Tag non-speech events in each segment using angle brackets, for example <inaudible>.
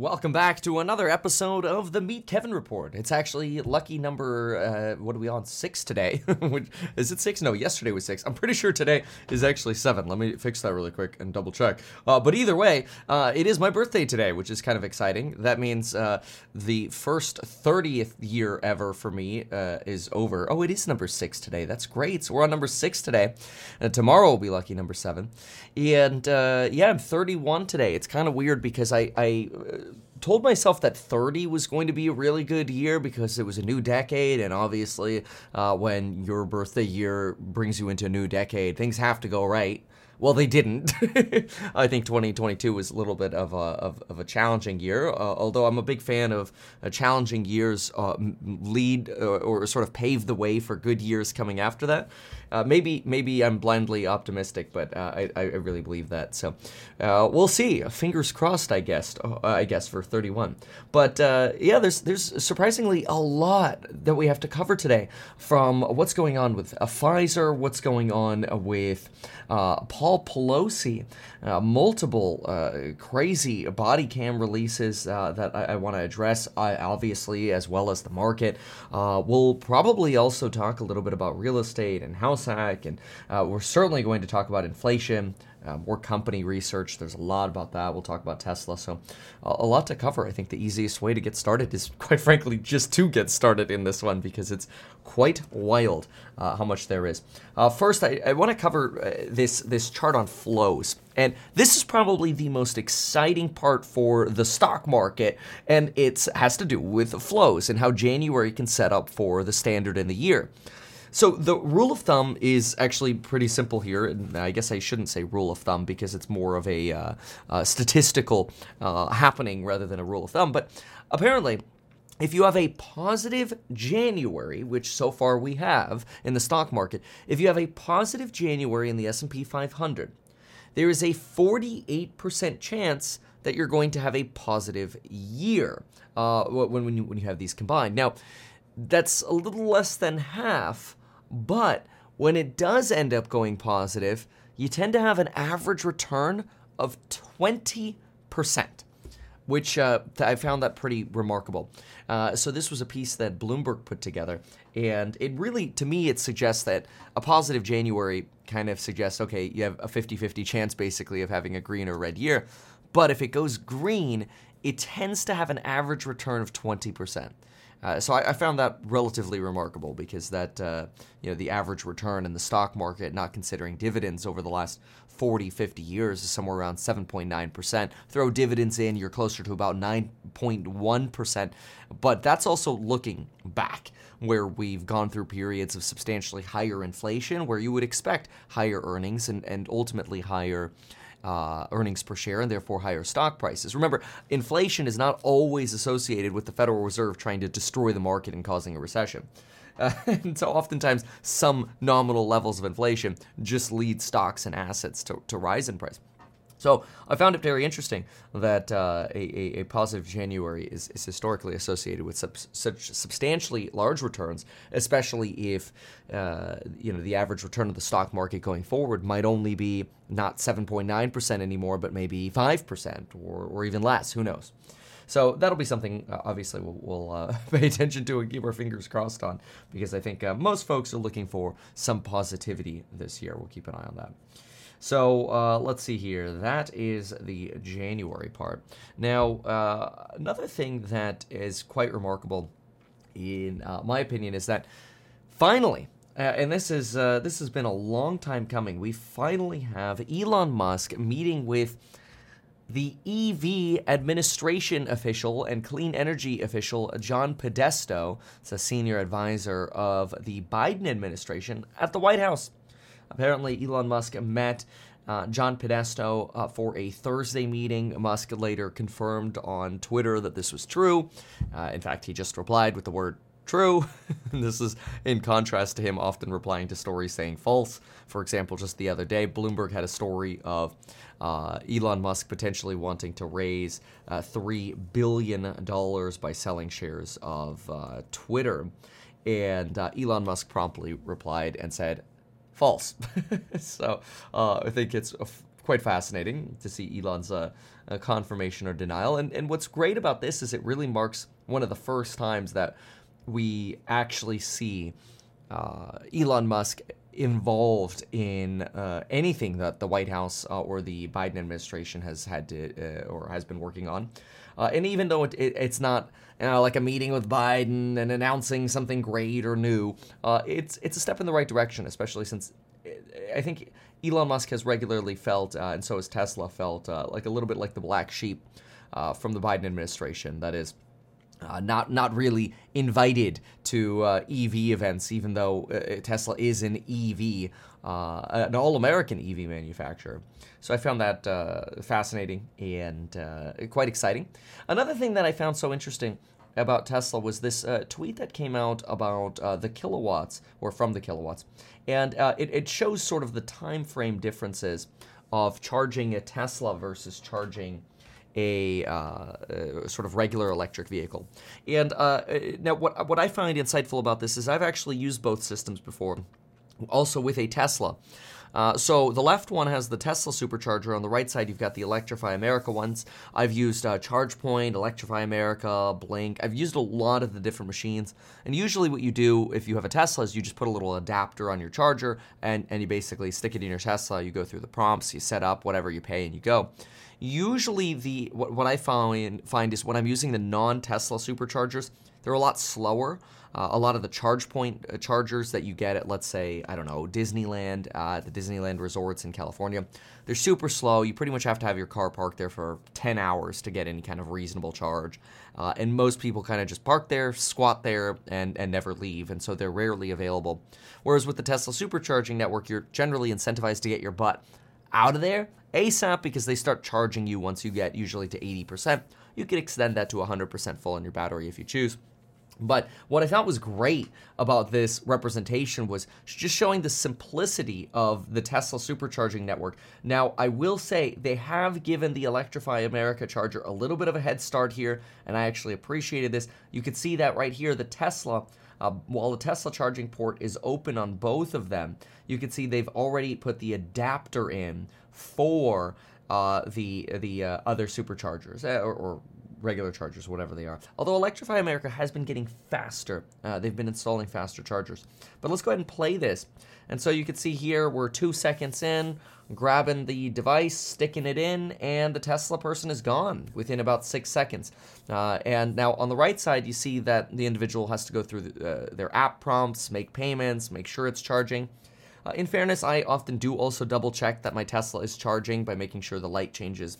Welcome back to another episode of the Meet Kevin Report. It's actually lucky number, uh, what are we on, six today? <laughs> is it six? No, yesterday was six. I'm pretty sure today is actually seven. Let me fix that really quick and double check. Uh, but either way, uh, it is my birthday today, which is kind of exciting. That means uh, the first 30th year ever for me uh, is over. Oh, it is number six today. That's great. So we're on number six today. And tomorrow will be lucky number seven. And uh, yeah, I'm 31 today. It's kind of weird because I, I told myself that 30 was going to be a really good year because it was a new decade, and obviously, uh, when your birthday year brings you into a new decade, things have to go right. Well, they didn't. <laughs> I think 2022 was a little bit of a, of, of a challenging year, uh, although I'm a big fan of uh, challenging years uh, lead uh, or sort of pave the way for good years coming after that. Uh, maybe maybe I'm blindly optimistic, but uh, I, I really believe that. So we'll see. Fingers crossed, I guess. I guess for 31. But yeah, there's there's surprisingly a lot that we have to cover today, from what's going on with Pfizer, what's going on with Paul Pelosi, uh, multiple uh, crazy body cam releases uh, that I, I want to address, obviously, as well as the market. Uh, we'll probably also talk a little bit about real estate and house and uh, we're certainly going to talk about inflation uh, more company research. There's a lot about that. We'll talk about Tesla. So, uh, a lot to cover. I think the easiest way to get started is, <laughs> quite frankly, just to get started in this one because it's quite wild uh, how much there is. Uh, first, I, I want to cover uh, this this chart on flows, and this is probably the most exciting part for the stock market, and it has to do with flows and how January can set up for the standard in the year. So the rule of thumb is actually pretty simple here, and I guess I shouldn't say rule of thumb because it's more of a uh, uh, statistical uh, happening rather than a rule of thumb. But apparently, if you have a positive January, which so far we have in the stock market, if you have a positive January in the S&P 500, there is a 48% chance that you're going to have a positive year uh, when, when, you, when you have these combined. Now, that's a little less than half but when it does end up going positive, you tend to have an average return of 20%, which uh, I found that pretty remarkable. Uh, so this was a piece that Bloomberg put together, and it really, to me, it suggests that a positive January kind of suggests, okay, you have a 50-50 chance basically of having a green or red year, but if it goes green, it tends to have an average return of 20%. Uh, so I, I, found that relatively remarkable because that uh, you know the average return in the stock market, not considering dividends over the last 40, 50 years, is somewhere around 7.9%. Throw dividends in, you're closer to about 9.1%. But that's also looking back where we've gone through periods of substantially higher inflation, where you would expect higher earnings and, and ultimately higher uh, earnings per share and therefore higher stock prices. Remember, inflation is not always associated with the Federal Reserve trying to destroy the market and causing a recession. Uh, <laughs> and so oftentimes some nominal levels of inflation just lead stocks and assets to, to rise in price. So I found it very interesting that uh, a, a, positive January is, is historically associated with sub, such substantially large returns, especially if uh, you know the average return of the stock market going forward might only be not 7.9% anymore, but maybe 5% or, or even less. Who knows? So that'll be something, uh, obviously, we'll, we'll uh, <laughs> pay attention to and keep our fingers crossed on because I think uh, most folks are looking for some positivity this year. We'll keep an eye on that. So uh, let's see here. That is the January part. Now, uh, another thing that is quite remarkable, in uh, my opinion, is that finally, uh, and this is uh, this has been a long time coming. We finally have Elon Musk meeting with the EV administration official and clean energy official John Podesta. It's a senior advisor of the Biden administration at the White House. Apparently, Elon Musk met uh, John Podesta uh, for a Thursday meeting. Musk later confirmed on Twitter that this was true. Uh, in fact, he just replied with the word true. <laughs> this is in contrast to him often replying to stories saying false. For example, just the other day, Bloomberg had a story of uh, Elon Musk potentially wanting to raise uh, $3 billion by selling shares of uh, Twitter. And uh, Elon Musk promptly replied and said, false. <laughs> so uh, I think it's quite fascinating to see Elon's uh, uh, confirmation or denial. And and what's great about this is it really marks one of the first times that we actually see uh, Elon Musk involved in uh, anything that the White House uh, or the Biden administration has had to uh, or has been working on. Uh, and even though it, it, it's not know, like a meeting with Biden and announcing something great or new, uh, it's it's a step in the right direction, especially since I think Elon Musk has regularly felt, uh, and so has Tesla felt, like a little bit like the black sheep from the Biden administration. That is uh, not not really invited to uh, EV events, even though uh, Tesla is an EV, uh, an all-American EV manufacturer. So I found that uh, fascinating and uh, quite exciting. Another thing that I found so interesting about Tesla was this tweet that came out about the kilowatts, or from the kilowatts, and it, it shows sort of the time frame differences of charging a Tesla versus charging a, uh, sort of regular electric vehicle. And uh, now, what what I find insightful about this is I've actually used both systems before, also with a Tesla. Uh, so the left one has the Tesla supercharger. On the right side, you've got the Electrify America ones. I've used uh, ChargePoint, Electrify America, Blink. I've used a lot of the different machines. And usually, what you do if you have a Tesla is you just put a little adapter on your charger, and and you basically stick it in your Tesla. You go through the prompts, you set up whatever you pay, and you go. Usually, the what, what I find find is when I'm using the non-Tesla superchargers, they're a lot slower. Uh, a lot of the ChargePoint uh, chargers that you get at, let's say, I don't know, Disneyland, uh, the Disneyland resorts in California, they're super slow. You pretty much have to have your car parked there for 10 hours to get any kind of reasonable charge. Uh, and most people kind of just park there, squat there, and, and never leave. And so they're rarely available. Whereas with the Tesla supercharging network, you're generally incentivized to get your butt out of there ASAP because they start charging you once you get usually to 80%. You can extend that to 100% full on your battery if you choose. But what I thought was great about this representation was just showing the simplicity of the Tesla supercharging network. Now, I will say they have given the Electrify America charger a little bit of a head start here, and I actually appreciated this. You can see that right here, the Tesla. Uh, while the Tesla charging port is open on both of them, you can see they've already put the adapter in for uh, the the uh, other superchargers uh, or, or, regular chargers, whatever they are. Although Electrify America has been getting faster, uh, they've been installing faster chargers. But let's go ahead and play this. And so you can see here we're two seconds in, grabbing the device, sticking it in, and the Tesla person is gone within about six seconds. Uh, and now on the right side, you see that the individual has to go through the, uh, their app prompts, make payments, make sure it's charging. Uh, in fairness, I often do also double check that my Tesla is charging by making sure the light changes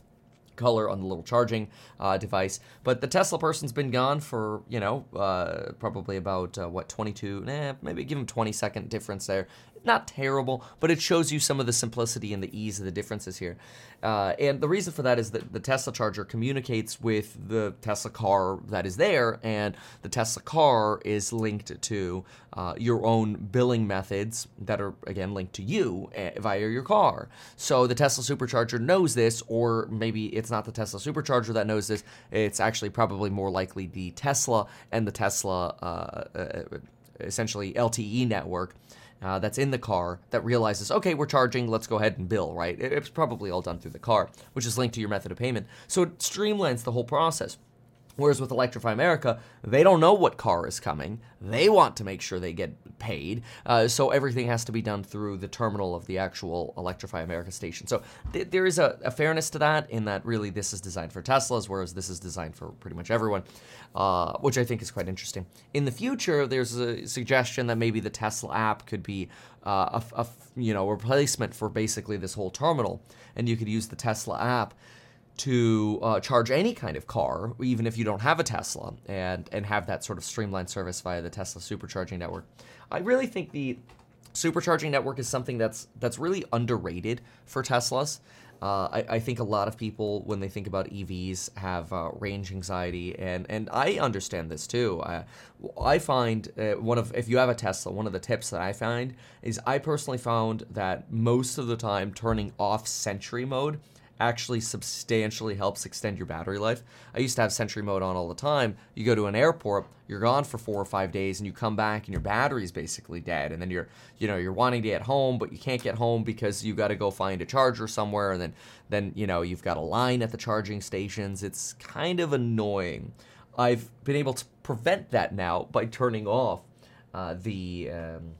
color on the little charging uh, device. But the Tesla person's been gone for, you know, uh, probably about, uh, what, 22, eh, maybe give him 20 second difference there not terrible, but it shows you some of the simplicity and the ease of the differences here. Uh, and the reason for that is that the Tesla charger communicates with the Tesla car that is there, and the Tesla car is linked to uh, your own billing methods that are, again, linked to you uh, via your car. So the Tesla supercharger knows this, or maybe it's not the Tesla supercharger that knows this, it's actually probably more likely the Tesla and the Tesla uh, uh, essentially LTE network uh, that's in the car that realizes, okay, we're charging, let's go ahead and bill, right? It's probably all done through the car, which is linked to your method of payment. So it streamlines the whole process. Whereas with Electrify America, they don't know what car is coming. They want to make sure they get paid. Uh, so everything has to be done through the terminal of the actual Electrify America station. So th- there is a, a, fairness to that in that really this is designed for Teslas, whereas this is designed for pretty much everyone, uh, which I think is quite interesting. In the future, there's a suggestion that maybe the Tesla app could be uh, a, a you know replacement for basically this whole terminal, and you could use the Tesla app to uh, charge any kind of car, even if you don't have a Tesla, and and have that sort of streamlined service via the Tesla supercharging network. I really think the supercharging network is something that's that's really underrated for Teslas. Uh, I, I, think a lot of people, when they think about EVs, have uh, range anxiety, and, and I understand this too. I, I find uh, one of if you have a Tesla, one of the tips that I find is I personally found that most of the time turning off Sentry mode actually substantially helps extend your battery life. I used to have Sentry mode on all the time. You go to an airport, you're gone for four or five days, and you come back and your battery's basically dead. And then you're, you know, you're wanting to get home, but you can't get home because you got to go find a charger somewhere, and then, then you know, you've got a line at the charging stations. It's kind of annoying. I've been able to prevent that now by turning off uh, the. Um,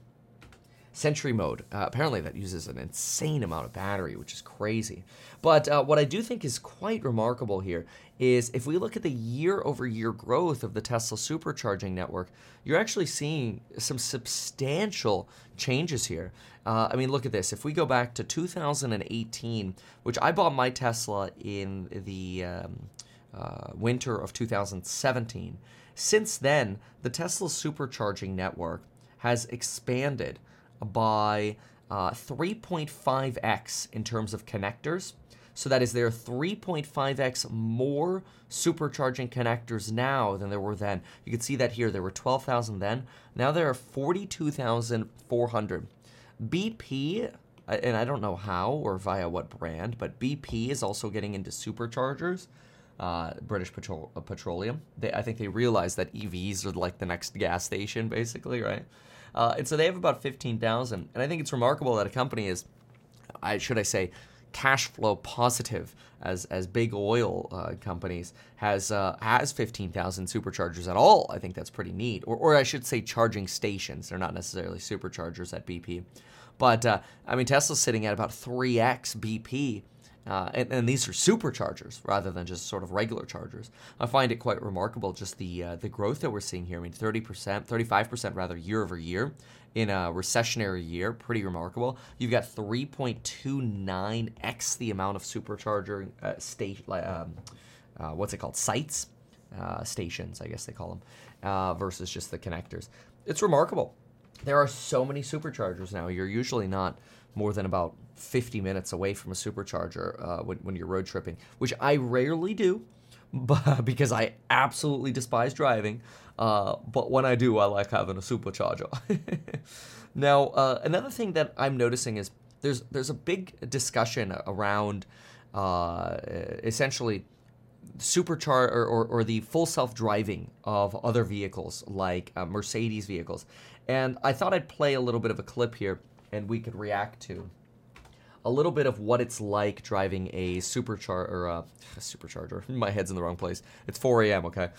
Sentry mode. Uh, apparently, that uses an insane amount of battery, which is crazy. But uh, what I do think is quite remarkable here is if we look at the year over year growth of the Tesla supercharging network, you're actually seeing some substantial changes here. Uh, I mean, look at this. If we go back to 2018, which I bought my Tesla in the um, uh, winter of 2017, since then, the Tesla supercharging network has expanded by uh, 3.5x in terms of connectors. So that is there are 3.5x more supercharging connectors now than there were then. You can see that here. There were 12,000 then. Now there are 42,400. BP, and I don't know how or via what brand, but BP is also getting into superchargers. Uh, British Petro- Petroleum. They, I think they realize that EVs are like the next gas station, basically, right? Uh, and so they have about 15,000. And I think it's remarkable that a company is, I should I say, cash flow positive as as big oil uh, companies has uh, has 15,000 superchargers at all. I think that's pretty neat. Or, or I should say charging stations. They're not necessarily superchargers at BP. But uh, I mean, Tesla's sitting at about 3x BP uh, and, and, these are superchargers rather than just sort of regular chargers. I find it quite remarkable just the uh, the growth that we're seeing here. I mean, 30%, 35% rather year over year in a recessionary year. Pretty remarkable. You've got 3.29x the amount of supercharger uh, state, um, uh, what's it called? Sites, uh, stations, I guess they call them, uh, versus just the connectors. It's remarkable. There are so many superchargers now. You're usually not more than about 50 minutes away from a supercharger uh, when, when you're road tripping, which I rarely do <laughs> but, because I absolutely despise driving. Uh, but when I do, I like having a supercharger. <laughs> now, uh, another thing that I'm noticing is there's there's a big discussion around uh, essentially supercharge or, or, or, the full self-driving of other vehicles like uh, Mercedes vehicles. And I thought I'd play a little bit of a clip here and we could react to a little bit of what it's like driving a <laughs> supercharger or uh, a supercharger. My head's in the wrong place. It's 4 a.m. Okay,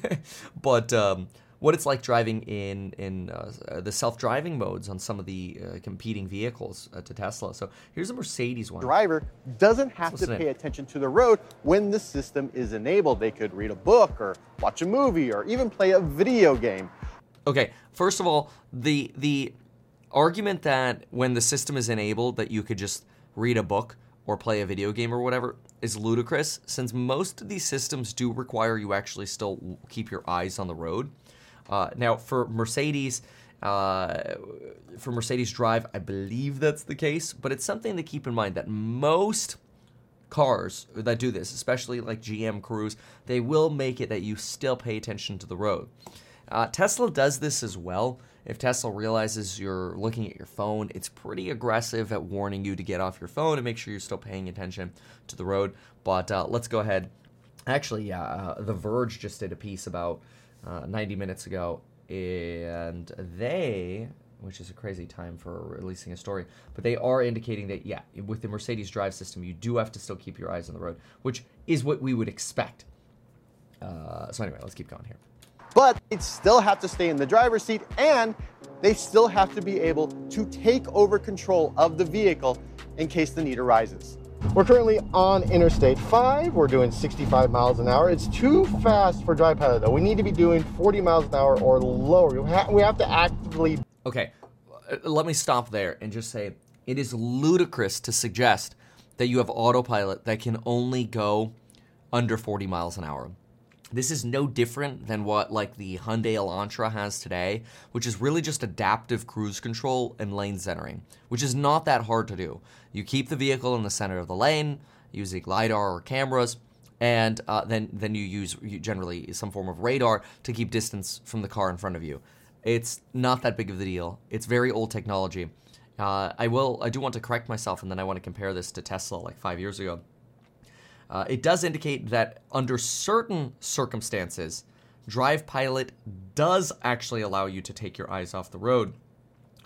<laughs> but um, what it's like driving in in uh, the self-driving modes on some of the uh, competing vehicles uh, to Tesla. So here's a Mercedes one. Driver doesn't have to pay in. attention to the road when the system is enabled. They could read a book or watch a movie or even play a video game. Okay, first of all, the the argument that when the system is enabled that you could just read a book or play a video game or whatever is ludicrous since most of these systems do require you actually still keep your eyes on the road. Uh, now, for Mercedes, uh, for Mercedes Drive, I believe that's the case, but it's something to keep in mind that most cars that do this, especially like GM Cruise, they will make it that you still pay attention to the road. Uh, Tesla does this as well, if Tesla realizes you're looking at your phone, it's pretty aggressive at warning you to get off your phone and make sure you're still paying attention to the road. But uh, let's go ahead. Actually, yeah, uh, The Verge just did a piece about uh, 90 minutes ago, and they, which is a crazy time for releasing a story, but they are indicating that, yeah, with the Mercedes drive system, you do have to still keep your eyes on the road, which is what we would expect. Uh, so, anyway, let's keep going here but they still have to stay in the driver's seat and they still have to be able to take over control of the vehicle in case the need arises. We're currently on Interstate 5. We're doing 65 miles an hour. It's too fast for Drive Pilot, though. We need to be doing 40 miles an hour or lower. We, ha- we have to actively. Okay, let me stop there and just say it is ludicrous to suggest that you have autopilot that can only go under 40 miles an hour. This is no different than what like the Hyundai Elantra has today, which is really just adaptive cruise control and lane centering, which is not that hard to do. You keep the vehicle in the center of the lane using lidar or cameras, and uh, then then you use generally some form of radar to keep distance from the car in front of you. It's not that big of a deal. It's very old technology. Uh, I will. I do want to correct myself, and then I want to compare this to Tesla like five years ago. Uh, it does indicate that under certain circumstances, Drive Pilot does actually allow you to take your eyes off the road.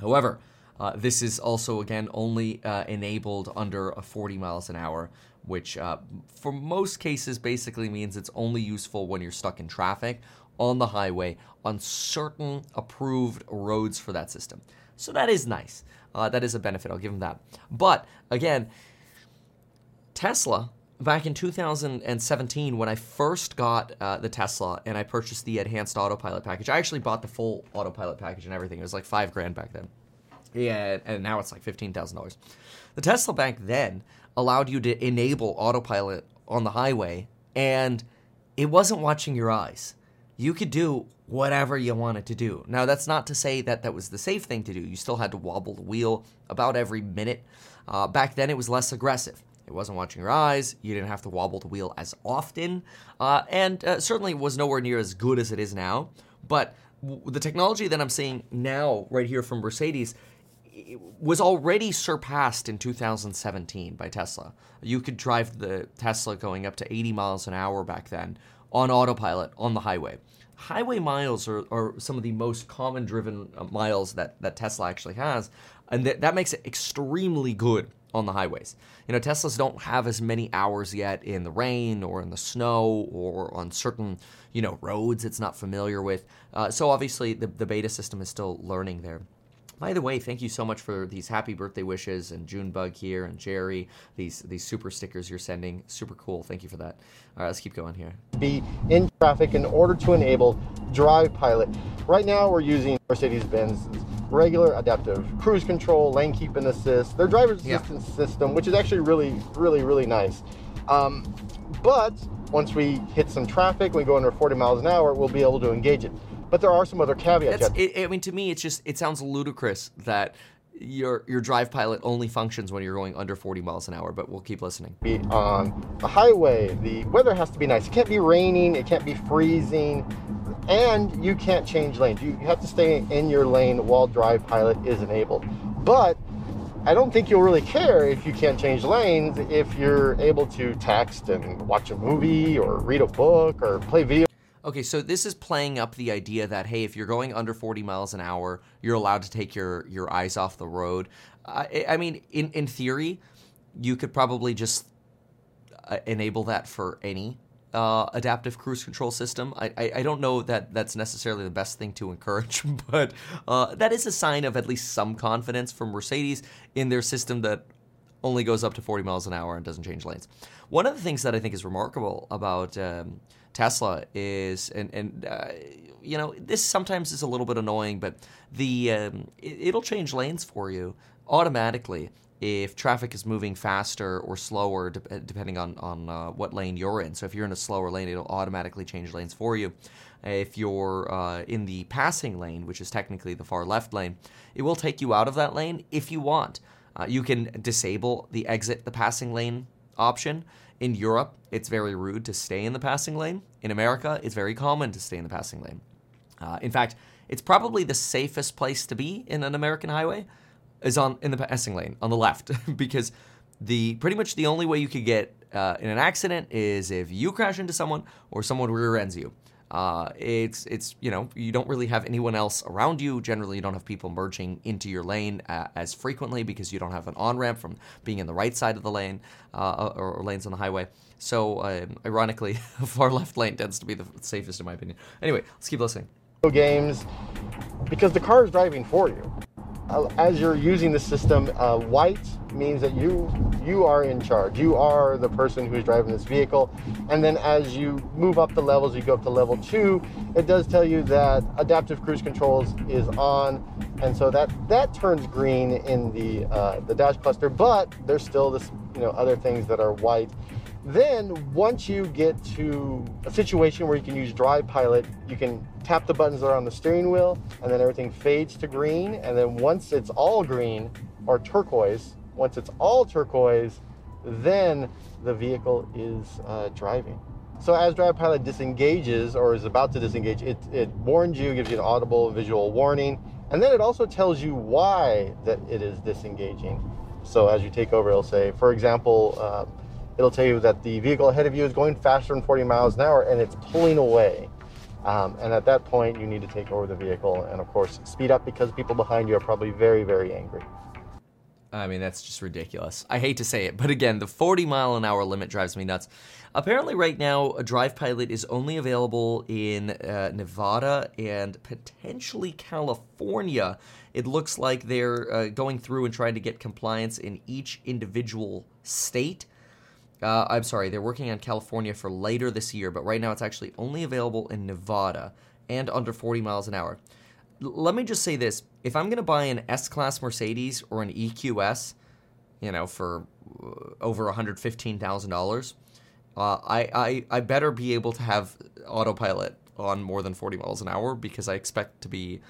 However, uh, this is also, again, only uh, enabled under a 40 miles an hour, which uh, for most cases basically means it's only useful when you're stuck in traffic on the highway on certain approved roads for that system. So that is nice. Uh, that is a benefit. I'll give them that. But again, Tesla back in 2017 when I first got uh, the Tesla and I purchased the enhanced autopilot package. I actually bought the full autopilot package and everything. It was like five grand back then. Yeah, and now it's like fifteen thousand dollars. The Tesla back then allowed you to enable autopilot on the highway, and it wasn't watching your eyes. You could do whatever you wanted to do. Now, that's not to say that that was the safe thing to do. You still had to wobble the wheel about every minute. Uh, back then, it was less aggressive. It wasn't watching your eyes. You didn't have to wobble the wheel as often. Uh, and uh, certainly was nowhere near as good as it is now. But w- the technology that I'm seeing now, right here from Mercedes, was already surpassed in 2017 by Tesla. You could drive the Tesla going up to 80 miles an hour back then on autopilot on the highway. Highway miles are, are some of the most common driven uh, miles that, that Tesla actually has, and that, that makes it extremely good on the highways. You know, Teslas don't have as many hours yet in the rain or in the snow or on certain, you know, roads it's not familiar with. Uh, so obviously the, the beta system is still learning there. By the way, thank you so much for these happy birthday wishes and Junebug here and Jerry. These these super stickers you're sending, super cool. Thank you for that. All right, let's keep going here. Be in traffic in order to enable Drive Pilot. Right now, we're using Mercedes-Benz regular adaptive cruise control, lane keep and assist, their driver assistance system, which is actually really, really, really nice. Um, but once we hit some traffic, we go under 40 miles an hour, we'll be able to engage it. But there are some other caveats. It, I mean, to me, it's just it sounds ludicrous that your your drive pilot only functions when you're going under 40 miles an hour. But we'll keep listening. Be on the highway, the weather has to be nice. It can't be raining. It can't be freezing, and you can't change lanes. You have to stay in your lane while drive pilot is enabled. But I don't think you'll really care if you can't change lanes if you're able to text and watch a movie or read a book or play video Okay, so this is playing up the idea that hey, if you're going under 40 miles an hour, you're allowed to take your your eyes off the road. I, I mean, in in theory, you could probably just uh, enable that for any uh, adaptive cruise control system. I, I, I, don't know that that's necessarily the best thing to encourage, <laughs> but uh, that is a sign of at least some confidence from Mercedes in their system that only goes up to 40 miles an hour and doesn't change lanes. One of the things that I think is remarkable about um, Tesla is, and and uh, you know this sometimes is a little bit annoying, but the um, it, will change lanes for you automatically if traffic is moving faster or slower, de- depending on on uh, what lane you're in. So if you're in a slower lane, it'll automatically change lanes for you. If you're uh, in the passing lane, which is technically the far left lane, it will take you out of that lane if you want. Uh, you can disable the exit the passing lane option in Europe, it's very rude to stay in the passing lane. In America, it's very common to stay in the passing lane. Uh, in fact, it's probably the safest place to be in an American highway is on in the passing lane on the left <laughs> because the pretty much the only way you could get uh, in an accident is if you crash into someone or someone rear ends you. Uh, it's it's you know you don't really have anyone else around you. Generally, you don't have people merging into your lane uh, as frequently because you don't have an on ramp from being in the right side of the lane uh, or, or, lanes on the highway. So, um, ironically, <laughs> far left lane tends to be the safest in my opinion. Anyway, let's keep listening. Games because the car is driving for you uh, as you're using the system, uh, white means that you you are in charge. You are the person who's driving this vehicle. And then as you move up the levels, you go up to level two. It does tell you that adaptive cruise controls is on, and so that that turns green in the uh, the dash cluster. But there's still this you know other things that are white. Then, once you get to a situation where you can use Drive Pilot, you can tap the buttons that are on the steering wheel, and then everything fades to green. And then once it's all green or turquoise, once it's all turquoise, then the vehicle is uh, driving. So as Drive Pilot disengages or is about to disengage, it, it warns you, gives you an audible visual warning, and then it also tells you why that it is disengaging. So as you take over, it'll say, for example, uh, it'll tell you that the vehicle ahead of you is going faster than 40 miles an hour and it's pulling away. Um, and at that point, you need to take over the vehicle and, of course, speed up because people behind you are probably very, very angry. I mean, that's just ridiculous. I hate to say it, but again, the 40 mile an hour limit drives me nuts. Apparently, right now, a Drive Pilot is only available in uh, Nevada and potentially California. It looks like they're uh, going through and trying to get compliance in each individual state. Uh, I'm sorry, they're working on California for later this year, but right now it's actually only available in Nevada and under 40 miles an hour. L- let me just say this if I'm going to buy an S Class Mercedes or an EQS, you know, for uh, over $115,000, uh, I, I, I better be able to have autopilot on more than 40 miles an hour because I expect to be,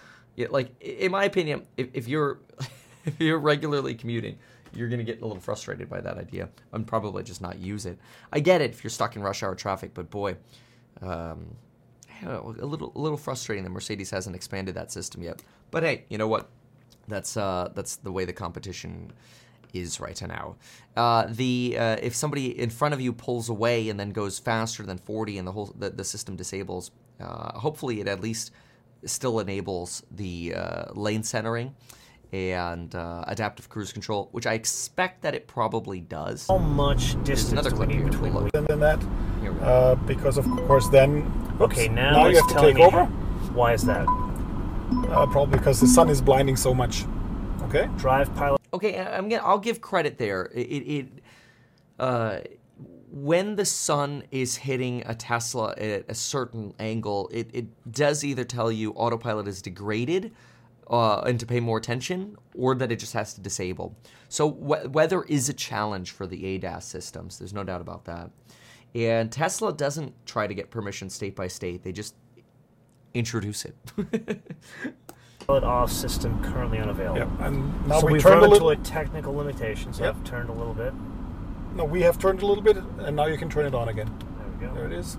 like, in my opinion, if, if you're <laughs> if you're regularly commuting, you're going to get a little frustrated by that idea and probably just not use it. I get it if you're stuck in rush hour traffic, but boy, um, a little a little frustrating that Mercedes hasn't expanded that system yet. But hey, you know what? That's uh, that's the way the competition is right now. Uh, the uh, if somebody in front of you pulls away and then goes faster than 40 and the whole the, the system disables, uh, hopefully it at least still enables the uh, lane centering and uh, adaptive cruise control, which I expect that it probably does. How much distance another do we clip need here. between Look. the than that, Here we go. uh, because of course then. oops, Okay, now, now you have to take over. Why is that? Uh, probably because the sun is blinding so much. Okay. Drive pilot. Okay, I- I'm gonna. I'll give credit there. It, it, it uh, when the sun is hitting a Tesla at a certain angle, it, it does either tell you autopilot is degraded uh, and to pay more attention, or that it just has to disable. So wh- weather is a challenge for the ADAS systems. There's no doubt about that. And Tesla doesn't try to get permission state by state. They just introduce it. <laughs> Pilot off system currently unavailable. Yeah. And now so we we've turned run a into little. a technical limitation, so Yep. I've turned a little bit. No, we have turned a little bit, and now you can turn it on again. There we go. There go. it is.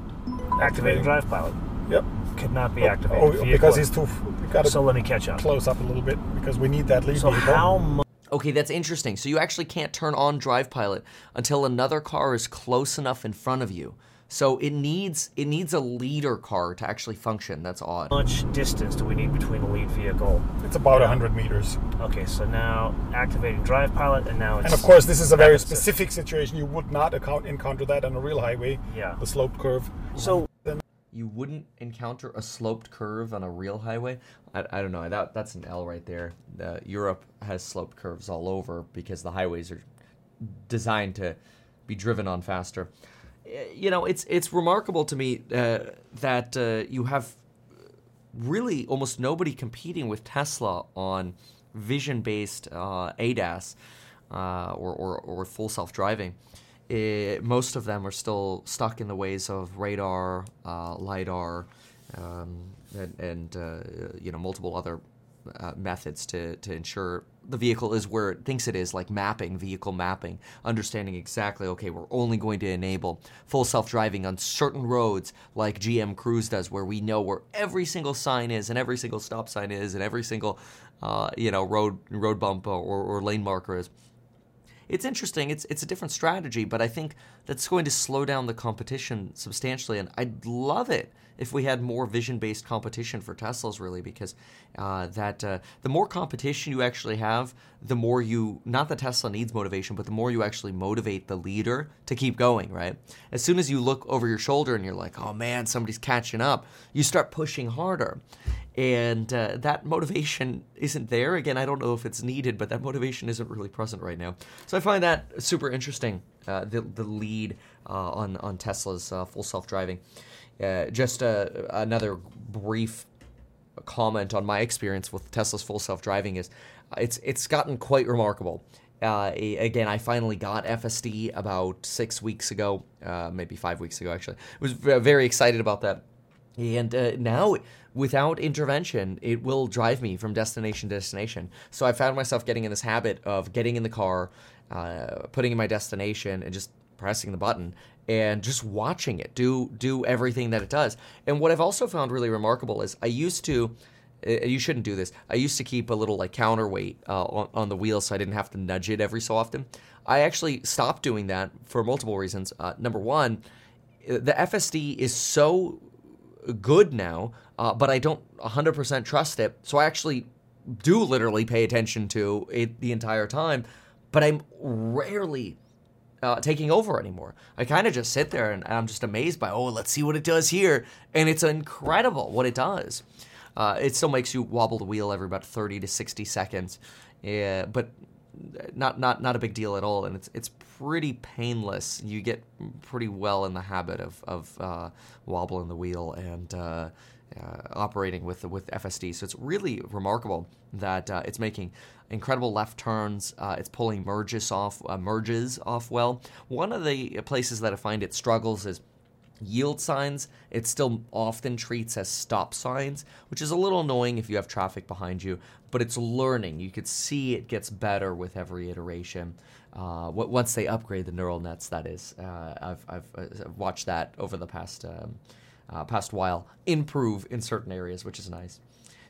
Activating drive pilot. Yep. Could not be Oh, activated. oh, Vehicle- because he's too. Got to So let me catch up. close up a little bit because we need that lead So vehicle. how much Okay, that's interesting. So you actually can't turn on Drive Pilot until another car is close enough in front of you. So it needs it needs a leader car to actually function. That's odd. How much distance do we need between the lead vehicle? It's about 100 meters. Okay, so now activating drive pilot, and now it's And of course, this is a very specific situation. You would not account, encounter that on a real highway. Yeah. The slope curve. So You wouldn't encounter a sloped curve on a real highway. I, I don't know. That that's an L right there. Uh, Europe has sloped curves all over because the highways are designed to be driven on faster. Uh, You know, it's it's remarkable to me uh, that uh, you have really almost nobody competing with Tesla on vision-based uh, ADAS uh, or, or, or full self-driving. Eh, most of them are still stuck in the ways of radar, uh, lidar, um, and, and uh, you know multiple other uh, methods to, to ensure the vehicle is where it thinks it is, like mapping, vehicle mapping, understanding exactly, okay, we're only going to enable full self driving on certain roads, like GM Cruise does, where we know where every single sign is and every single stop sign is and every single, uh, you know, road road bump or, or lane marker is it's interesting. It's it's a different strategy, but I think that's going to slow down the competition substantially. And I'd love it if we had more vision-based competition for Teslas, really, because uh, that uh, the more competition you actually have, the more you not that Tesla needs motivation, but the more you actually motivate the leader to keep going. Right? As soon as you look over your shoulder and you're like, oh man, somebody's catching up, you start pushing harder and uh, that motivation isn't there. Again, I don't know if it's needed, but that motivation isn't really present right now. So I find that super interesting. Uh, the the lead uh, on on Tesla's uh, full self driving. Uh, just uh, another brief comment on my experience with Tesla's full self driving is it's it's gotten quite remarkable. Uh, again, I finally got FSD about six weeks ago, uh, maybe five weeks ago actually. I was very excited about that. And uh, now, without intervention, it will drive me from destination to destination. So I found myself getting in this habit of getting in the car, uh, putting in my destination, and just pressing the button and just watching it do do everything that it does. And what I've also found really remarkable is I used to uh, you shouldn't do this. I used to keep a little like counterweight uh, on, on the wheel so I didn't have to nudge it every so often. I actually stopped doing that for multiple reasons. Uh, number one, the FSD is so good now, uh, but I don't 100% trust it. So I actually do literally pay attention to it the entire time, but I'm rarely uh, taking over anymore. I kind of just sit there and I'm just amazed by, oh, let's see what it does here. And it's incredible what it does. Uh, it still makes you wobble the wheel every about 30 to 60 seconds, yeah, but not not not a big deal at all, and it's it's pretty painless. You get pretty well in the habit of of uh, wobbling the wheel and. Uh, uh, operating with with FSD, so it's really remarkable that uh, it's making incredible left turns. Uh, it's pulling merges off uh, merges off well. One of the places that I find it struggles is yield signs, it still often treats as stop signs, which is a little annoying if you have traffic behind you, but it's learning. You could see it gets better with every iteration. Uh, once they upgrade the neural nets, that is. Uh, I've, I've, I've, uh, watched that over the past, um, uh, past while improve in certain areas, which is nice.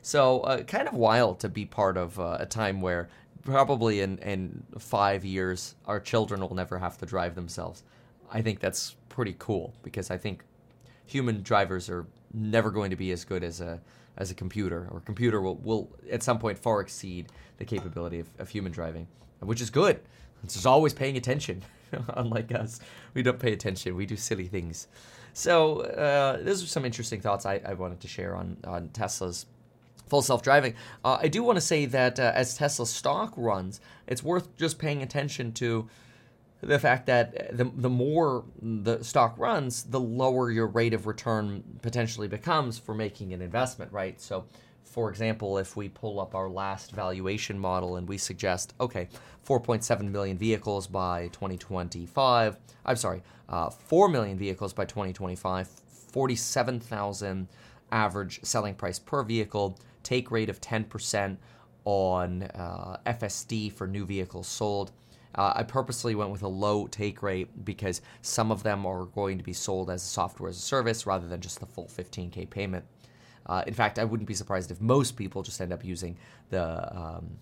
So, uh, kind of wild to be part of uh, a time where probably in, in five years, our children will never have to drive themselves. I think that's pretty cool because I think human drivers are never going to be as good as a as a computer, or a computer will, will at some point far exceed the capability of, of human driving, which is good. It's just always paying attention. <laughs> Unlike us, we don't pay attention. We do silly things. So uh, those are some interesting thoughts I, I wanted to share on on Tesla's full self driving. Uh, I do want to say that uh, as Tesla stock runs, it's worth just paying attention to the fact that the, the more the stock runs, the lower your rate of return potentially becomes for making an investment, right? So, for example, if we pull up our last valuation model and we suggest, okay, 4.7 million vehicles by 2025, I'm sorry, uh, 4 million vehicles by 2025, 47,000 average selling price per vehicle, take rate of 10% on uh, FSD for new vehicles sold uh, I purposely went with a low take rate because some of them are going to be sold as a software as a service rather than just the full 15K payment. Uh, in fact, I wouldn't be surprised if most people just end up using the um,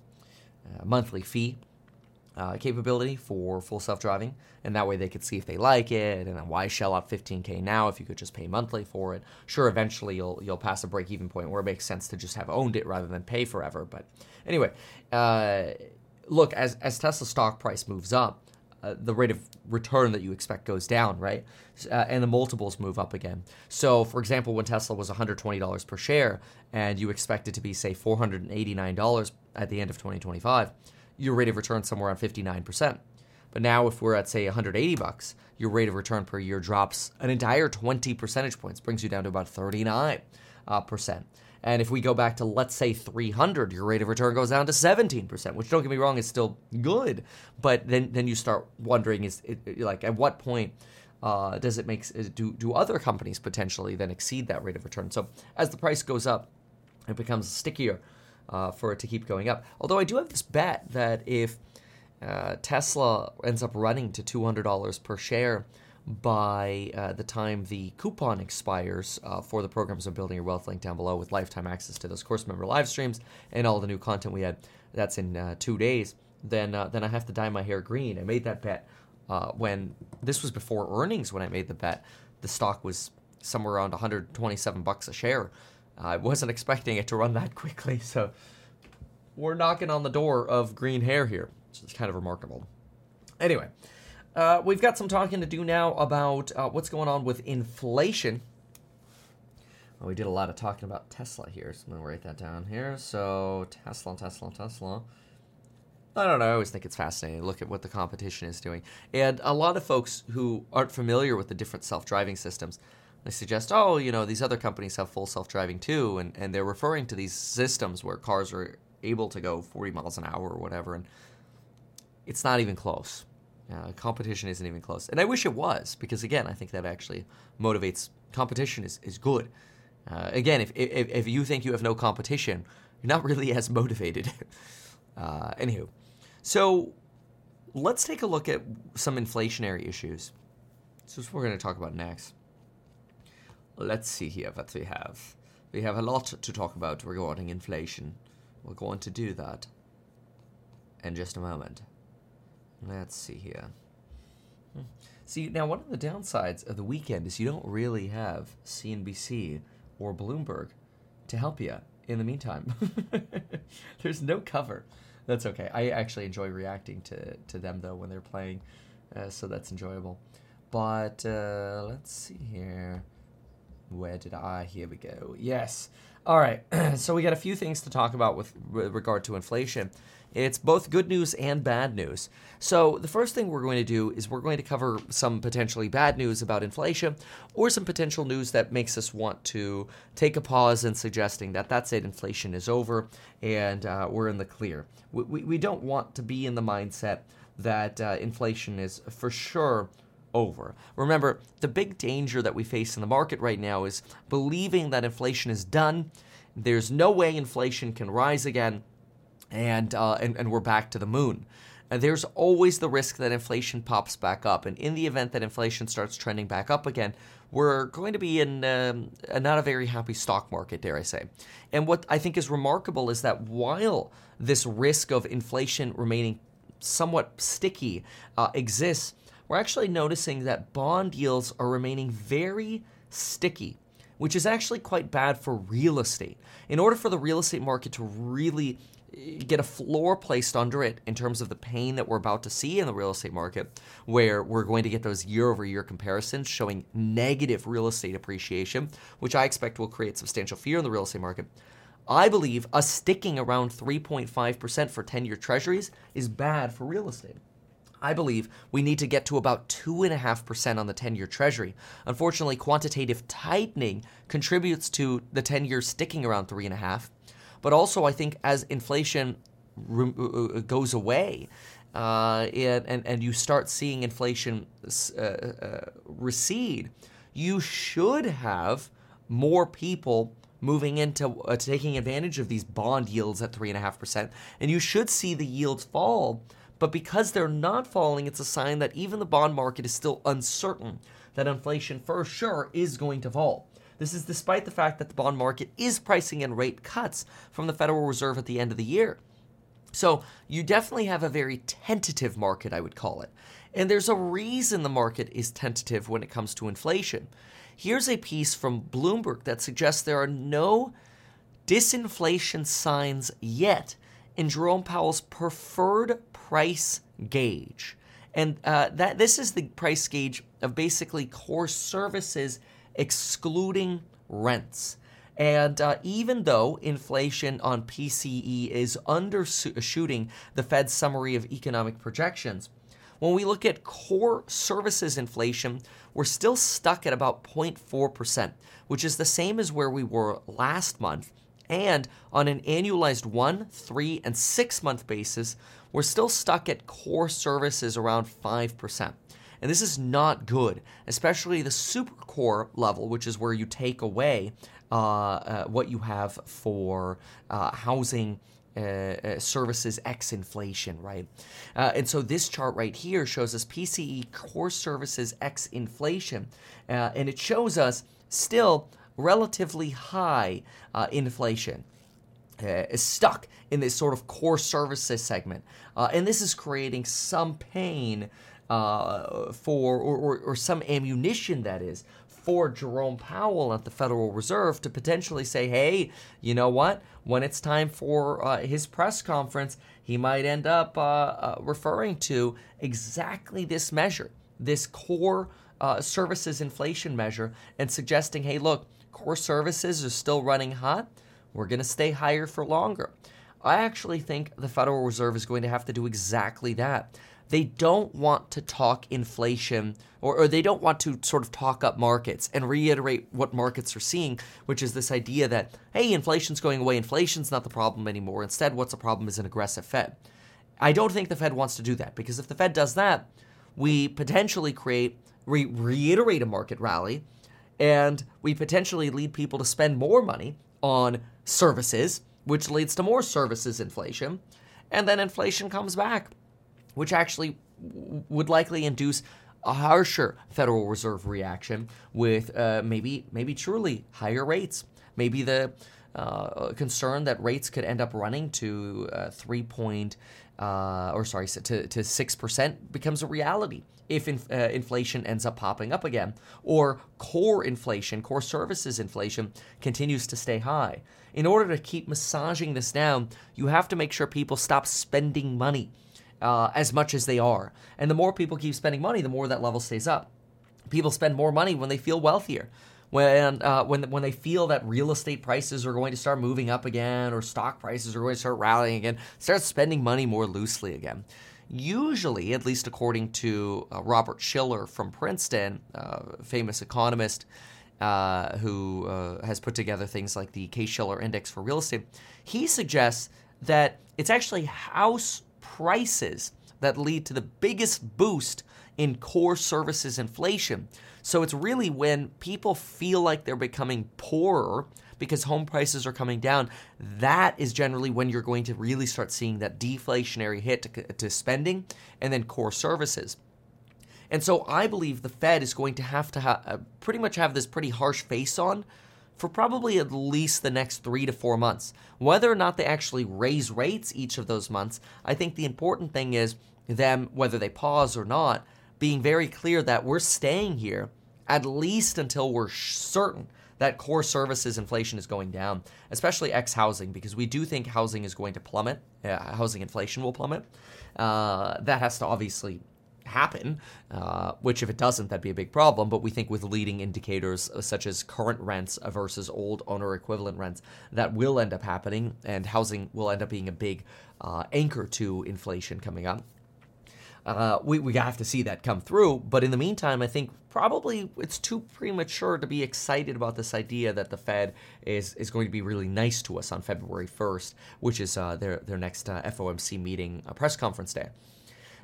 uh, monthly fee uh, capability for full self driving, and that way they could see if they like it. And then why shell out 15k now if you could just pay monthly for it? Sure, eventually you'll you'll pass a break even point where it makes sense to just have owned it rather than pay forever. But anyway, uh, look, as as Tesla stock price moves up, uh, the rate of return that you expect goes down, right? Uh, and the multiples move up again. So, for example, when Tesla was $120 per share and you expect it to be, say, $489 at the end of 2025, your rate of return somewhere around 59%. But now, if we're at, say, 180 bucks, your rate of return per year drops an entire 20 percentage points, brings you down to about 39 uh, percent. And if we go back to, let's say, 300, your rate of return goes down to 17%, which don't get me wrong, is still good. But then, then you start wondering, is it, like, at what point uh, does it make, do, do other companies potentially then exceed that rate of return? So as the price goes up, it becomes stickier uh, for it to keep going up. Although I do have this bet that if uh, Tesla ends up running to $200 per share, by uh, the time the coupon expires uh, for the programs of Building Your Wealth link down below with lifetime access to those course member live streams and all the new content we had. That's in uh, two days. Then, uh, then I have to dye my hair green. I made that bet uh, when this was before earnings. When I made the bet, the stock was somewhere around 127 bucks a share. I wasn't <laughs> expecting it to run that quickly, so we're knocking on the door of green hair here. So it's kind of remarkable. Anyway, uh, we've got some talking to do now about uh, what's going on with inflation. Well, we did a lot of talking about Tesla here, so I'm going to write that down here. So, Tesla, Tesla, Tesla. I don't know. I always think it's fascinating to look at what the competition is doing. And a lot of folks who aren't familiar with the different self driving systems, they suggest, oh, you know, these other companies have full self driving too. And, and they're referring to these systems where cars are able to go 40 miles an hour or whatever. And it's not even close. Uh, competition isn't even close. And I wish it was, because again, I think that actually motivates competition is, is good. Uh, again, if, if, if you think you have no competition, you're not <laughs> really as motivated. <laughs> uh, anywho, so let's take a look at some inflationary issues. This is what we're going to talk about next. Let's see here what we have. We have a lot to talk about regarding inflation. We're going to do that in just a moment. Let's see here. See, now one of the downsides of the weekend is you don't really have CNBC or Bloomberg to help you in the meantime. <laughs> There's no cover. That's okay. I actually enjoy reacting to, to them though when they're playing, uh, so that's enjoyable. But uh, let's see here. Where did I? Here we go. Yes. All right. <clears throat> so we got a few things to talk about with regard to inflation. It's both good news and bad news. So, the first thing we're going to do is we're going to cover some potentially bad news about inflation or some potential news that makes us want to take a pause and suggesting that that's it, inflation is over and uh, we're in the clear. We, we, we, don't want to be in the mindset that uh, inflation is for sure over. Remember, the big danger that we face in the market right now is believing that inflation is done. There's no way inflation can rise again and, uh, and, and we're back to the moon. And there's always the risk that inflation pops back up. And in the event that inflation starts trending back up again, we're going to be in um, a not a very happy stock market, dare I say. And what I think is remarkable is that while this risk of inflation remaining somewhat sticky uh, exists, we're actually noticing that bond yields are remaining very sticky, which is actually quite bad for real estate. In order for the real estate market to really get a floor placed under it in terms of the pain that we're about to see in the real estate market, where we're going to get those year over year comparisons showing negative real estate appreciation, which I expect will create substantial fear in the real estate market. I believe us sticking around 3.5% for 10 year treasuries is bad for real estate. I believe we need to get to about 2.5% on the 10 year treasury. Unfortunately, quantitative tightening contributes to the 10 year sticking around 3.5 but also, I think as inflation re- uh, uh, goes away, uh, and, and, you start seeing inflation uh, uh, recede, you should have more people moving into uh, taking advantage of these bond yields at 3.5%, and you should see the yields fall. But because they're not falling, it's a sign that even the bond market is still uncertain that inflation for sure is going to fall. This is despite the fact that the bond market is pricing in rate cuts from the Federal Reserve at the end of the year. So you definitely have a very tentative market, I would call it. And there's a reason the market is tentative when it comes to inflation. Here's a piece from Bloomberg that suggests there are no disinflation signs yet in Jerome Powell's preferred price gauge. And uh, that this is the price gauge of basically core services excluding rents. And uh, even though inflation on PCE is undershooting the Fed's summary of economic projections, when we look at core services inflation, we're still stuck at about 0.4%, which is the same as where we were last month. And on an annualized one, three, and six month basis, we're still stuck at core services around 5%. And this is not good, especially the super core level, which is where you take away uh, uh, what you have for uh, housing. Uh, uh, services X inflation, right? Uh, and so this chart right here shows us PCE core services X inflation, and it shows us still relatively high inflation. is stuck in this sort of core services segment. and this is creating some pain uh, for, or, or, or some ammunition that is, for Jerome Powell at the Federal Reserve to potentially say, hey, you know what? When it's time for uh, his press conference, he might end up uh, uh, referring to exactly this measure, this core uh, services inflation measure, and suggesting, hey, look, core services are still running hot. We're going to stay higher for longer. I actually think the Federal Reserve is going to have to do exactly that they don't want to talk inflation or, or, they don't want to sort of talk up markets and reiterate what markets are seeing, which is this idea that, hey, inflation's going away, inflation's not the problem anymore. Instead, what's the problem is an aggressive Fed. I don't think the Fed wants to do that because if the Fed does that, we potentially create, re- reiterate a market rally, and we potentially lead people to spend more money on services, which leads to more services inflation, and then inflation comes back which actually would likely induce a harsher Federal Reserve reaction with uh, maybe maybe truly higher rates. Maybe the uh, concern that rates could end up running to uh, three point uh, or sorry to to six percent becomes a reality if in, uh, inflation ends up popping up again, or core inflation, core services inflation continues to stay high. In order to keep massaging this down, you have to make sure people stop spending money uh, as much as they are. And the more people keep spending money, the more that level stays up. People spend more money when they feel wealthier. When, uh, when when they feel that real estate prices are going to start moving up again or stock prices are going to start rallying again, start spending money more loosely again. Usually, at least according to uh, Robert Shiller from Princeton, uh, famous economist uh, who uh, has put together things like the Case Shiller Index for real estate, he suggests that it's actually house prices that lead to the biggest boost in core services inflation. So it's really when people feel like they're becoming poorer because home prices are coming down, that is generally when you're going to really start seeing that deflationary hit to, to spending and then core services. And so I believe the Fed is going to have to ha- uh, pretty much have this pretty harsh face on for probably at least the next three to four months. Whether or not they actually raise rates each of those months, I think the important thing is them, whether they pause or not, being very clear that we're staying here at least until we're certain that core services inflation is going down, especially ex housing, because we do think housing is going to plummet. Uh, housing inflation will plummet. Uh, that has to obviously happen, uh, which if it doesn't, that'd be a big problem. But we think with leading indicators uh, such as current rents versus old owner equivalent rents, that will end up happening, and housing will end up being a big uh, anchor to inflation coming up. Uh, we, we have to see that come through. But in the meantime, I think probably it's too premature to be excited about this idea that the Fed is, is going to be really nice to us on February 1st, which is uh, their, their next uh, FOMC meeting, uh, press conference day.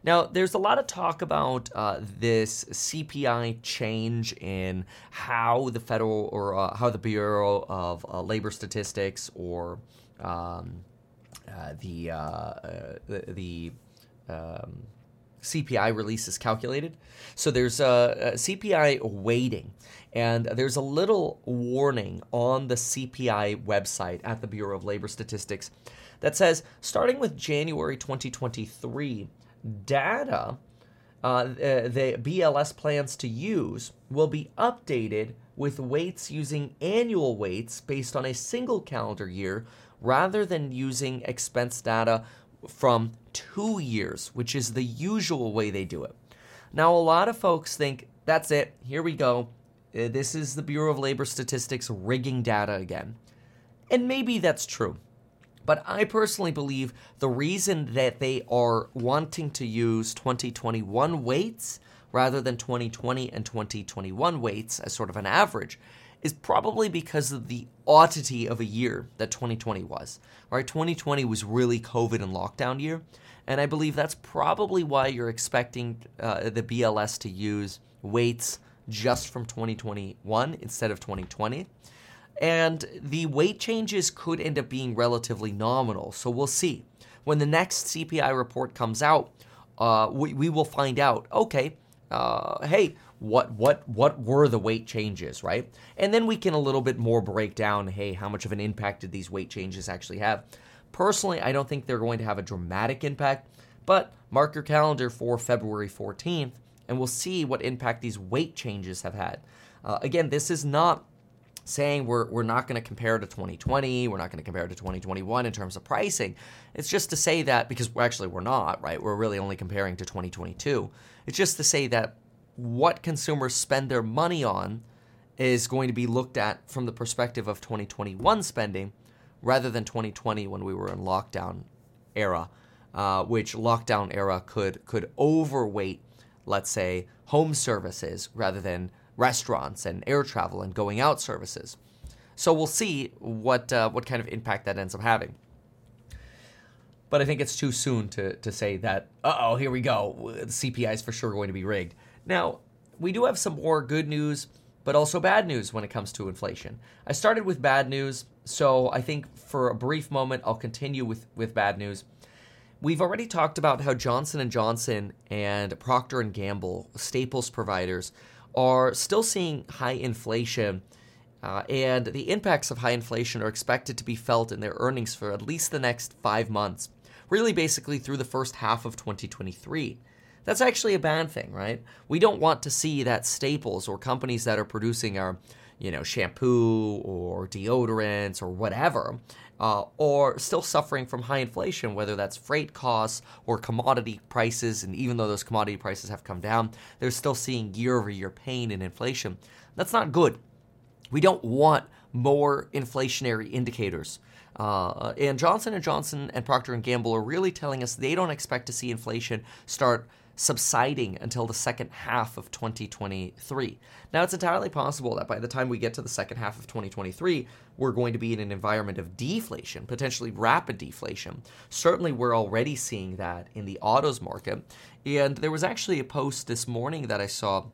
Now, there's a lot of talk about uh, this CPI change in how the federal or uh, how the Bureau of uh, Labor Statistics or um, uh, the, uh, uh, the, the um, CPI release is calculated. So there's a, a, CPI weighting, and there's a little warning on the CPI website at the Bureau of Labor Statistics that says starting with January 2023, data uh, the BLS plans to use will be updated with weights using annual weights based on a single calendar year rather than using expense data from two years, which is the usual way they do it. Now, a lot of folks think that's it, here we go. Uh, this is the Bureau of Labor Statistics rigging data again. And maybe that's true. But I personally believe the reason that they are wanting to use 2021 weights rather than 2020 and 2021 weights as sort of an average is probably because of the oddity of a year that 2020 was. Right? 2020 was really COVID and lockdown year, and I believe that's probably why you're expecting uh, the BLS to use weights just from 2021 instead of 2020. And the weight changes could end up being relatively nominal. So we'll see. When the next CPI report comes out, uh, we, we will find out, okay, uh, hey, what what what were the weight changes, right? And then we can a little bit more break down, hey, how much of an impact did these weight changes actually have? Personally, I don't think they're going to have a dramatic impact, but mark your calendar for February 14th, and we'll see what impact these weight changes have had. Uh, again, this is not saying we're, we're not going to compare to 2020, we're not going to compare to 2021 in terms of pricing. It's just to say that, because we're actually we're not, right? We're really only comparing to 2022. It's just to say that what consumers spend their money on is going to be looked at from the perspective of 2021 spending rather than 2020 when we were in lockdown era, uh, which lockdown era could could overweight, let's say, home services rather than restaurants and air travel and going out services. So we'll see what uh, what kind of impact that ends up having. But I think it's too soon to, to say that, oh, here we go. The CPI is for sure going to be rigged. Now, we do have some more good news, but also bad news when it comes to inflation. I started with bad news, so I think for a brief moment I'll continue with, with bad news. We've already talked about how Johnson and Johnson and Procter and Gamble, staples providers, are still seeing high inflation, uh, and the impacts of high inflation are expected to be felt in their earnings for at least the next five months, really basically through the first half of 2023. That's actually a bad thing, right? We don't want to see that staples or companies that are producing our, you know, shampoo or deodorants or whatever, uh, or still suffering from high inflation, whether that's freight costs or commodity prices. And even though those commodity prices have come down, they're still seeing year over year pain in inflation. That's not good. We don't want more inflationary indicators. Uh, and Johnson and Johnson and Procter and Gamble are really telling us they don't expect to see inflation start subsiding until the second half of 2023. Now, it's entirely possible that by the time we get to the second half of 2023, we're going to be in an environment of deflation, potentially rapid deflation. Certainly, we're already seeing that in the autos market. And there was actually a post this morning that I saw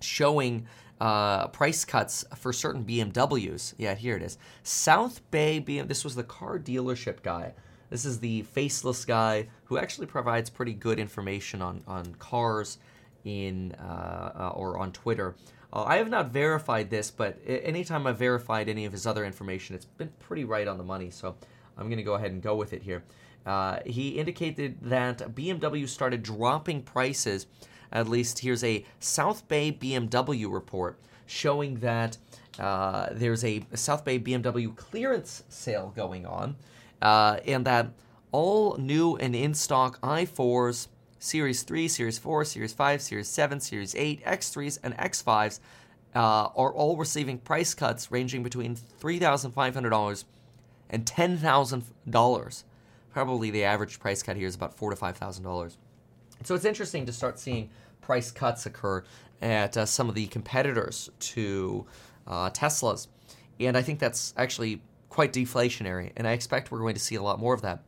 showing uh, price cuts for certain BMWs. Yeah, here it is. South Bay BM. This was the car dealership guy. This is the faceless guy who actually provides pretty good information on on cars in uh, uh, or on Twitter. Uh, I have not verified this, but anytime I've verified any of his other information, it's been pretty right on the money. So I'm going to go ahead and go with it here. Uh, he indicated that BMW started dropping prices at least here's a South Bay BMW report showing that uh, there's a South Bay BMW clearance sale going on, uh, and that all new and in stock i4s, Series 3, Series 4, Series 5, Series 7, Series 8, X3s, and X5s uh, are all receiving price cuts ranging between $3,500 and $10,000. Probably the average price cut here is about four to five thousand dollars. So it's interesting to start seeing price cuts occur at uh, some of the competitors to uh, Tesla's. And I think that's actually quite deflationary, and I expect we're going to see a lot more of that.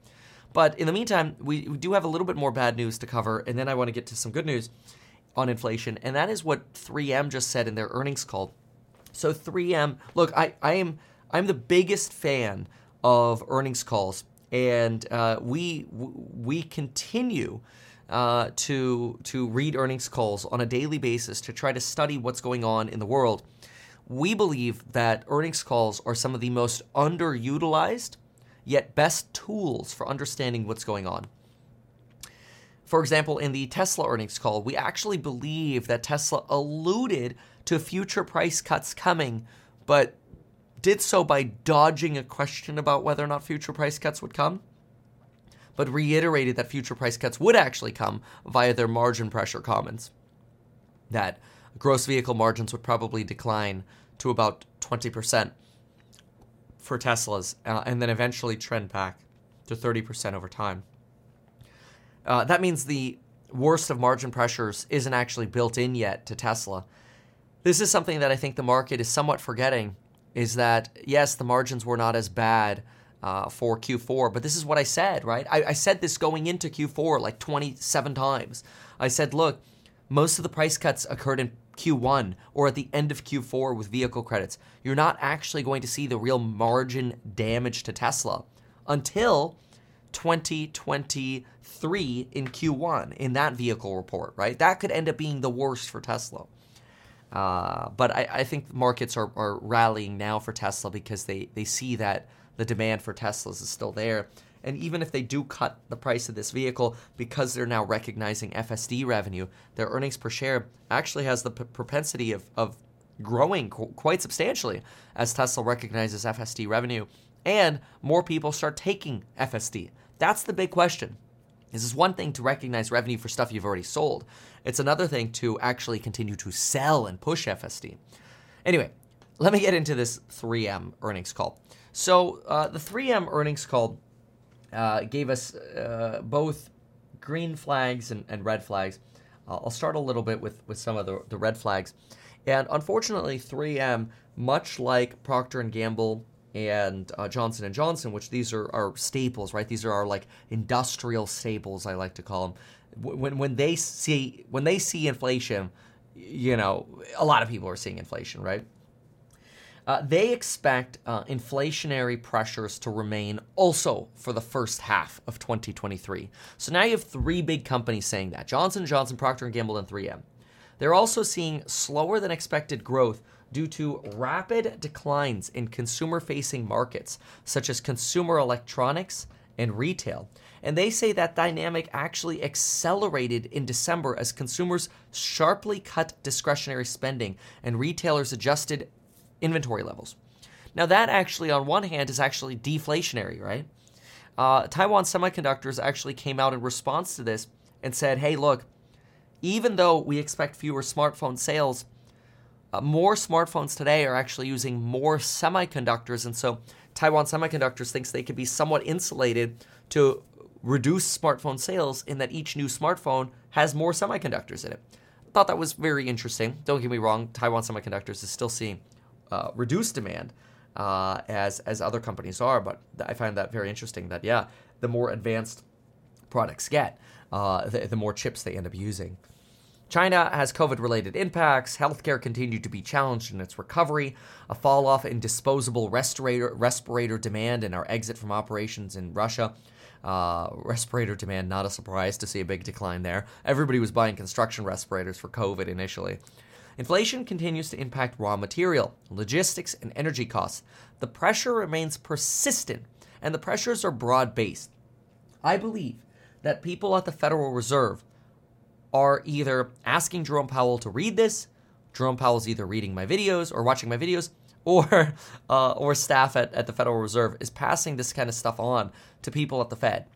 But in the meantime, we, we do have a little bit more bad news to cover, and then I want to get to some good news on inflation, and that is what 3M just said in their earnings call. So 3M, look, I, I am I'm the biggest fan of earnings calls, and uh, we we continue uh, to to read earnings calls on a daily basis to try to study what's going on in the world. We believe that earnings calls are some of the most underutilized yet best tools for understanding what's going on. For example, in the Tesla earnings call, we actually believe that Tesla alluded to future price cuts coming, but did so by dodging a question about whether or not future price cuts would come but reiterated that future price cuts would actually come via their margin pressure comments. That gross vehicle margins would probably decline to about 20% for Teslas uh, and then eventually trend back to 30% over time. Uh, that means the worst of margin pressures isn't actually built in yet to Tesla. This is something that I think the market is somewhat forgetting is that yes, the margins were not as bad uh, for Q4. But this is what I said, right? I, I said this going into Q4 like 27 times. I said, look, most of the price cuts occurred in Q1 or at the end of Q4 with vehicle credits. You're not actually going to see the real margin damage to Tesla until 2023 in Q1 in that vehicle report, right? That could end up being the worst for Tesla. Uh, but I, I think markets are, are rallying now for Tesla because they, they see that the demand for Teslas is still there. And even if they do cut the price of this vehicle because they're now recognizing FSD revenue, their earnings per share actually has the p- propensity of, of growing qu- quite substantially as Tesla recognizes FSD revenue and more people start taking FSD. That's the big question. This is one thing to recognize revenue for stuff you've already sold. It's another thing to actually continue to sell and push FSD. Anyway, let me get into this 3M earnings call. So uh, the 3M earnings call uh, gave us uh, both green flags and, and red flags. I'll start a little bit with, with some of the, the red flags. And unfortunately, 3M, much like Procter and Gamble and uh, Johnson and Johnson, which these are, are staples, right? These are our like industrial staples, I like to call them. When when they see when they see inflation, you know, a lot of people are seeing inflation, right? Uh, they expect uh, inflationary pressures to remain also for the first half of 2023. So now you have three big companies saying that: Johnson Johnson, Procter and Gamble, and 3M. They're also seeing slower than expected growth due to rapid declines in consumer facing markets such as consumer electronics and retail. And they say that dynamic actually accelerated in December as consumers sharply cut discretionary spending and retailers adjusted inventory levels. Now, that actually, on one hand, is actually deflationary, right? Uh, Taiwan Semiconductors actually came out in response to this and said, hey, look, even though we expect fewer smartphone sales, uh, more smartphones today are actually using more semiconductors. And so Taiwan Semiconductors thinks they could be somewhat insulated to reduce smartphone sales in that each new smartphone has more semiconductors in it. I thought that was very interesting. Don't get me wrong, Taiwan Semiconductors is still seeing uh, reduced demand uh, as as other companies are, but I find that very interesting. That yeah, the more advanced products get, uh, the, the more chips they end up using. China has COVID related impacts. Healthcare continued to be challenged in its recovery. A fall off in disposable respirator, respirator demand and our exit from operations in Russia. Uh, respirator demand, not a surprise to see a big decline there. Everybody was buying construction respirators for COVID initially. Inflation continues to impact raw material, logistics, and energy costs. The pressure remains persistent, and the pressures are broad based. I believe that people at the Federal Reserve are either asking Jerome Powell to read this, Jerome Powell's either reading my videos or watching my videos, <laughs> or uh, or staff at, at the Federal Reserve is passing this kind of stuff on to people at the Fed.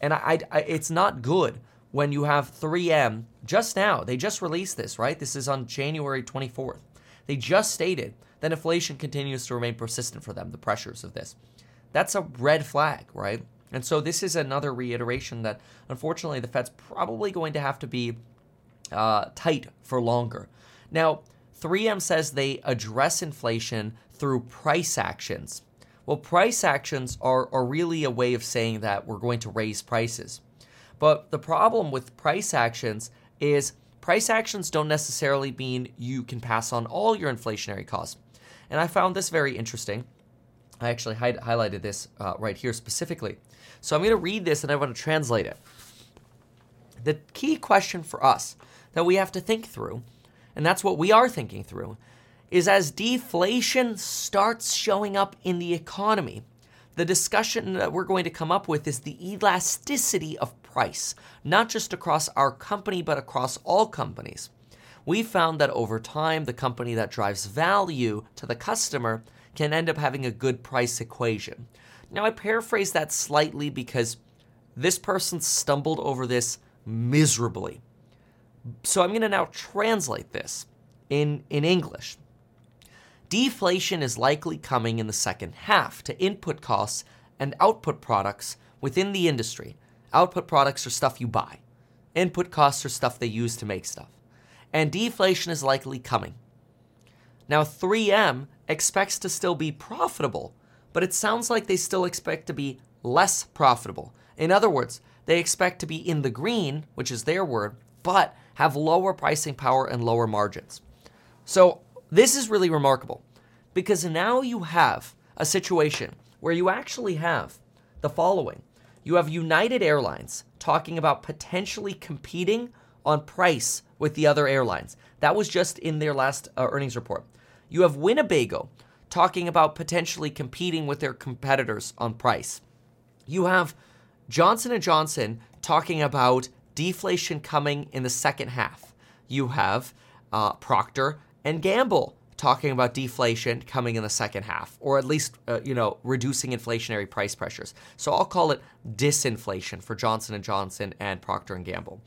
And I, I, it's not good when you have 3M just now. They just released this, right? This is on January 24th. They just stated that inflation continues to remain persistent for them, the pressures of this. That's a red flag, right? And so this is another reiteration that unfortunately the Fed's probably going to have to be uh, tight for longer. Now, 3M says they address inflation through price actions. Well, price actions are, are really a way of saying that we're going to raise prices. But the problem with price actions is price actions don't necessarily mean you can pass on all your inflationary costs. And I found this very interesting. I actually hi- highlighted this uh, right here specifically. So I'm going to read this and I want to translate it. The key question for us that we have to think through, and that's what we are thinking through, is as deflation starts showing up in the economy, the discussion that we're going to come up with is the elasticity of price, not just across our company, but across all companies. We found that over time, the company that drives value to the customer can end up having a good price equation. Now, I paraphrase that slightly because this person stumbled over this miserably. So I'm going to now translate this in, in English. Deflation is likely coming in the second half to input costs and output products within the industry. Output products are stuff you buy, input costs are stuff they use to make stuff. And deflation is likely coming. Now, 3M expects to still be profitable, but it sounds like they still expect to be less profitable. In other words, they expect to be in the green, which is their word, but have lower pricing power and lower margins. So, this is really remarkable because now you have a situation where you actually have the following you have United Airlines talking about potentially competing on price with the other airlines. That was just in their last uh, earnings report. You have Winnebago talking about potentially competing with their competitors on price. You have Johnson & Johnson talking about deflation coming in the second half. You have uh, Procter and Gamble talking about deflation coming in the second half, or at least uh, you know reducing inflationary price pressures. So I'll call it disinflation for Johnson Johnson and Procter and Gamble.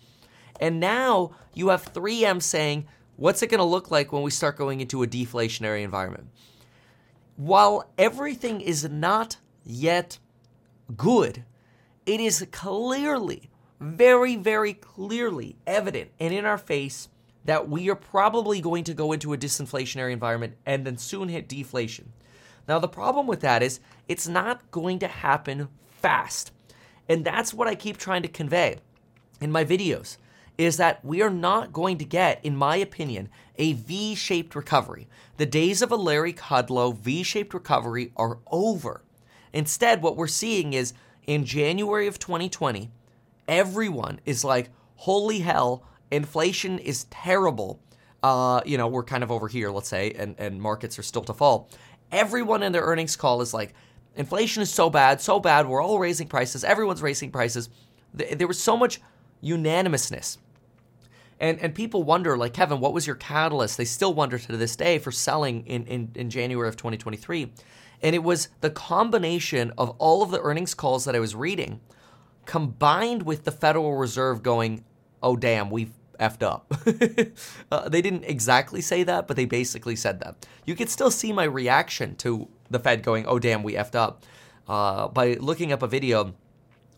And now you have 3M saying, what's it going to look like when we start going into a deflationary environment? While everything is not yet good, it is clearly, very, very clearly evident and in our face that we are probably going to go into a disinflationary environment and then soon hit deflation. Now, the problem with that is it's not going to happen fast. And that's what I keep trying to convey in my videos is that we are not going to get, in my opinion, a V shaped recovery. The days of a Larry Kudlow V shaped recovery are over. Instead, what we're seeing is in January of 2020, everyone is like, holy hell, inflation is terrible. Uh, you know, we're kind of over here, let's say, and, and markets are still to fall. Everyone in their earnings call is like, inflation is so bad, so bad, we're all raising prices, everyone's raising prices. There was so much unanimousness. And, and people wonder, like, Kevin, what was your catalyst? They still wonder to this day for selling in, in, in January of 2023. And it was the combination of all of the earnings calls that I was reading combined with the Federal Reserve going, oh, damn, we've effed up. <laughs> uh, they didn't exactly say that, but they basically said that. You could still see my reaction to the Fed going, oh, damn, we effed up. Uh, by looking up a video,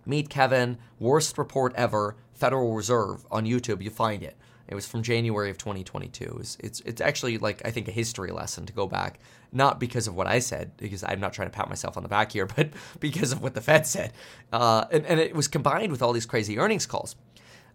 Meet Kevin, worst report ever, Federal Reserve on YouTube, you find it. It was from January of 2022. It's, it's, it's actually like I think a history lesson to go back, not because of what I said, because I'm not trying to pat myself on the back here, <laughs> but because of what the Fed said, uh, and, and it was combined with all these crazy earnings calls.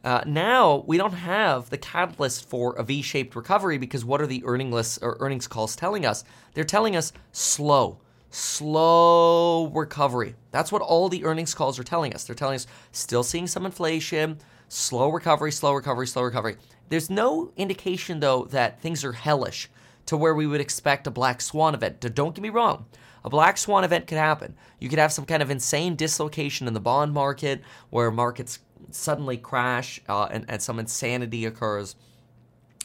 Uh, now we don't have the catalyst for a V-shaped recovery because what are the earnings or earnings calls telling us? They're telling us slow, slow recovery. That's what all the earnings calls are telling us. They're telling us still seeing some inflation, slow recovery, slow recovery, slow recovery. There's no indication though that things are hellish to where we would expect a black swan event. Don't get me wrong. A black swan event could happen. You could have some kind of insane dislocation in the bond market where markets suddenly crash uh, and, and some insanity occurs.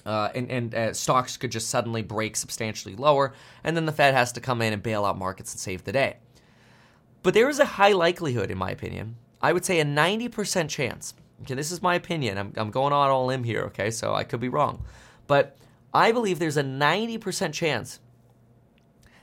Uh, and, and uh, stocks could just suddenly break substantially lower, and then the Fed has to come in and bail out markets and save the day. But there is a high likelihood, in my opinion, I would say a 90% chance. Okay, this is my opinion. I'm, I'm going on all in here, okay, so I could be wrong. But I believe there's a 90% chance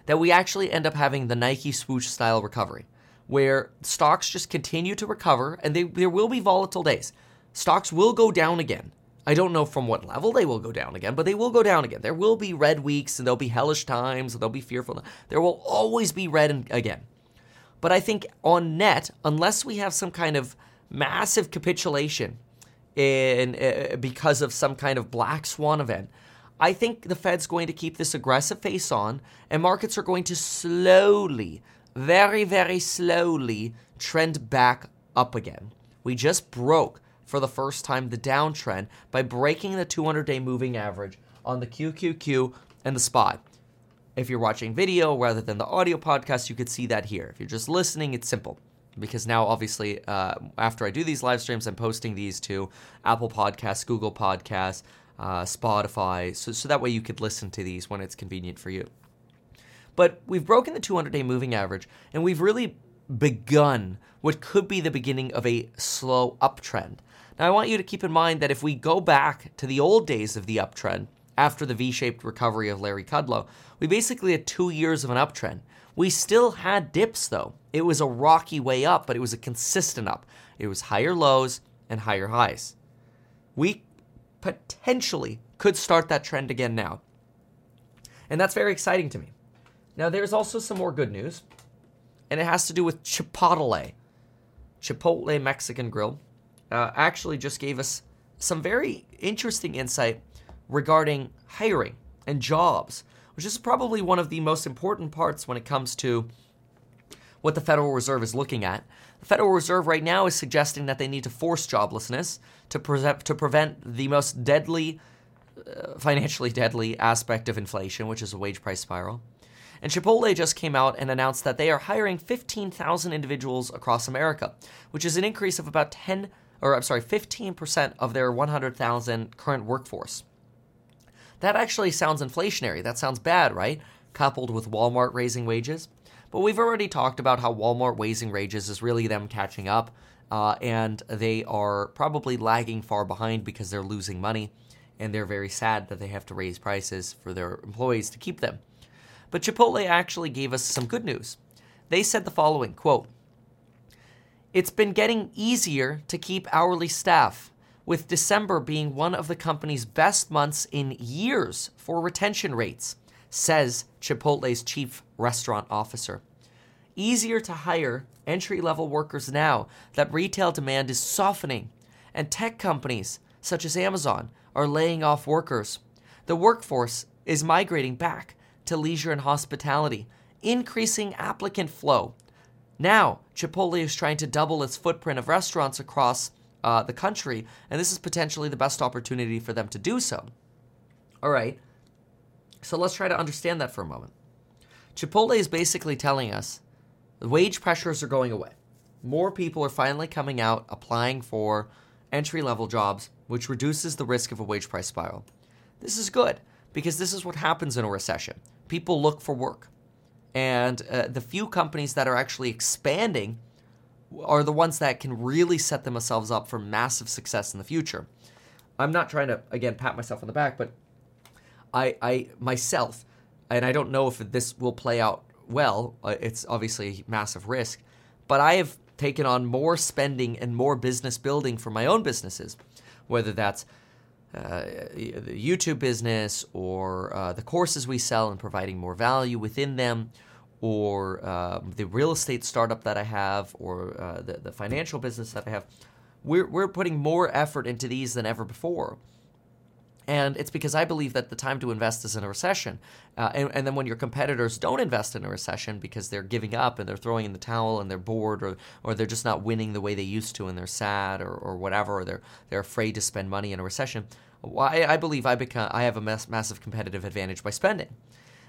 that we actually end up having the Nike swoosh style recovery where stocks just continue to recover and they, there will be volatile days. Stocks will go down again. I don't know from what level they will go down again, but they will go down again. There will be red weeks and there'll be hellish times and there'll be fearful. There will always be red again. But I think on net, unless we have some kind of massive capitulation in uh, because of some kind of black swan event, I think the Fed's going to keep this aggressive face on and markets are going to slowly very, very slowly trend back up again. We just broke for the first time the downtrend by breaking the 200 day moving average on the QQQ and the SPY. If you're watching video rather than the audio podcast, you could see that here. If you're just listening, it's simple. Because now, obviously, uh, after I do these live streams, I'm posting these to Apple Podcasts, Google Podcasts, uh, Spotify, so, so that way you could listen to these when it's convenient for you. But we've broken the 200 day moving average, and we've really begun what could be the beginning of a slow uptrend. Now, I want you to keep in mind that if we go back to the old days of the uptrend, after the V shaped recovery of Larry Kudlow, we basically had two years of an uptrend. We still had dips, though. It was a rocky way up, but it was a consistent up. It was higher lows and higher highs. We potentially could start that trend again now. And that's very exciting to me. Now, there's also some more good news, and it has to do with Chipotle. Chipotle Mexican Grill uh, actually just gave us some very interesting insight regarding hiring and jobs, which is probably one of the most important parts when it comes to what the Federal Reserve is looking at. The Federal Reserve right now is suggesting that they need to force joblessness to, pre- to prevent the most deadly, uh, financially deadly aspect of inflation, which is a wage price spiral. And Chipotle just came out and announced that they are hiring 15,000 individuals across America, which is an increase of about 10 or I'm sorry, 15% of their 100,000 current workforce. That actually sounds inflationary. That sounds bad, right? Coupled with Walmart raising wages. But we've already talked about how Walmart raising wages is really them catching up, uh, and they are probably lagging far behind because they're losing money, and they're very sad that they have to raise prices for their employees to keep them. But Chipotle actually gave us some good news. They said the following quote, It's been getting easier to keep hourly staff, with December being one of the company's best months in years for retention rates, says Chipotle's chief restaurant officer. Easier to hire entry level workers now that retail demand is softening, and tech companies such as Amazon, are laying off workers. The workforce is migrating back to leisure and hospitality, increasing applicant flow. Now, Chipotle is trying to double its footprint of restaurants across uh, the country, and this is potentially the best opportunity for them to do so. All right, so let's try to understand that for a moment. Chipotle is basically telling us the wage pressures are going away. More people are finally coming out applying for entry level jobs, which reduces the risk of a wage price spiral. This is good because this is what happens in a recession. People look for work. And uh, the few companies that are actually expanding are the ones that can really set themselves up for massive success in the future. I'm not trying to, again, pat myself on the back, but I, I myself, and I don't know if this will play out well, uh, it's obviously a massive risk, but I have taken on more spending and more business building for my own businesses, whether that's uh, the YouTube business or uh, the courses we sell and providing more value within them, or uh, the real estate startup that I have, or uh, the, the financial business that I have. We're, we're putting more effort into these than ever before. And it's because I believe that the time to invest is in a recession. Uh, and, and, then when your competitors don't invest in a recession because they're giving up and they're throwing in the towel and they're bored or, or they're just not winning the way they used to and they're sad or, or whatever, or they're, they're afraid to spend money in a recession, well, I, I believe I, become, I have a mass, massive competitive advantage by spending.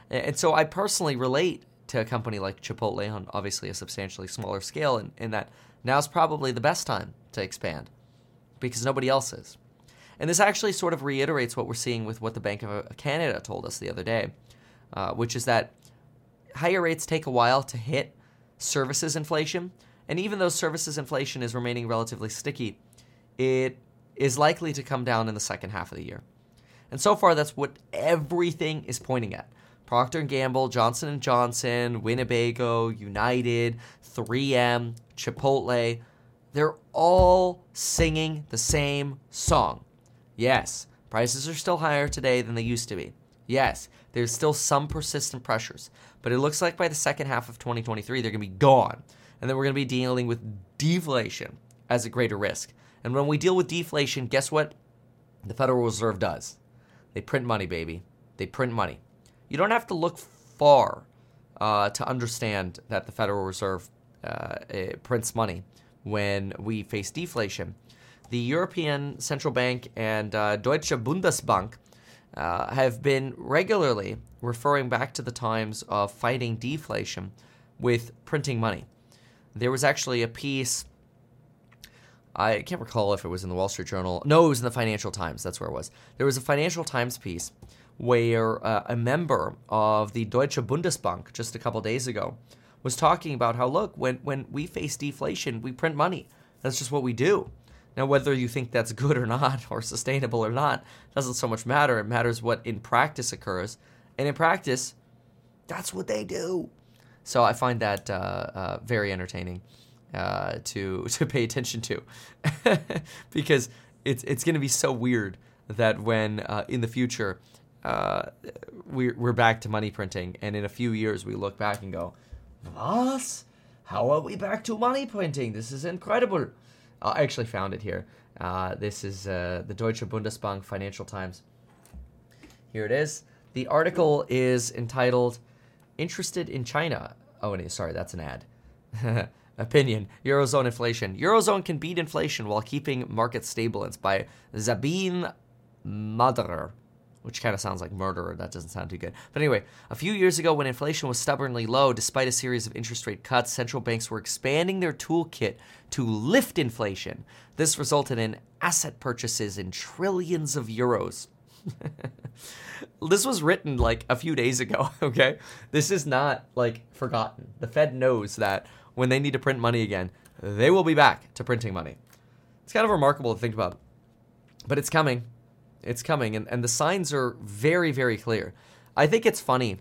And so I personally relate to a company like Chipotle on obviously a substantially smaller scale in, in that now's probably the best time to expand because nobody else is. And this actually sort of reiterates what we're seeing with what the Bank of Canada told us the other day, uh, which is that higher rates take a while to hit services inflation. And even though services inflation is remaining relatively sticky, it is likely to come down in the second half of the year. And so far, that's what everything is pointing at. Procter & Gamble, Johnson & Johnson, Winnebago, United, 3M, Chipotle, they're all singing the same song. Yes, prices are still higher today than they used to be. Yes, there's still some persistent pressures, but it looks like by the second half of 2023, they're going to be gone. And then we're going to be dealing with deflation as a greater risk. And when we deal with deflation, guess what? The Federal Reserve does. They print money, baby. They print money. You don't have to look far uh, to understand that the Federal Reserve uh, prints money when we face deflation the European Central Bank and uh, Deutsche Bundesbank uh, have been regularly referring back to the times of fighting deflation with printing money. There was actually a piece, I can't recall if it was in the Wall Street Journal. No, it was in the Financial Times. That's where it was. There was a Financial Times piece where uh, a member of the Deutsche Bundesbank just a couple days ago was talking about how, look, when, when we face deflation, we print money. That's just what we do. Now, whether you think that's good or not, <laughs> or sustainable or not, doesn't so much matter. It matters what in practice occurs. And in practice, that's what they do. So I find that uh, uh, very entertaining uh, to <laughs> to pay attention to, <laughs> because it's it's going to be so weird that when uh, in the future uh, we're we're back to money printing, and in a few years we look back and go, "Was? How are we back to money printing? This is incredible." I actually found it here. Uh, this is uh, the Deutsche Bundesbank Financial Times. Here it is. The article is entitled Interested in China. Oh, sorry, that's an ad. <laughs> Opinion Eurozone inflation. Eurozone can beat inflation while keeping markets stable. It's by Sabine Mauderer which kind of sounds like murderer. That doesn't sound too good. But anyway, a few years ago, when inflation was stubbornly low, despite a series of interest rate cuts, central banks were expanding their toolkit to lift inflation. This resulted in asset purchases in trillions of euros. <laughs> this was written like a few days ago, <laughs> okay? This is not like forgotten. The Fed knows that when they need to print money again, they will be back to printing money. It's kind of remarkable to think about. But it's coming. It's coming, and, and the signs are very, very clear. I think it's funny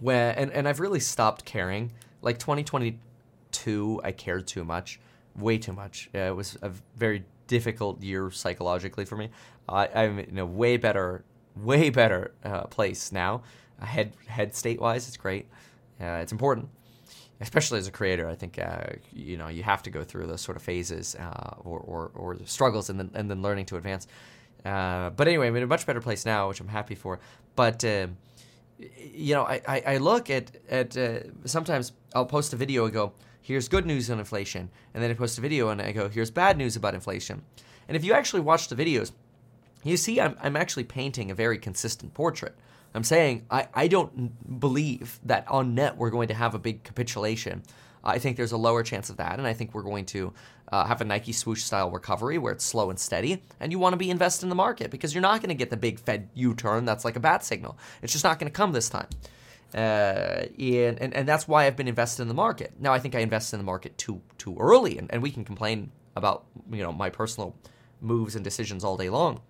when, and, and I've really stopped caring. Like 2022, I cared too much, way too much. it was a very difficult year psychologically for me. I'm in a way better, way better uh, place now. Head head state wise, it's great. Uh, it's important. especially as a creator, I think uh, you know you have to go through those sort of phases uh, or, or, or struggles, and then and then learning to advance. Uh, but anyway, I'm in a much better place now, which I'm happy for. But uh, you know, I, I, I, look at at uh, sometimes I'll post a video and go, "Here's good news on inflation," and then I post a video and I go, "Here's bad news about inflation." And if you actually watch the videos, you see I'm I'm actually painting a very consistent portrait. I'm saying I, I don't believe that on net we're going to have a big capitulation. I think there's a lower chance of that, and I think we're going to uh, have a Nike swoosh style recovery where it's slow and steady, and you want to be invested in the market because you're not going to get the big Fed U turn that's like a bat signal. It's just not going to come this time. Uh, and, and, and that's why I've been invested in the market. Now I think I invested in the market too too early, and, and we can complain about you know my personal moves and decisions all day long.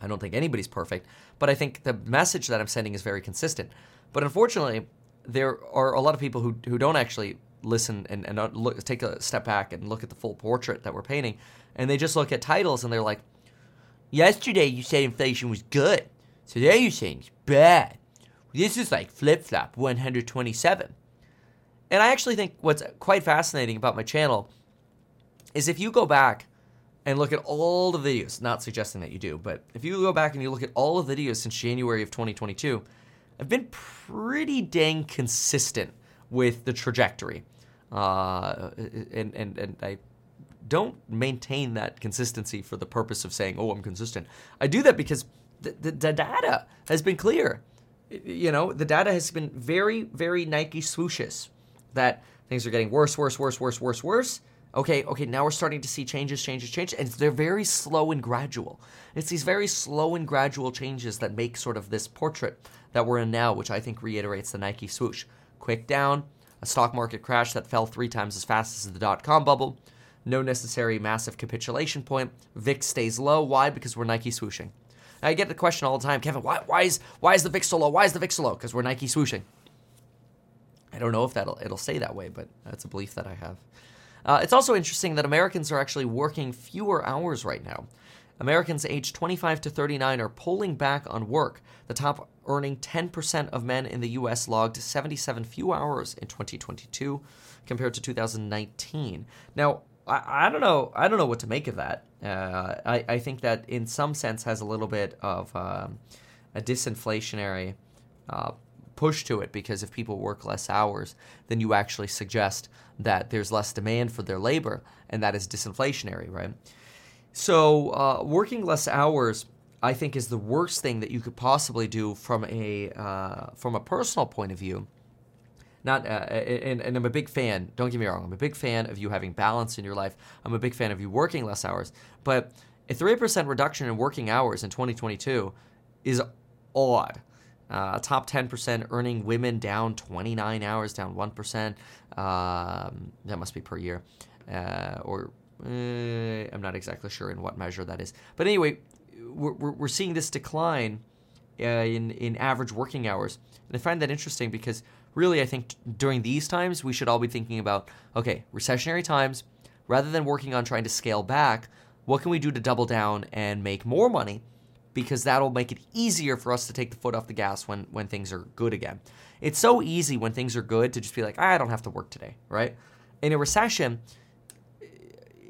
I don't think anybody's perfect, but I think the message that I'm sending is very consistent. But unfortunately, there are a lot of people who, who don't actually listen and, and uh, look, take a step back and look at the full portrait that we're painting, and they just look at titles and they're like, Yesterday you said inflation was good. Today you're saying it's bad. This is like flip flop 127. And I actually think what's quite fascinating about my channel is if you go back and look at all the videos, not suggesting that you do, but if you go back and you look at all the videos since January of 2022, I've been pretty dang consistent with the trajectory. Uh, and, and, and I don't maintain that consistency for the purpose of saying, oh, I'm consistent. I do that because the, the, the data has been clear. You know, the data has been very, very Nike swooshes that things are getting worse, worse, worse, worse, worse, worse Okay, okay, now we're starting to see changes, changes, changes, and they're very slow and gradual. It's these very slow and gradual changes that make sort of this portrait that we're in now, which I think reiterates the Nike swoosh. Quick down, a stock market crash that fell three times as fast as the dot com bubble, no necessary massive capitulation point. VIX stays low. Why? Because we're Nike swooshing. Now, I get the question all the time, Kevin, why, why, is, why is the VIX so low? Why is the VIX so low? Because we're Nike swooshing. I don't know if that'll it'll stay that way, but that's a belief that I have. Uh, it's also interesting that Americans are actually working fewer hours right now. Americans aged 25 to 39 are pulling back on work. The top earning 10% of men in the U.S. logged 77 fewer hours in 2022 compared to 2019. Now, I, I don't know. I don't know what to make of that. Uh, I, I think that in some sense has a little bit of um, a disinflationary uh, push to it because if people work less hours, then you actually suggest that there's less demand for their labor, and that is disinflationary, right? So, uh, working less hours, I think, is the worst thing that you could possibly do from a uh, from a personal point of view. Not, uh, and, and I'm a big fan. Don't get me wrong. I'm a big fan of you having balance in your life. I'm a big fan of you working less hours. But a three percent reduction in working hours in 2022 is odd. Uh, top 10% earning women down 29 hours, down 1%. Um, that must be per year. Uh, or uh, I'm not exactly sure in what measure that is. But anyway, we're, we're seeing this decline uh, in, in average working hours. And I find that interesting because really, I think t- during these times, we should all be thinking about okay, recessionary times, rather than working on trying to scale back, what can we do to double down and make more money? because that'll make it easier for us to take the foot off the gas when when things are good again. It's so easy when things are good to just be like, I don't have to work today, right? In a recession,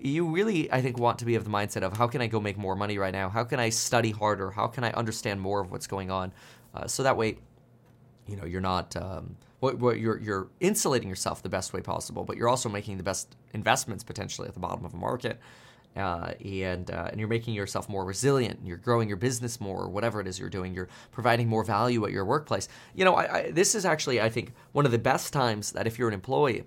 you really, I think, want to be of the mindset of how can I go make more money right now? How can I study harder? How can I understand more of what's going on? Uh, so that way, you know, you're not, um, what, what you're you're insulating yourself the best way possible, but you're also making the best investments potentially at the bottom of a market uh, and uh, and you're making yourself more resilient. You're growing your business more, or whatever it is you're doing. You're providing more value at your workplace. You know, I, I, this is actually, I think, one of the best times that if you're an employee,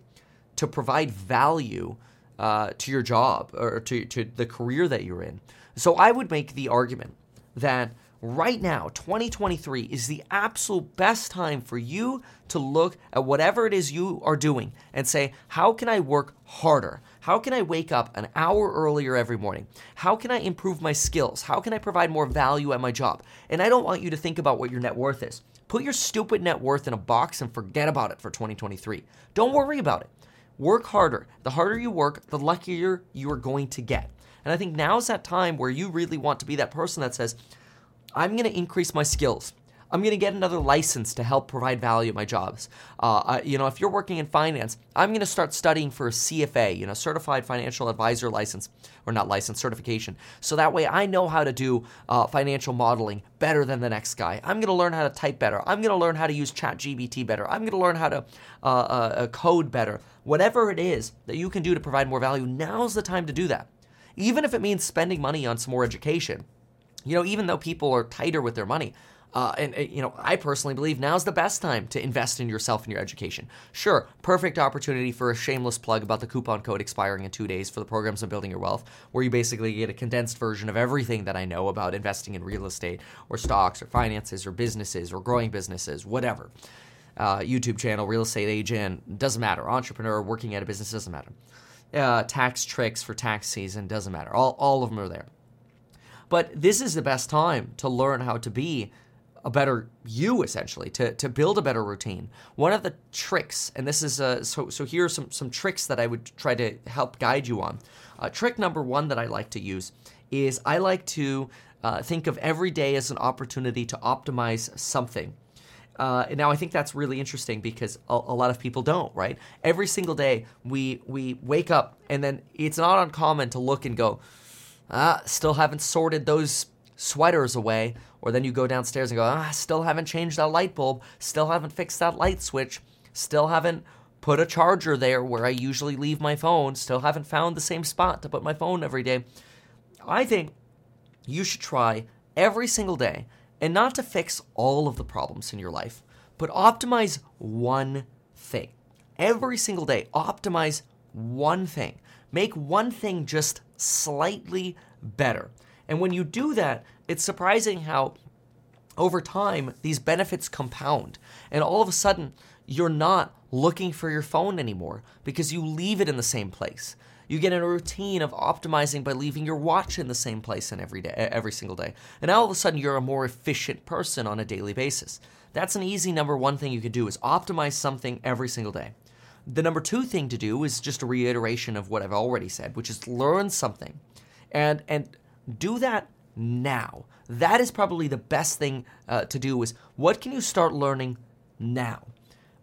to provide value uh, to your job or to to the career that you're in. So I would make the argument that right now, 2023 is the absolute best time for you to look at whatever it is you are doing and say, how can I work harder? How can I wake up an hour earlier every morning? How can I improve my skills? How can I provide more value at my job? And I don't want you to think about what your net worth is. Put your stupid net worth in a box and forget about it for 2023. Don't worry about it. Work harder. The harder you work, the luckier you are going to get. And I think now's that time where you really want to be that person that says, I'm going to increase my skills. I'm going to get another license to help provide value at my jobs. Uh, I, you know, if you're working in finance, I'm going to start studying for a CFA, you know, Certified Financial Advisor license, or not license, certification. So that way I know how to do uh, financial modeling better than the next guy. I'm going to learn how to type better. I'm going to learn how to use ChatGPT better. I'm going to learn how to uh, uh, code better. Whatever it is that you can do to provide more value, now's the time to do that. Even if it means spending money on some more education. You know, even though people are tighter with their money, uh, and, you know, I personally believe now's the best time to invest in yourself and your education. Sure, perfect opportunity for a shameless plug about the coupon code expiring in two days for the programs on building your wealth, where you basically get a condensed version of everything that I know about investing in real estate or stocks or finances or businesses or growing businesses, whatever. Uh, YouTube channel, real estate agent, doesn't matter. Entrepreneur, working at a business, doesn't matter. Uh, tax tricks for tax season, doesn't matter. All, all of them are there. But this is the best time to learn how to be a better you essentially to, to build a better routine one of the tricks and this is uh, so so here are some some tricks that i would try to help guide you on uh, trick number one that i like to use is i like to uh, think of every day as an opportunity to optimize something uh, now I think that's really interesting because a, a, lot of people don't, right? Every single day we we wake up and then it's not uncommon to look and go, ah, still haven't sorted those sweaters away, or then you go downstairs and go, ah, still haven't changed that light bulb, still haven't fixed that light switch, still haven't put a charger there where I usually leave my phone, still haven't found the same spot to put my phone every day. I think you should try every single day, and not to fix all of the problems in your life, but optimize one thing. Every single day, optimize one thing. Make one thing just slightly better. And when you do that, it's surprising how over time these benefits compound. And all of a sudden, you're not looking for your phone anymore because you leave it in the same place. You get in a routine of optimizing by leaving your watch in the same place in every day, every single day. And now all of a sudden you're a more efficient person on a daily basis. That's an easy number one thing you could do is optimize something every single day. The number two thing to do is just a reiteration of what I've already said, which is learn something. And and do that now. That is probably the best thing uh, to do is what can you start learning now?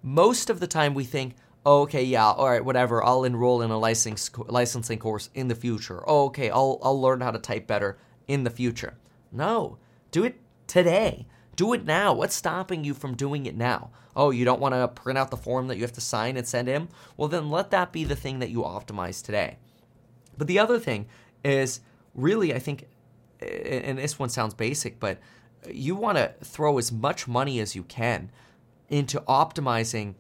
Most of the time we think, okay, yeah, all right, whatever, I'll enroll in a licensing, licensing course in the future. Oh, okay, I'll, I'll learn how to type better in the future. No, do it today. Do it now. What's stopping you from doing it now? Oh, you don't want to print out the form that you have to sign and send in? Well, then let that be the thing that you optimize today. But the other thing is really, I think, and this one sounds basic, but you want to throw as much money as you can into optimizing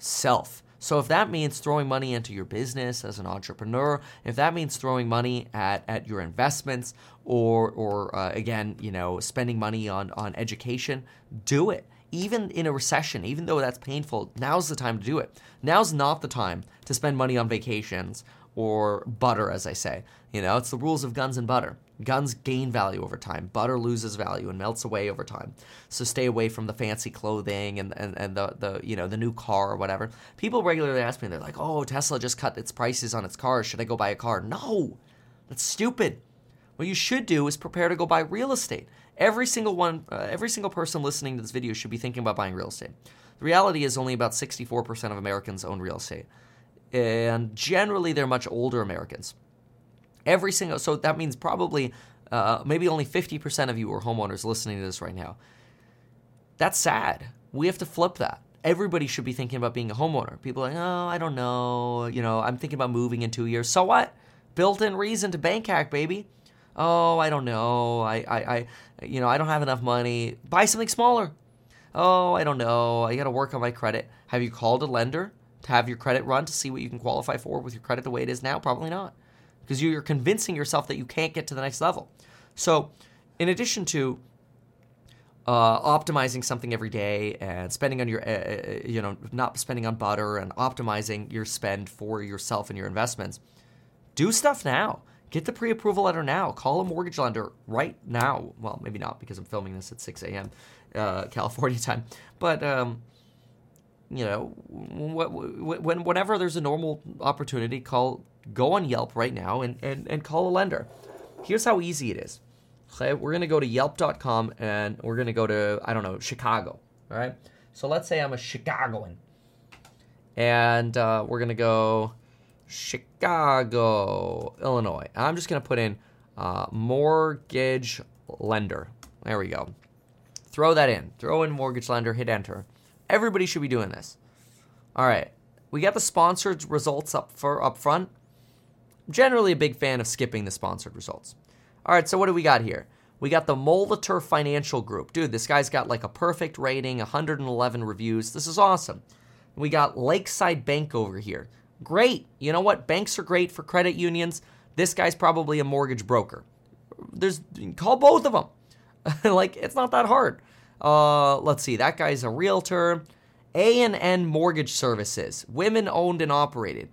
yourself. So if that means throwing money into your business as an entrepreneur, if that means throwing money at, at your investments, or or uh, again, you know, spending money on on education, do it. Even in a recession, even though that's painful, now's the time to do it. Now's not the time to spend money on vacations or butter, as I say. You know, it's the rules of guns and butter. Guns gain value over time. Butter loses value and melts away over time. So stay away from the fancy clothing and, and, and the, the you know the new car or whatever. People regularly ask me, they're like, "Oh, Tesla just cut its prices on its cars. Should I go buy a car?" No, that's stupid. What you should do is prepare to go buy real estate. Every single one, uh, every single person listening to this video should be thinking about buying real estate. The reality is only about 64% of Americans own real estate and generally they're much older Americans. Every single, so that means probably uh, maybe only 50% of you are homeowners listening to this right now. That's sad. We have to flip that. Everybody should be thinking about being a homeowner. People like, oh, I don't know. You know, I'm thinking about moving in two years. So what? Built in reason to bank hack, baby. Oh, I don't know. I, I, I, you know, I don't have enough money. Buy something smaller. Oh, I don't know. I got to work on my credit. Have you called a lender? to have your credit run to see what you can qualify for with your credit the way it is now? Probably not. Because you're convincing yourself that you can't get to the next level. So, in addition to uh, optimizing something every day and spending on your, uh, you know, not spending on butter and optimizing your spend for yourself and your investments, do stuff now. Get the pre approval letter now. Call a mortgage lender right now. Well, maybe not because I'm filming this at 6 a.m. Uh, <laughs> California time. But um, you know, when whenever there's a normal opportunity, call go on Yelp right now and, and, and call a lender. Here's how easy it is. Okay, we're gonna go to Yelp.com and we're gonna go to I don't know Chicago. All right. So let's say I'm a Chicagoan, and uh, we're gonna go Chicago, Illinois. I'm just gonna put in uh, mortgage lender. There we go. Throw that in. Throw in mortgage lender. Hit enter. Everybody should be doing this. All right. We got the sponsored results up for up front. Generally a big fan of skipping the sponsored results. All right, so what do we got here? We got the Molitor Financial Group. Dude, this guy's got like a perfect rating, 111 reviews. This is awesome. We got Lakeside Bank over here. Great. You know what? Banks are great for credit unions. This guy's probably a mortgage broker. There's call both of them. <laughs> like it's not that hard. Uh, let's see. That guy's a realtor. A and N Mortgage Services, women owned and operated.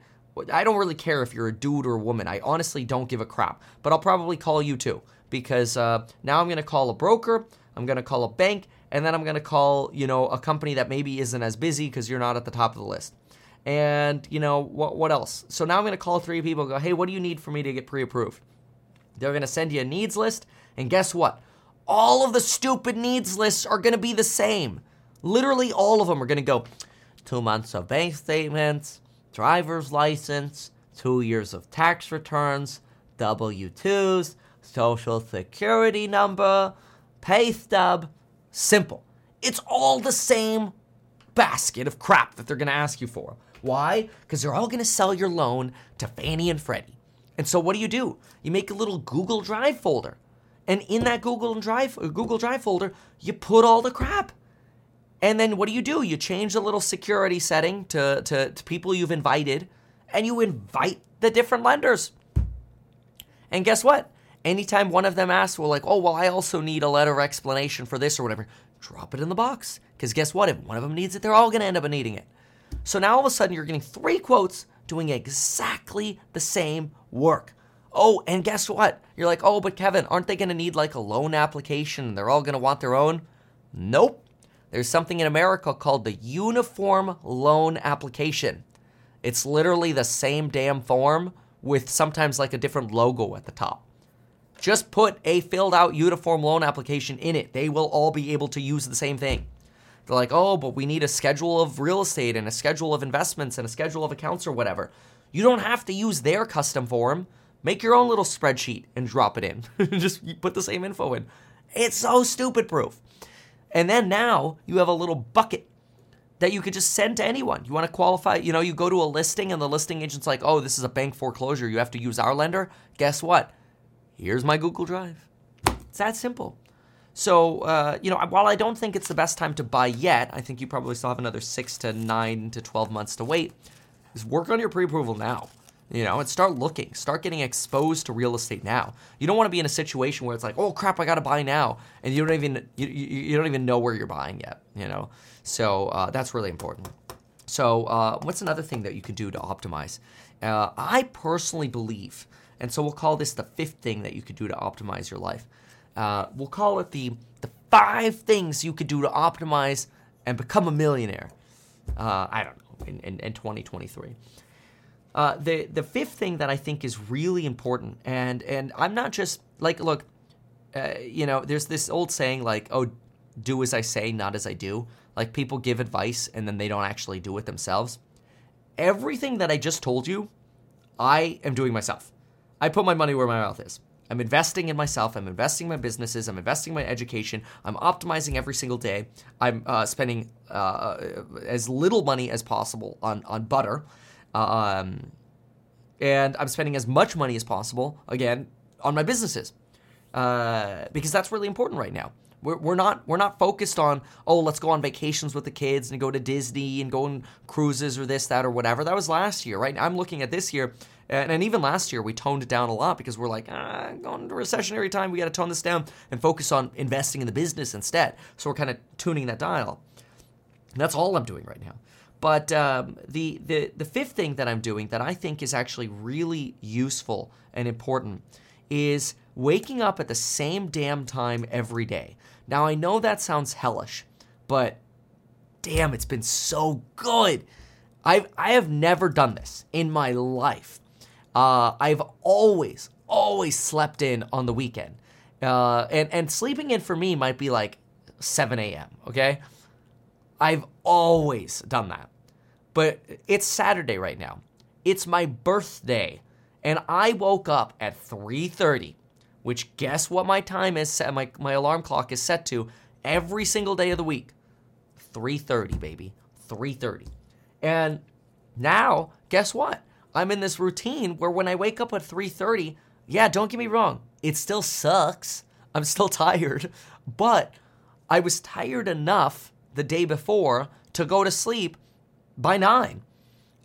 I don't really care if you're a dude or a woman. I honestly don't give a crap. But I'll probably call you too because uh, now I'm going to call a broker, I'm going to call a bank, and then I'm going to call you know a company that maybe isn't as busy because you're not at the top of the list. And you know what? What else? So now I'm going to call three people. go, hey, what do you need for me to get pre-approved? They're going to send you a needs list, and guess what? All of the stupid needs lists are going to be the same. Literally, all of them are going to go two months of bank statements, driver's license, two years of tax returns, W 2s, social security number, pay stub. Simple. It's all the same basket of crap that they're going to ask you for. Why? Because they're all going to sell your loan to Fannie and Freddie. And so what do you do? You make a little Google Drive folder. And in that Google Drive Google Drive folder, you put all the crap. And then what do you do? You change the little security setting to, to, to people you've invited, and you invite the different lenders. And guess what? Anytime one of them asks, well, like, oh, well, I also need a letter of explanation for this or whatever, drop it in the box. Because guess what? If one of them needs it, they're all going to end up needing it. So now all of a sudden, you're getting three quotes doing exactly the same work. Oh, and guess what? You're like, oh, but Kevin, aren't they going to need like a loan application? They're all going to want their own? Nope. There's something in America called the Uniform Loan Application. It's literally the same damn form with sometimes like a different logo at the top. Just put a filled out uniform loan application in it. They will all be able to use the same thing. They're like, oh, but we need a schedule of real estate and a schedule of investments and a schedule of accounts or whatever. You don't have to use their custom form. Make your own little spreadsheet and drop it in. <laughs> Just put the same info in. It's so stupid proof. And then now you have a little bucket that you could just send to anyone. You want to qualify, you know, you go to a listing and the listing agent's like, oh, this is a bank foreclosure. You have to use our lender. Guess what? Here's my Google Drive. It's that simple. So, uh, you know, while I don't think it's the best time to buy yet, I think you probably still have another six to nine to 12 months to wait, is work on your pre approval now. You know, and start looking, start getting exposed to real estate now. You don't want to be in a situation where it's like, oh crap, I got to buy now, and you don't even you, you, don't even know where you're buying yet. You know, so uh, that's really important. So, uh, what's another thing that you can do to optimize? Uh, I personally believe, and so we'll call this the fifth thing that you could do to optimize your life. Uh, we'll call it the the five things you could do to optimize and become a millionaire. Uh, I don't know in, in, in 2023. Uh, the the fifth thing that I think is really important, and and I'm not just like look, uh, you know, there's this old saying like, oh, do as I say, not as I do. Like people give advice and then they don't actually do it themselves. Everything that I just told you, I am doing myself. I put my money where my mouth is. I'm investing in myself. I'm investing in my businesses. I'm investing in my education. I'm optimizing every single day. I'm uh, spending uh, as little money as possible on on butter. Um, and I'm spending as much money as possible, again, on my businesses. Uh, because that's really important right now. We're, we're not we're not focused on oh let's go on vacations with the kids and go to Disney and go on cruises or this that or whatever. That was last year right? I'm looking at this year and, and even last year we toned it down a lot because we're like ah, going into recessionary time we got to tone this down and focus on investing in the business instead. So we're kind of tuning that dial. And that's all I'm doing right now but um, the, the, the fifth thing that I'm doing that I think is actually really useful and important is waking up at the same damn time every day. Now, I know that sounds hellish, but damn, it's been so good. I've, I have never done this in my life. Uh, I've always, always slept in on the weekend. Uh, and and sleeping in for me might be like 7 a.m. Okay, I've always done that, but it's Saturday right now. It's my birthday, and I woke up at 3:30, which guess what my time is set my my alarm clock is set to every single day of the week. 3:30, baby. 3:30. And now, guess what? I'm in this routine where when I wake up at 3:30, yeah, don't get me wrong, it still sucks. I'm still <laughs> tired, but I was tired enough the day before to go to sleep by nine.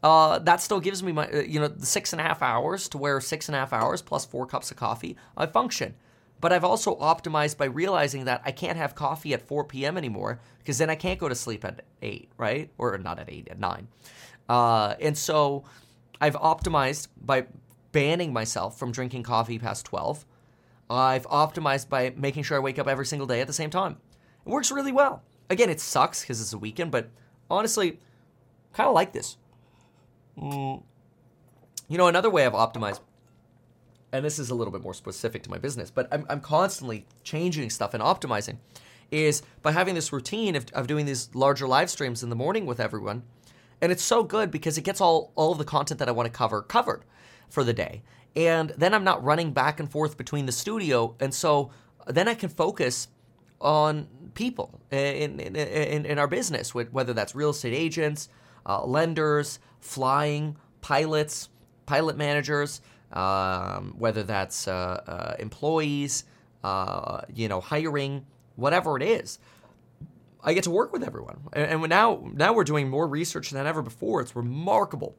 Uh, that still gives me my, uh, you know, the six and a half hours to where six and a half hours plus four cups of coffee, I function. But I've also optimized by realizing that I can't have coffee at 4 p.m. anymore because then I can't go to sleep at 8, right? Or not at 8, at 9. Uh, and so I've optimized by banning myself from drinking coffee past 12. I've optimized by making sure I wake up every single day at the same time. It works really well. Again, it sucks because it's a weekend, but honestly, kind of like this. Mm. You know, another way I've optimized, and this is a little bit more specific to my business, but I'm, I'm constantly changing stuff and optimizing, is by having this routine of, of doing these larger live streams in the morning with everyone. And it's so good because it gets all, all of the content that I want to cover covered for the day. And then I'm not running back and forth between the studio. And so then I can focus on people in, in, in, in our business, whether that's real estate agents, uh, lenders, flying, pilots, pilot managers, um, whether that's uh, uh, employees, uh, you know, hiring, whatever it is. I get to work with everyone, and, and now now we're doing more research than ever before. It's remarkable.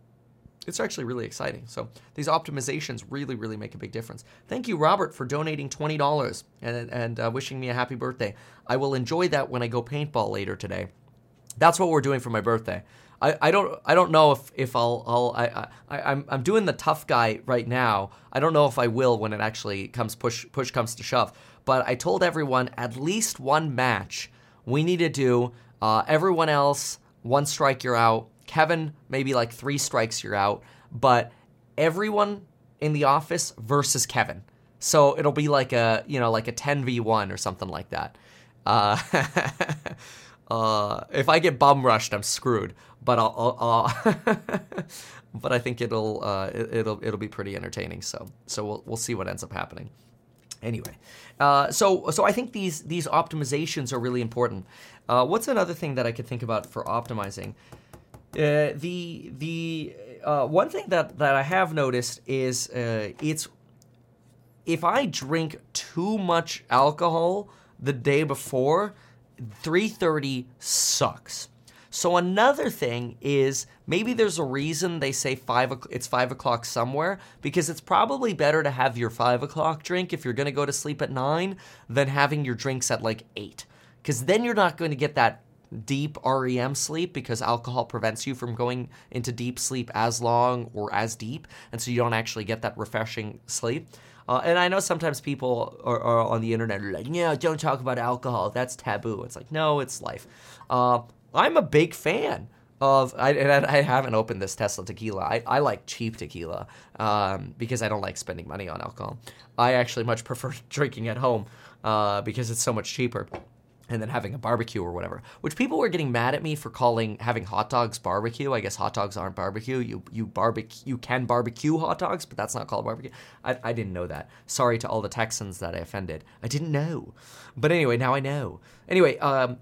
It's actually really exciting. So these optimizations really, really make a big difference. Thank you, Robert, for donating twenty dollars and and uh, wishing me a happy birthday. I will enjoy that when I go paintball later today. That's what we're doing for my birthday. I, I don't I don't know if, if I'll I'll I, I I'm I'm doing the tough guy right now. I don't know if I will when it actually comes push push comes to shove. But I told everyone at least one match we need to do. Uh, everyone else one strike you're out. Kevin maybe like three strikes you're out. But everyone in the office versus Kevin. So it'll be like a you know like a 10v1 or something like that. Uh, <laughs> uh, if I get bum rushed, I'm screwed. But I'll, I'll, I'll <laughs> but I think it'll uh, it, will it'll be pretty entertaining. So so we'll we'll see what ends up happening. Anyway, uh, so so I think these these optimizations are really important. Uh, what's another thing that I could think about for optimizing? Uh, the the uh, one thing that that I have noticed is uh, it's if I drink too much alcohol the day before, 3:30 sucks. So another thing is maybe there's a reason they say five. It's five o'clock somewhere because it's probably better to have your five o'clock drink if you're going to go to sleep at nine than having your drinks at like eight, because then you're not going to get that deep REM sleep because alcohol prevents you from going into deep sleep as long or as deep, and so you don't actually get that refreshing sleep. Uh, and I know sometimes people are, are, on the internet are like, yeah, don't talk about alcohol. That's taboo. It's like, no, it's life. Uh, I'm a big fan of, I, and I haven't opened this Tesla tequila. I, I like cheap tequila um, because I don't like spending money on alcohol. I actually much prefer <laughs> drinking at home uh, because it's so much cheaper and then having a barbecue or whatever. Which people were getting mad at me for calling having hot dogs barbecue. I guess hot dogs aren't barbecue. You you barbecue you can barbecue hot dogs, but that's not called barbecue. I, I didn't know that. Sorry to all the Texans that I offended. I didn't know. But anyway, now I know. Anyway, um,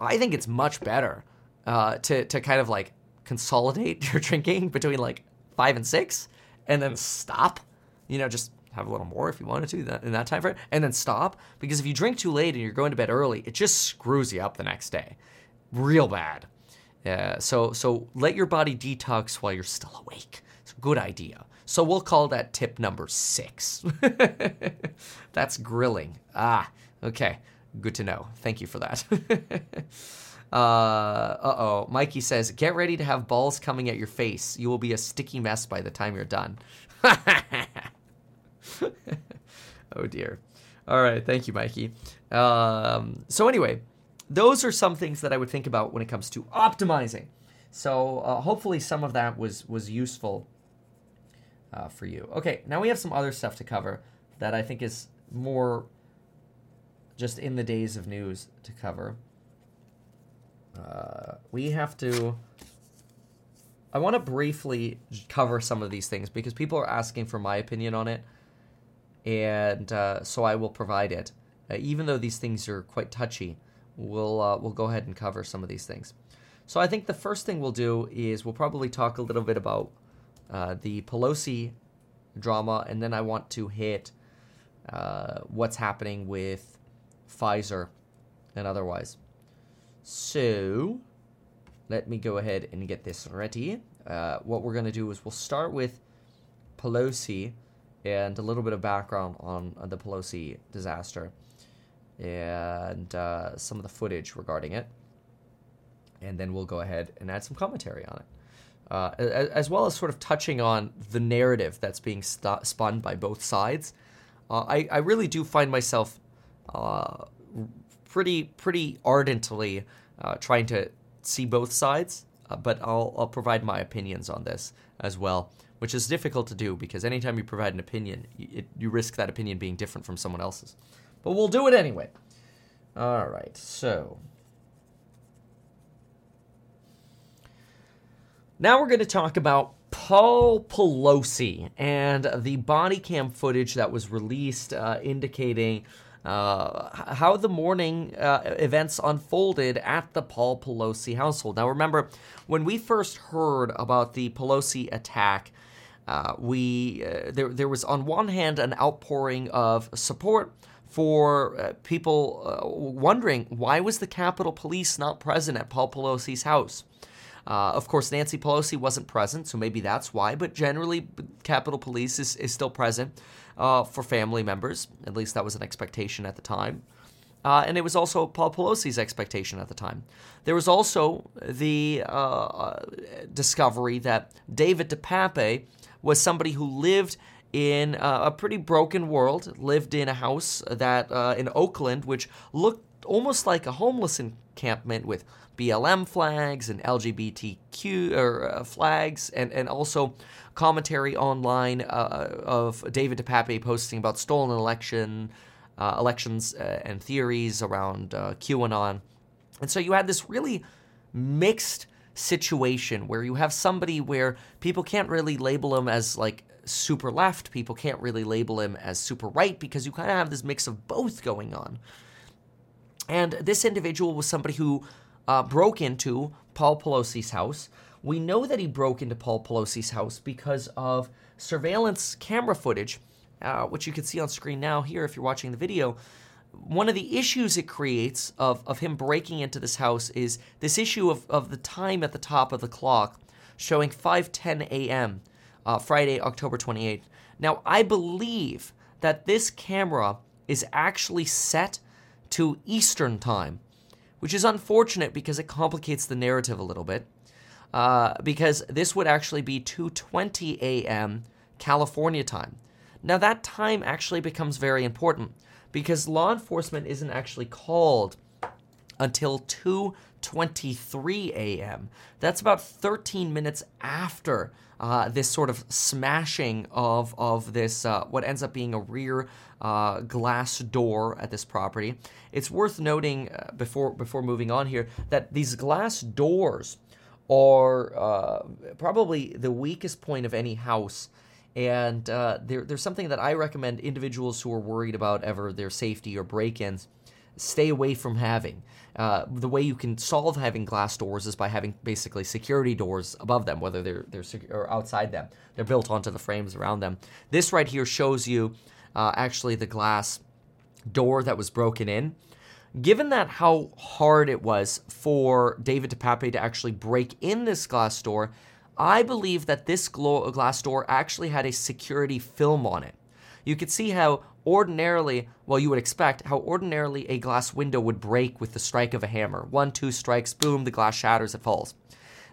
I think it's much better uh, to to kind of like consolidate <laughs> your drinking between like five and six, and then stop. You know, just have a little more if you wanted to that, in that time frame, and then stop. Because if you drink too late and you're going to bed early, it just screws you up the next day, real bad. Yeah, so so let your body detox while you're still awake. It's a good idea. So we'll call that tip number six. <laughs> That's grilling. Ah, okay. Good to know. Thank you for that. <laughs> uh oh. Mikey says, get ready to have balls coming at your face. You will be a sticky mess by the time you're done. <laughs> <laughs> oh dear. All right, thank you, Mikey. Um, so anyway, those are some things that I would think about when it comes to optimizing. So uh, hopefully some of that was was useful uh, for you. Okay, now we have some other stuff to cover that I think is more just in the days of news to cover. Uh, we have to. I want to briefly cover some of these things because people are asking for my opinion on it, and uh, so I will provide it. Uh, even though these things are quite touchy, we'll uh, we'll go ahead and cover some of these things. So I think the first thing we'll do is we'll probably talk a little bit about uh, the Pelosi drama, and then I want to hit uh, what's happening with Pfizer and otherwise. So let me go ahead and get this ready. Uh, what we're going to do is we'll start with Pelosi and a little bit of background on, the Pelosi disaster and uh, some of the footage regarding it. And then we'll go ahead and add some commentary on it. Uh, as, as, well as sort of touching on the narrative that's being st- spun by both sides. Uh, I, I really do find myself uh, pretty pretty ardently uh, trying to see both sides, uh, but I'll, I'll provide my opinions on this as well, which is difficult to do because anytime you provide an opinion, you, it, you risk that opinion being different from someone else's. But we'll do it anyway. All right, so Now we're going to talk about Paul Pelosi and the body cam footage that was released uh, indicating uh, how the morning uh, events unfolded at the Paul Pelosi household. Now, remember, when we first heard about the Pelosi attack, uh, we uh, there there was on one hand an outpouring of support for uh, people wondering why was the Capitol Police not present at Paul Pelosi's house. Uh, of course, Nancy Pelosi wasn't present, so maybe that's why, but generally, Capitol Police is, is still present uh, for family members. At least that was an expectation at the time. Uh, and it was also Paul Pelosi's expectation at the time. There was also the uh, discovery that David DePape was somebody who lived in uh, a pretty broken world, lived in a house that uh, in Oakland, which looked almost like a homeless encampment with BLM flags and LGBTQ or uh, flags, and and also commentary online uh, of David DePape posting about stolen election uh, elections uh, and theories around uh, QAnon, and so you had this really mixed situation where you have somebody where people can't really label him as like super left, people can't really label him as super right because you kind of have this mix of both going on. And this individual was somebody who uh, broke into Paul Pelosi's house. We know that he broke into Paul Pelosi's house because of surveillance camera footage, uh, which you can see on screen now here if you're watching the video. One of the issues it creates of, of him breaking into this house is this issue of, of the time at the top of the clock showing 5:10 a.m. Uh, Friday, October 28th. Now, I believe that this camera is actually set to Eastern time which is unfortunate because it complicates the narrative a little bit. Uh, because this would actually be 2:20 a.m. California time. Now that time actually becomes very important because law enforcement isn't actually called until 2:23 a.m. That's about 13 minutes after uh, this sort of smashing of of this uh, what ends up being a rear uh, glass door at this property. It's worth noting uh, before before moving on here that these glass doors are uh, probably the weakest point of any house. And uh, there's something that I recommend individuals who are worried about ever their safety or break-ins stay away from having. Uh, the way you can solve having glass doors is by having basically security doors above them, whether they're they're or outside them. They're built onto the frames around them. This right here shows you uh, actually the glass door that was broken in. Given that how hard it was for David DePape to actually break in this glass door, I believe that this glass door actually had a security film on it. You could see how ordinarily, well, you would expect how ordinarily a glass window would break with the strike of a hammer. One, two strikes, boom, the glass shatters, it falls.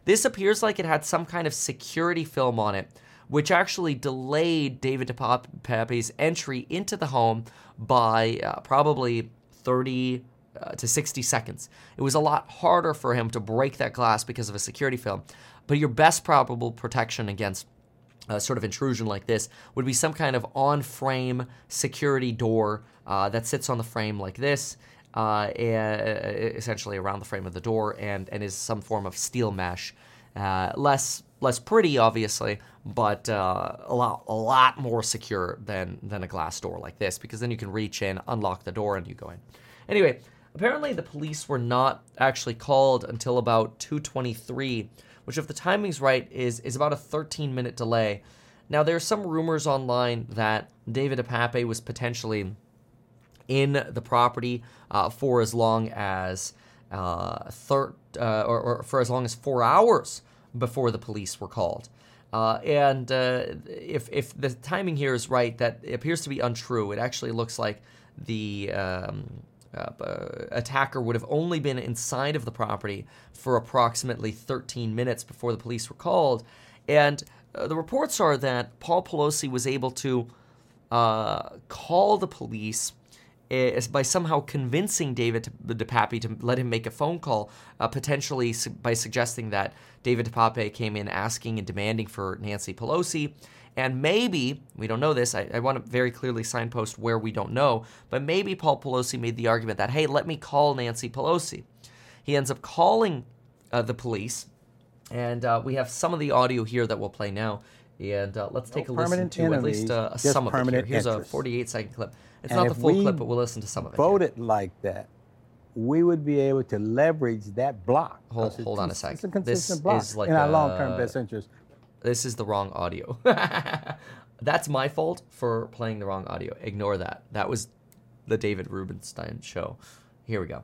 This appears like it had some kind of security film on it, which actually delayed David DePape's entry into the home by uh, probably 30 uh, to 60 seconds. It was a lot harder for him to break that glass because of a security film. But your best probable protection against uh, sort of intrusion like this would be some kind of on-frame security door uh, that sits on the frame like this, uh, e- essentially around the frame of the door, and and is some form of steel mesh, uh, less less pretty, obviously, but uh, a lot a lot more secure than than a glass door like this, because then you can reach in, unlock the door, and you go in. Anyway, apparently the police were not actually called until about 2:23 which if the timing's right is is about a 13 minute delay. Now there are some rumors online that David DePape was potentially in the property uh, for as long as uh, thir- uh, or, or, for as long as four hours before the police were called. Uh, and uh, if if the timing here is right, that appears to be untrue. It actually looks like the um, uh, attacker would have only been inside of the property for approximately 13 minutes before the police were called. And uh, the reports are that Paul Pelosi was able to uh, call the police uh, by somehow convincing David DePape to let him make a phone call, uh, potentially su- by suggesting that David DePape came in asking and demanding for Nancy Pelosi. And maybe, we don't know this, I, I, want to very clearly signpost where we don't know, but maybe Paul Pelosi made the argument that, hey, let me call Nancy Pelosi. He ends up calling uh, the police, and uh, we have some of the audio here that we'll play now. And uh, let's take no a listen to enemies, at least uh, some of it here. Here's interest. a 48 second clip. It's and not the full clip, but we'll listen to some of it. Voted here. like that, we would be able to leverage that block. Hold, hold on a second. It's a consistent this block is like in our long-term best interest. This is the wrong audio. <laughs> That's my fault for playing the wrong audio. Ignore that. That was the David Rubenstein show. Here we go.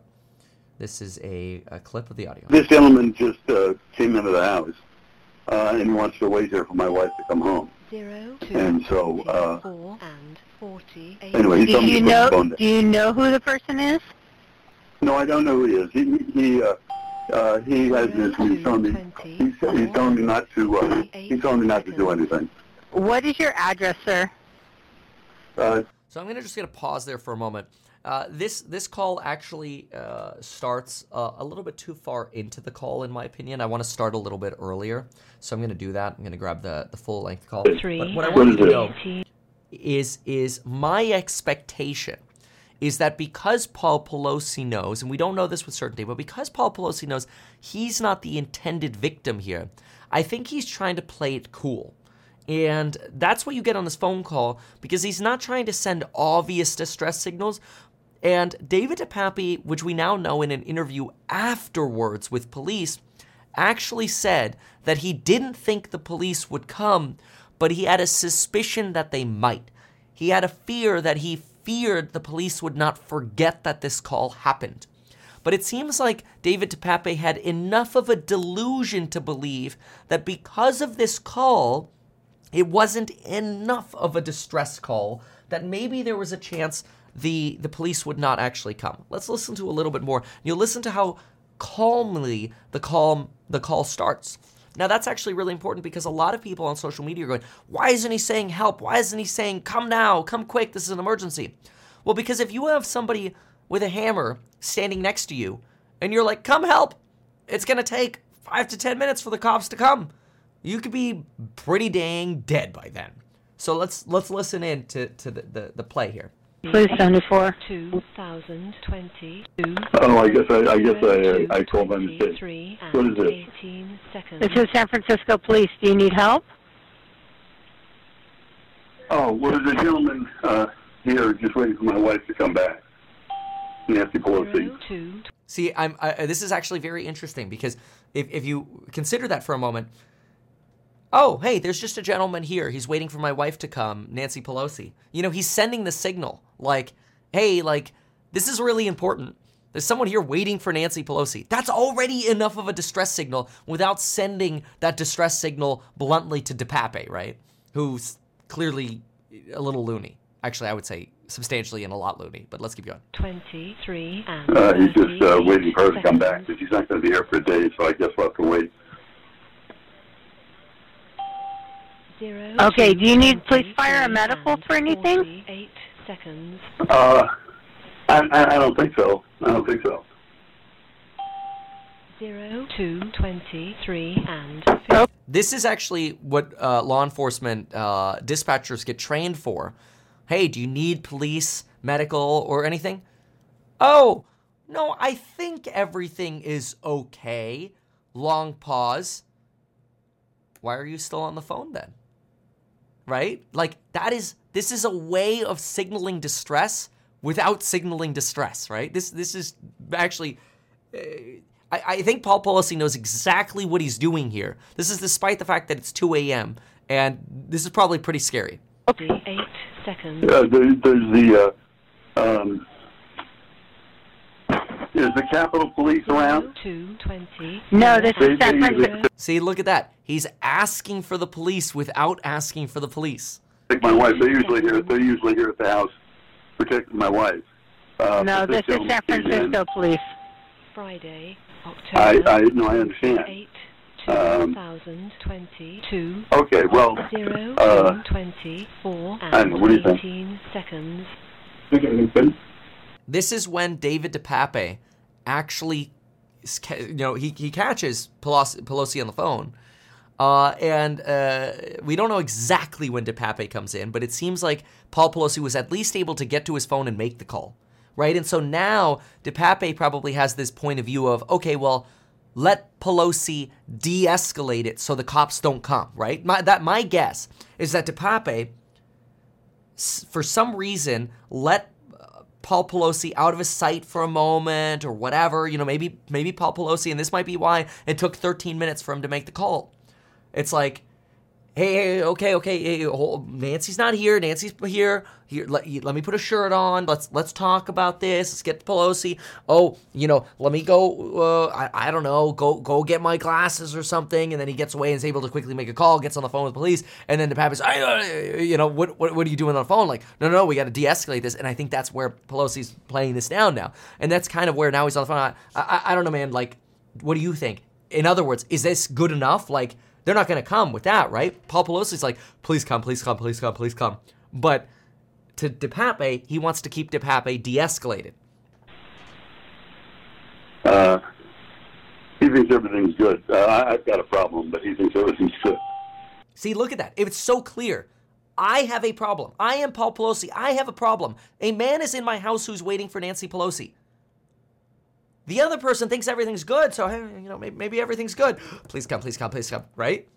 This is a, a clip of the audio. This gentleman just uh, came into the house uh, and wants to wait here for my wife to come home. Zero, two, And so, uh, four, and forty-eight. anyway, he Do told me you to put the know? phone down. Do you know who the person is? No, I don't know who he is. He he uh, uh, he has this. He's telling me he's, he's telling me not to. Uh, he's telling me not to do anything. What is your address, sir? Uh, So I'm gonna just gonna pause there for a moment. Uh, this this call actually uh, starts uh, a little bit too far into the call, in my opinion. I want to start a little bit earlier, so I'm gonna do that. I'm gonna grab the the full length call. Three, But what I want you to is know is is my expectation is that because Paul Pelosi knows, and we don't know this with certainty, but because Paul Pelosi knows he's not the intended victim here, I think he's trying to play it cool. And that's what you get on this phone call because he's not trying to send obvious distress signals. And David DePape, which we now know in an interview afterwards with police, actually said that he didn't think the police would come, but he had a suspicion that they might. He had a fear that he feared the police would not forget that this call happened. But it seems like David DePape had enough of a delusion to believe that because of this call, it wasn't enough of a distress call that maybe there was a chance the the police would not actually come. Let's listen to a little bit more. You'll listen to how calmly the call the call starts. Now that's actually really important because a lot of people on social media are going, "Why isn't he saying help? Why isn't he saying come now, come quick, this is an emergency?" Well, because if you have somebody with a hammer standing next to you and you're like, "Come help." It's going to take 5 to 10 minutes for the cops to come you could be pretty dang dead by then. So let's let's listen in to, to the, the, the play here. Please 74. 2022. oh, I guess I, I guess I I called by mistake. 23 What and is it? 18 seconds. This is San Francisco Police. Do you need help? Oh, well, there's a gentleman uh, here just waiting for my wife to come back. Nancy Pelosi. Zero, two, See, I'm I, this is actually very interesting because if if you consider that for a moment, oh hey, there's just a gentleman here. He's waiting for my wife to come, Nancy Pelosi. You know, he's sending the signal like, hey, like this is really important. There's someone here waiting for Nancy Pelosi. That's already enough of a distress signal without sending that distress signal bluntly to DePape, right? Who's clearly a little loony. Actually, I would say substantially and a lot loony, but let's keep going. 23 and Uh, he's just uh, waiting for her to come back because she's not going to be here for a day, so I guess we'll have to wait. Zero, Okay, do you need police, fire, or medical for anything? 48 seconds. Uh, I, I, I don't think so. I don't think so. zero, two, twenty-three, and This is actually what uh, law enforcement uh, dispatchers get trained for. Hey, do you need police, medical, or anything? Oh, no, I think everything is okay. Long pause. Why are you still on the phone then? Right? Like, that is, this is a way of signaling distress without signaling distress, right? This, this is actually. uh, I, I think Paul Pelosi knows exactly what he's doing here. This is despite the fact that it's 2 a.m. and this is probably pretty scary. Okay, eight seconds. Yeah, there's the, uh, um, is the Capitol Police around? Two twenty. No, this is San Francisco. See, look at that. He's asking for the police without asking for the police. take my wife. They're usually here. They're usually here at the house protecting my wife. Uh, No, but this is San. Francisco Police. Friday, October. I, no, I understand. Eight, Um, 2022. Okay, well, Zero, uh, two, 24 I don't know, what do you think? 18 seconds. think everything's good. This is when David DePape actually, you know, he, he catches Pelosi, Pelosi on the phone. Uh, and uh, we don't know exactly when DePape comes in, but it seems like Paul Pelosi was at least able to get to his phone and make the call, right? And so now DePape probably has this point of view of, okay, well, let Pelosi de-escalate it so the cops don't come, right? My, that my guess is that DePape, for some reason, let Paul Pelosi out of his sight for a moment or whatever. You know, maybe maybe Paul Pelosi, and this might be why it took 13 minutes for him to make the call. It's like, hey, hey okay, okay, hey, hold, Nancy's not here. Nancy's here. Here, let, let me put a shirt on. Let's let's talk about this. Let's get Pelosi. Oh, you know, let me go. Uh, I, I don't know. Go go get my glasses or something. And then he gets away and is able to quickly make a call. Gets on the phone with police. And then DePape's, "I, uh, you know, what, what what are you doing on the phone? Like, no, no, no we got to de-escalate this. And I think that's where Pelosi's playing this down now. And that's kind of where now he's on the phone. I, I, I don't know, man. Like, what do you think? In other words, is this good enough? Like, they're not going to come with that, right? Paul Pelosi's like, please come, please come, please come, please come. But to DePape, he wants to keep DePape de-escalated. Uh, he thinks everything's good. Uh, I've got a problem, but he thinks everything's good. See, look at that. It's so clear. I have a problem. I am Paul Pelosi. I have a problem. A man is in my house who's waiting for Nancy Pelosi. The other person thinks everything's good, so hey, you know maybe, maybe everything's good. Please come, please come, please come. Right?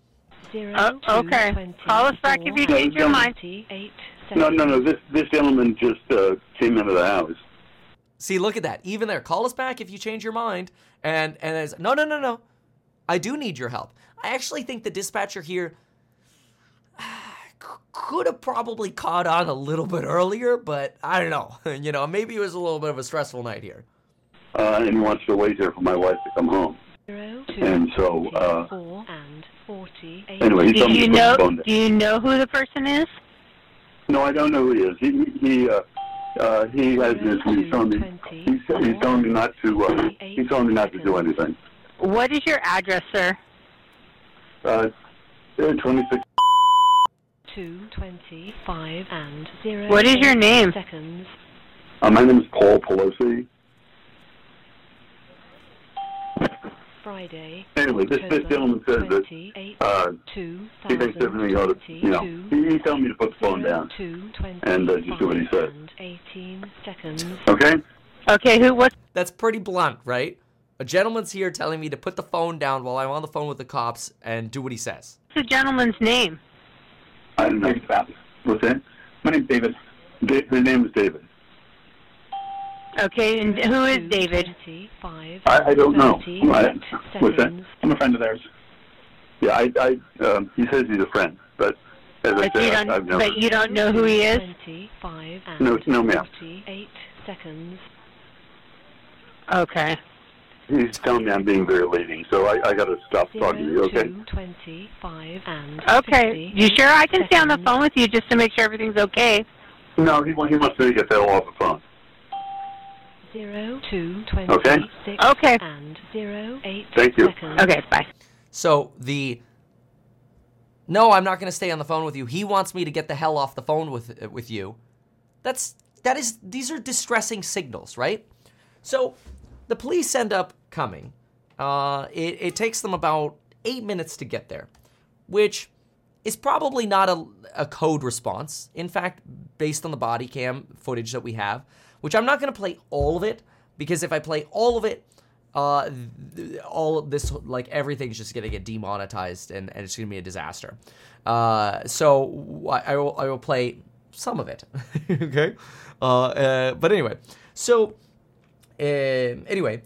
Zero, Uh, two, okay. 24 Call us back if you change your and mind. 28 No, no, no. This this gentleman just uh, came into the house. See, look at that. Even there, call us back if you change your mind. And and as no, no, no, no. I do need your help. I actually think the dispatcher here <sighs> could have probably caught on a little bit earlier, but I don't know. <laughs> you know, maybe it was a little bit of a stressful night here. Uh, and he wants to wait here for my wife to come home. Zero, And so, uh, 24 and 48 Anyway, he Do me to you put know? the phone down. Do you know who the person is? No, I don't know who he is. He he uh, uh, he has this. He's telling me. He's, he's telling me not to. Uh, he's telling me not to do anything. What is your address, sir? Uh, twenty six. 225 and 0 What is your name? seconds. Uh, my name is Paul Pelosi. Friday. Anyway, this this gentleman says that uh, he thinks everything ought to. You know, he, he's telling me to put the phone down. and, uh, just do what he says. And 18 seconds. Okay. Okay, who? What's That's pretty blunt, right? A gentleman's here telling me to put the phone down while I'm on the phone with the cops and do what he says. What's the gentleman's name? I don't know. What's that? My name's David. Da- his name is David. Okay, and who is David? I, I don't know. 38 I, what's that? I'm a friend of theirs. Yeah, I, I, um, he says he's a friend, but as I But you said, don't. I've never. But you don't know who he is. 25 and No, no, ma'am. 48 seconds. Okay. He's telling me I'm being very leading, so I, I got to stop talking to you. Okay. 02, 25 and Okay. You sure I can stay on the phone with you just to make sure everything's okay? No, he, he wants me to get that off the phone. Zero, two, Okay. twenty-six Okay. and zero, eight Thank you. seconds. Okay. Bye. So the no, I'm not going to stay on the phone with you. He wants me to get the hell off the phone with with you. That's that is these are distressing signals, right? So the police end up coming, Uh, it, it takes them about eight minutes to get there, which is probably not a, a code response. In fact, based on the body cam footage that we have, which I'm not going to play all of it because if I play all of it, uh, all this like everything's just gonna get demonetized and, and it's gonna be a disaster. Uh, so I, I will I will play some of it. <laughs> okay, uh, uh, but anyway, so um, anyway,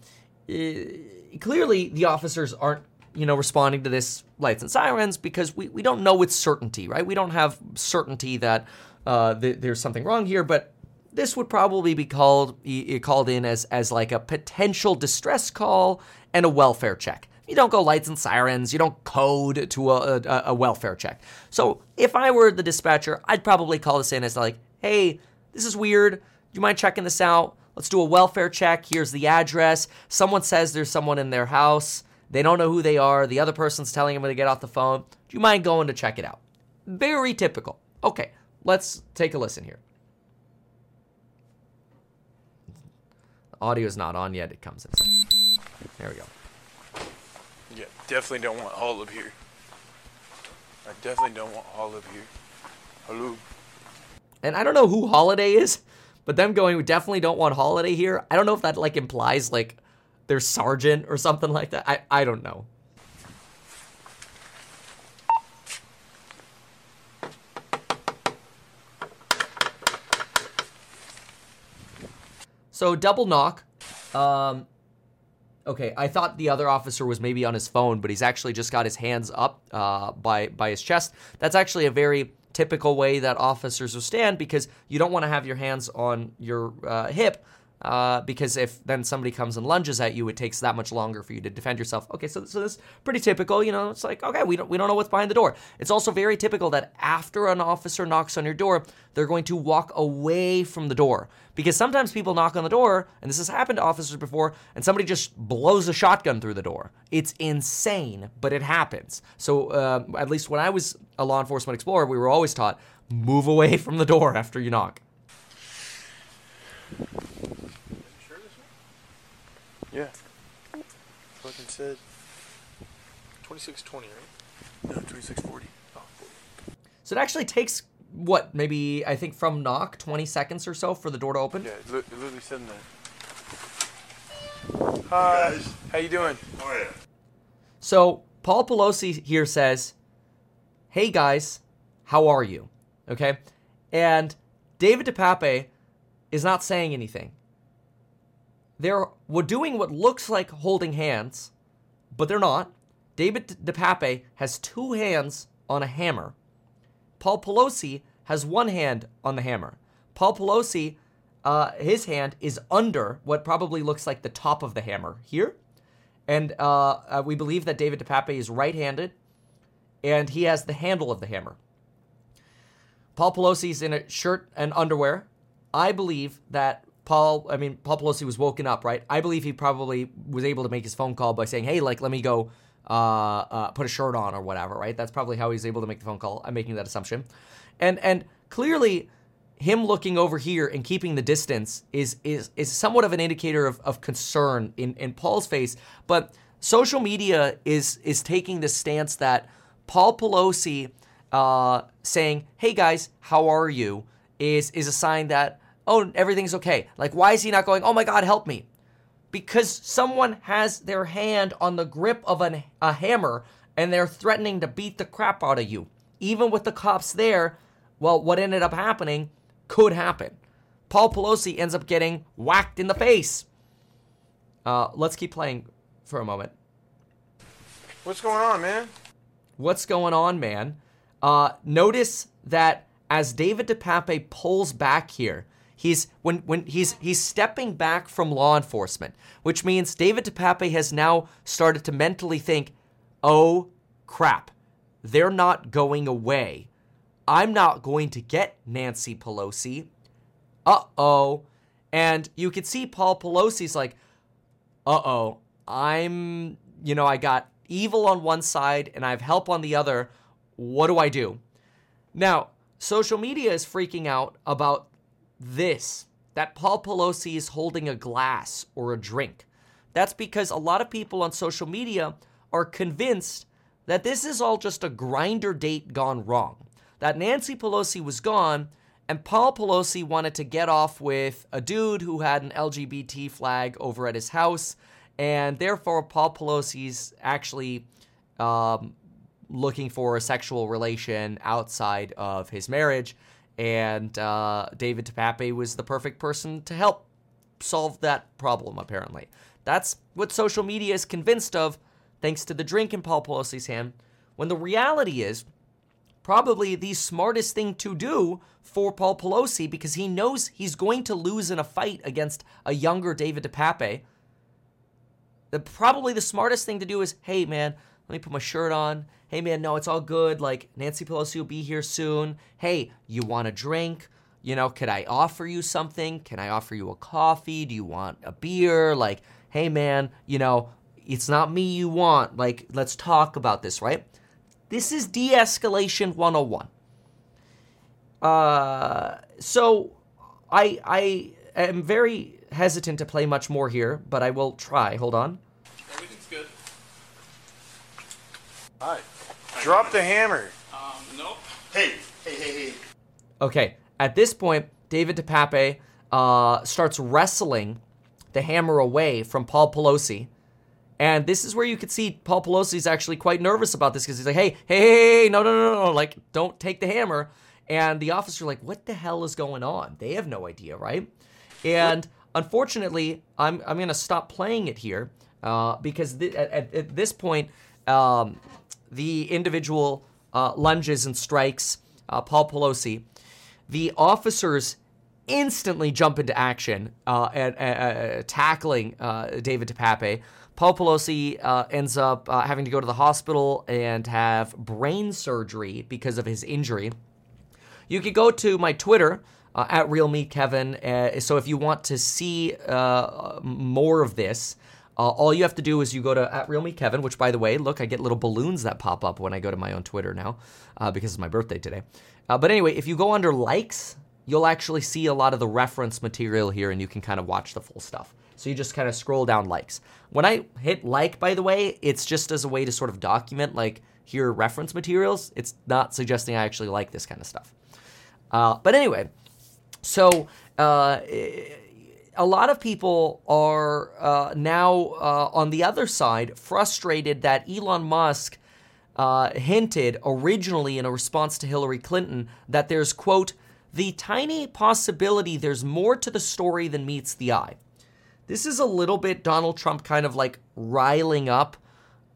uh, clearly the officers aren't you know responding to this lights and sirens because we, we don't know with certainty, right? We don't have certainty that uh, th- there's something wrong here, but this would probably be called called in as as like a potential distress call and a welfare check. You don't go lights and sirens. You don't code to a, a, a welfare check. So if I were the dispatcher, I'd probably call this in as like, hey, this is weird. Do you mind checking this out? Let's do a welfare check. Here's the address. Someone says there's someone in their house. They don't know who they are. The other person's telling them to get off the phone. Do you mind going to check it out? Very typical. Okay, let's take a listen here. Audio's not on yet. It comes in. There we go. Yeah, definitely don't want all up here. I definitely don't want all up here. Hello. And I don't know who Holiday is, but them going, we definitely don't want Holiday here. I don't know if that like implies like their sergeant or something like that. I, I don't know. So double knock. Um, okay, I thought the other officer was maybe on his phone, but he's actually just got his hands up uh, by by his chest. That's actually a very typical way that officers will stand because you don't want to have your hands on your uh, hip. Uh, because if then somebody comes and lunges at you, it takes that much longer for you to defend yourself. Okay, so so this is pretty typical. You know, it's like okay, we don't we don't know what's behind the door. It's also very typical that after an officer knocks on your door, they're going to walk away from the door because sometimes people knock on the door, and this has happened to officers before, and somebody just blows a shotgun through the door. It's insane, but it happens. So uh, at least when I was a law enforcement explorer, we were always taught move away <laughs> from the door after you knock. Yeah. Fucking said 2620, right? No, 2640. Oh, 40. So it actually takes what maybe I think from knock 20 seconds or so for the door to open. Yeah, it li- literally said in there. Hi. How you doing? Oh yeah. So Paul Pelosi here says, "Hey guys, how are you?" Okay, and David DePape is not saying anything. They're we're doing what looks like holding hands, but they're not. David DePape has two hands on a hammer. Paul Pelosi has one hand on the hammer. Paul Pelosi, uh, his hand is under what probably looks like the top of the hammer here. And uh, uh, we believe that David DePape is right handed and he has the handle of the hammer. Paul Pelosi's in a shirt and underwear. I believe that Paul, I mean, Paul Pelosi was woken up, right? I believe he probably was able to make his phone call by saying, hey, like, let me go uh, uh, put a shirt on or whatever, right? That's probably how he's able to make the phone call. I'm making that assumption. And, and clearly, him looking over here and keeping the distance is is is somewhat of an indicator of, of concern in, in Paul's face. But social media is is taking the stance that Paul Pelosi uh, saying, "Hey guys, how are you?" Is is a sign that oh everything's okay. Like why is he not going? Oh my God, help me! Because someone has their hand on the grip of an, a hammer and they're threatening to beat the crap out of you. Even with the cops there, well, what ended up happening could happen. Paul Pelosi ends up getting whacked in the face. Uh, let's keep playing for a moment. What's going on, man? What's going on, man? Uh, notice that as David DePape pulls back here, he's when when he's he's stepping back from law enforcement, which means David DePape has now started to mentally think, "Oh crap, they're not going away. I'm not going to get Nancy Pelosi. Uh oh." And you could see Paul Pelosi's like, uh oh, I'm, you know, I got evil on one side and I have help on the other. What do I do? Now, social media is freaking out about this that Paul Pelosi is holding a glass or a drink. That's because a lot of people on social media are convinced that this is all just a Grindr date gone wrong. That Nancy Pelosi was gone and Paul Pelosi wanted to get off with a dude who had an LGBT flag over at his house, and therefore Paul Pelosi's actually um, looking for a sexual relation outside of his marriage, and uh, David DePape was the perfect person to help solve that problem, apparently. That's what social media is convinced of, thanks to the drink in Paul Pelosi's hand, when the reality is probably the smartest thing to do for Paul Pelosi because he knows he's going to lose in a fight against a younger David DePape. The, probably the smartest thing to do is, hey man, let me put my shirt on. Hey man, no, it's all good. Like Nancy Pelosi will be here soon. Hey, you want a drink? You know, could I offer you something? Can I offer you a coffee? Do you want a beer? Like, hey man, you know, it's not me you want. Like, let's talk about this, right? This is de escalation 101. Uh, so I, I am very hesitant to play much more here, but I will try. Hold on. Everything's good. Hi. Drop the hammer. Um, nope. Hey, hey, hey, hey. Okay, at this point, David DePape uh, starts wrestling the hammer away from Paul Pelosi. And this is where you could see Paul Pelosi is actually quite nervous about this because he's like, hey, hey, hey, hey, no, no, no, no, like, don't take the hammer. And the officer like, what the hell is going on? They have no idea, right? And unfortunately, I'm, I'm going to stop playing it here uh, because th- at, at, at this point, um, the individual uh, lunges and strikes uh, Paul Pelosi. The officers instantly jump into action uh, at, at- tackling uh, David DePape. Paul Pelosi uh, ends up uh, having to go to the hospital and have brain surgery because of his injury. You could go to my Twitter at Real Meet Kevin. So if you want to see more of this, uh, all you have to do is you go to at Real Meet Kevin, which by the way, look, I get little balloons that pop up when I go to my own Twitter now uh, because it's my birthday today. Uh, but anyway, if you go under likes, you'll actually see a lot of the reference material here, and you can kind of watch the full stuff. So you just kind of scroll down likes. When I hit like, by the way, it's just as a way to sort of document like here reference materials. It's not suggesting I actually like this kind of stuff. Uh, but anyway, so uh, a lot of people are uh, now uh, on the other side frustrated that Elon Musk uh, hinted originally in a response to Hillary Clinton that there's, quote, the tiny possibility there's more to the story than meets the eye. This is a little bit Donald Trump kind of like riling up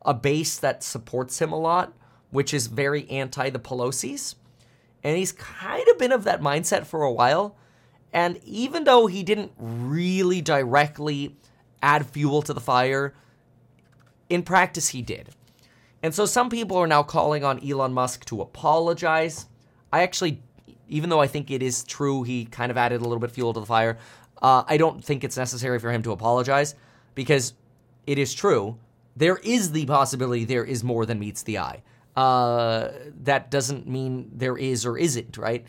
a base that supports him a lot, which is very anti the Pelosi's. And he's kind of been of that mindset for a while. And even though he didn't really directly add fuel to the fire, in practice he did. And so some people are now calling on Elon Musk to apologize. I actually, even though I think it is true he kind of added a little bit fuel to the fire, uh, I don't think it's necessary for him to apologize because it is true. There is the possibility there is more than meets the eye. Uh, that doesn't mean there is or isn't, right?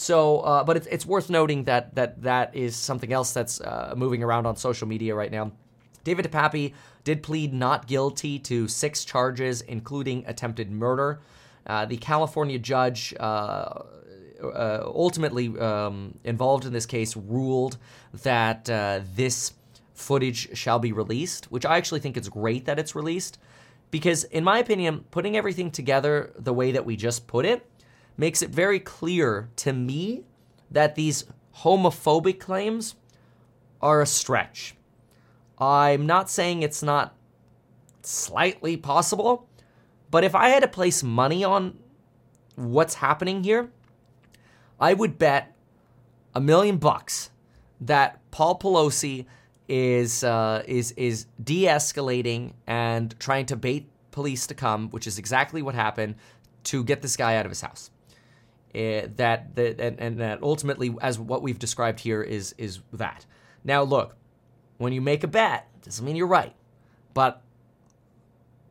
So, uh, but it's, it's worth noting that that that is something else that's uh, moving around on social media right now. David DePape did plead not guilty to six charges, including attempted murder. Uh, the California judge uh, uh, ultimately um, involved in this case ruled that uh, this footage shall be released, which I actually think it's great that it's released because, in my opinion, putting everything together the way that we just put it makes it very clear to me that these homophobic claims are a stretch. I'm not saying it's not slightly possible, but if I had to place money on what's happening here, I would bet a million bucks that Paul Pelosi is uh, is is de-escalating and trying to bait police to come, which is exactly what happened to get this guy out of his house. Uh, that that and, and that ultimately, as what we've described here, is is that. Now, look, when you make a bet, doesn't mean you're right, but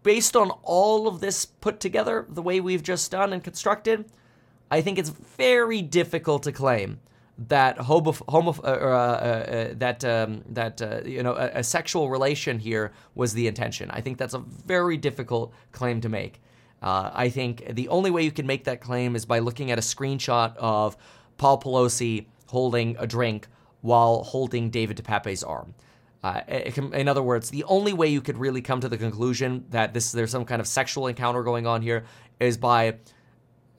based on all of this put together, the way we've just done and constructed, I think it's very difficult to claim that homo uh, uh, uh, that um, that uh, you know a, a sexual relation here was the intention. I think that's a very difficult claim to make. Uh, I think the only way you can make that claim is by looking at a screenshot of Paul Pelosi holding a drink while holding David DePape's arm. Uh, in other words, the only way you could really come to the conclusion that this there's some kind of sexual encounter going on here is by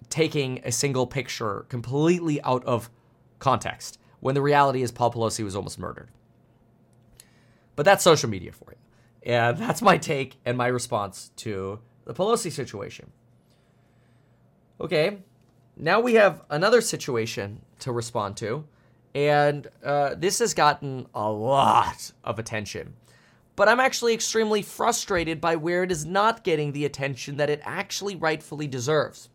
taking a single picture completely out of context, when the reality is Paul Pelosi was almost murdered. But that's social media for you. And that's my take and my response to the Pelosi situation. Okay, now we have another situation to respond to, and uh, this has gotten a lot of attention. But I'm actually extremely frustrated by where it is not getting the attention that it actually rightfully deserves.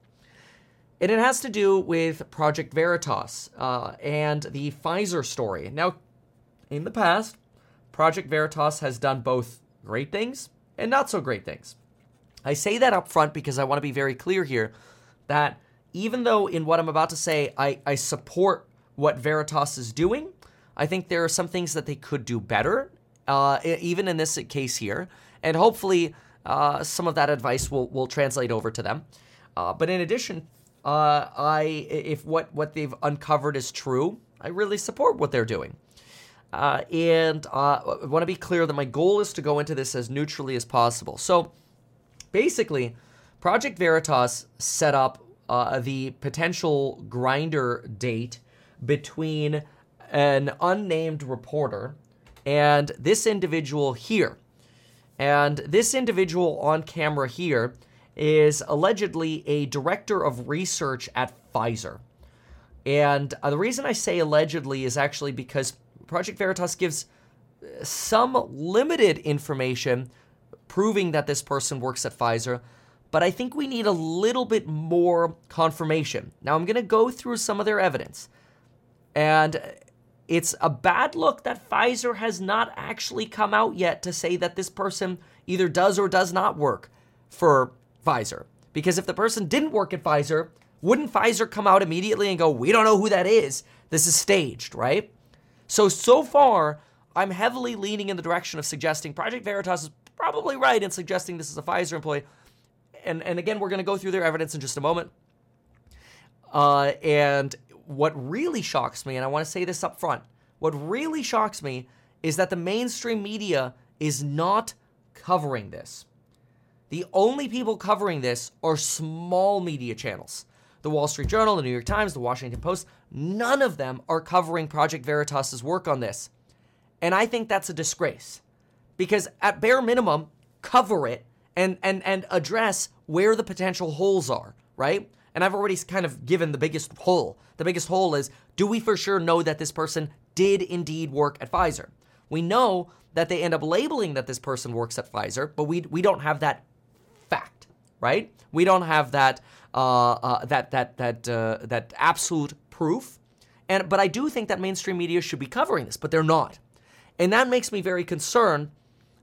And it has to do with Project Veritas uh, and the Pfizer story. Now, in the past, Project Veritas has done both great things and not so great things. I say that up front because I want to be very clear here that even though in what I'm about to say, I, I support what Veritas is doing, I think there are some things that they could do better, uh, even in this case here. And hopefully, uh, some of that advice will, will translate over to them. Uh, but in addition, uh, I if what, what they've uncovered is true, I really support what they're doing. Uh, and I want to be clear that my goal is to go into this as neutrally as possible. So basically, Project Veritas set up uh, the potential Grindr date between an unnamed reporter and this individual here. And this individual on camera here is allegedly a director of research at Pfizer. And uh, the reason I say allegedly is actually because Project Veritas gives uh, some limited information proving that this person works at Pfizer, but I think we need a little bit more confirmation. Now, I'm going to go through some of their evidence, and it's a bad look that Pfizer has not actually come out yet to say that this person either does or does not work for Pfizer. Because if the person didn't work at Pfizer, wouldn't Pfizer come out immediately and go, We don't know who that is? This is staged, right? So, so far, I'm heavily leaning in the direction of suggesting Project Veritas probably right in suggesting this is a Pfizer employee. And, and again, we're going to go through their evidence in just a moment. Uh, and what really shocks me, and I want to say this up front, what really shocks me is that the mainstream media is not covering this. The only people covering this are small media channels. The Wall Street Journal, the New York Times, the Washington Post, none of them are covering Project Veritas's work on this. And I think that's a disgrace. Because at bare minimum, cover it and and and address where the potential holes are, right? And I've already kind of given the biggest hole. The biggest hole is do we for sure know that this person did indeed work at Pfizer? We know that they end up labeling that this person works at Pfizer, but we we don't have that fact, right? We don't have that uh, uh, that that that uh, that absolute proof. And but I do think that mainstream media should be covering this, but they're not, and that makes me very concerned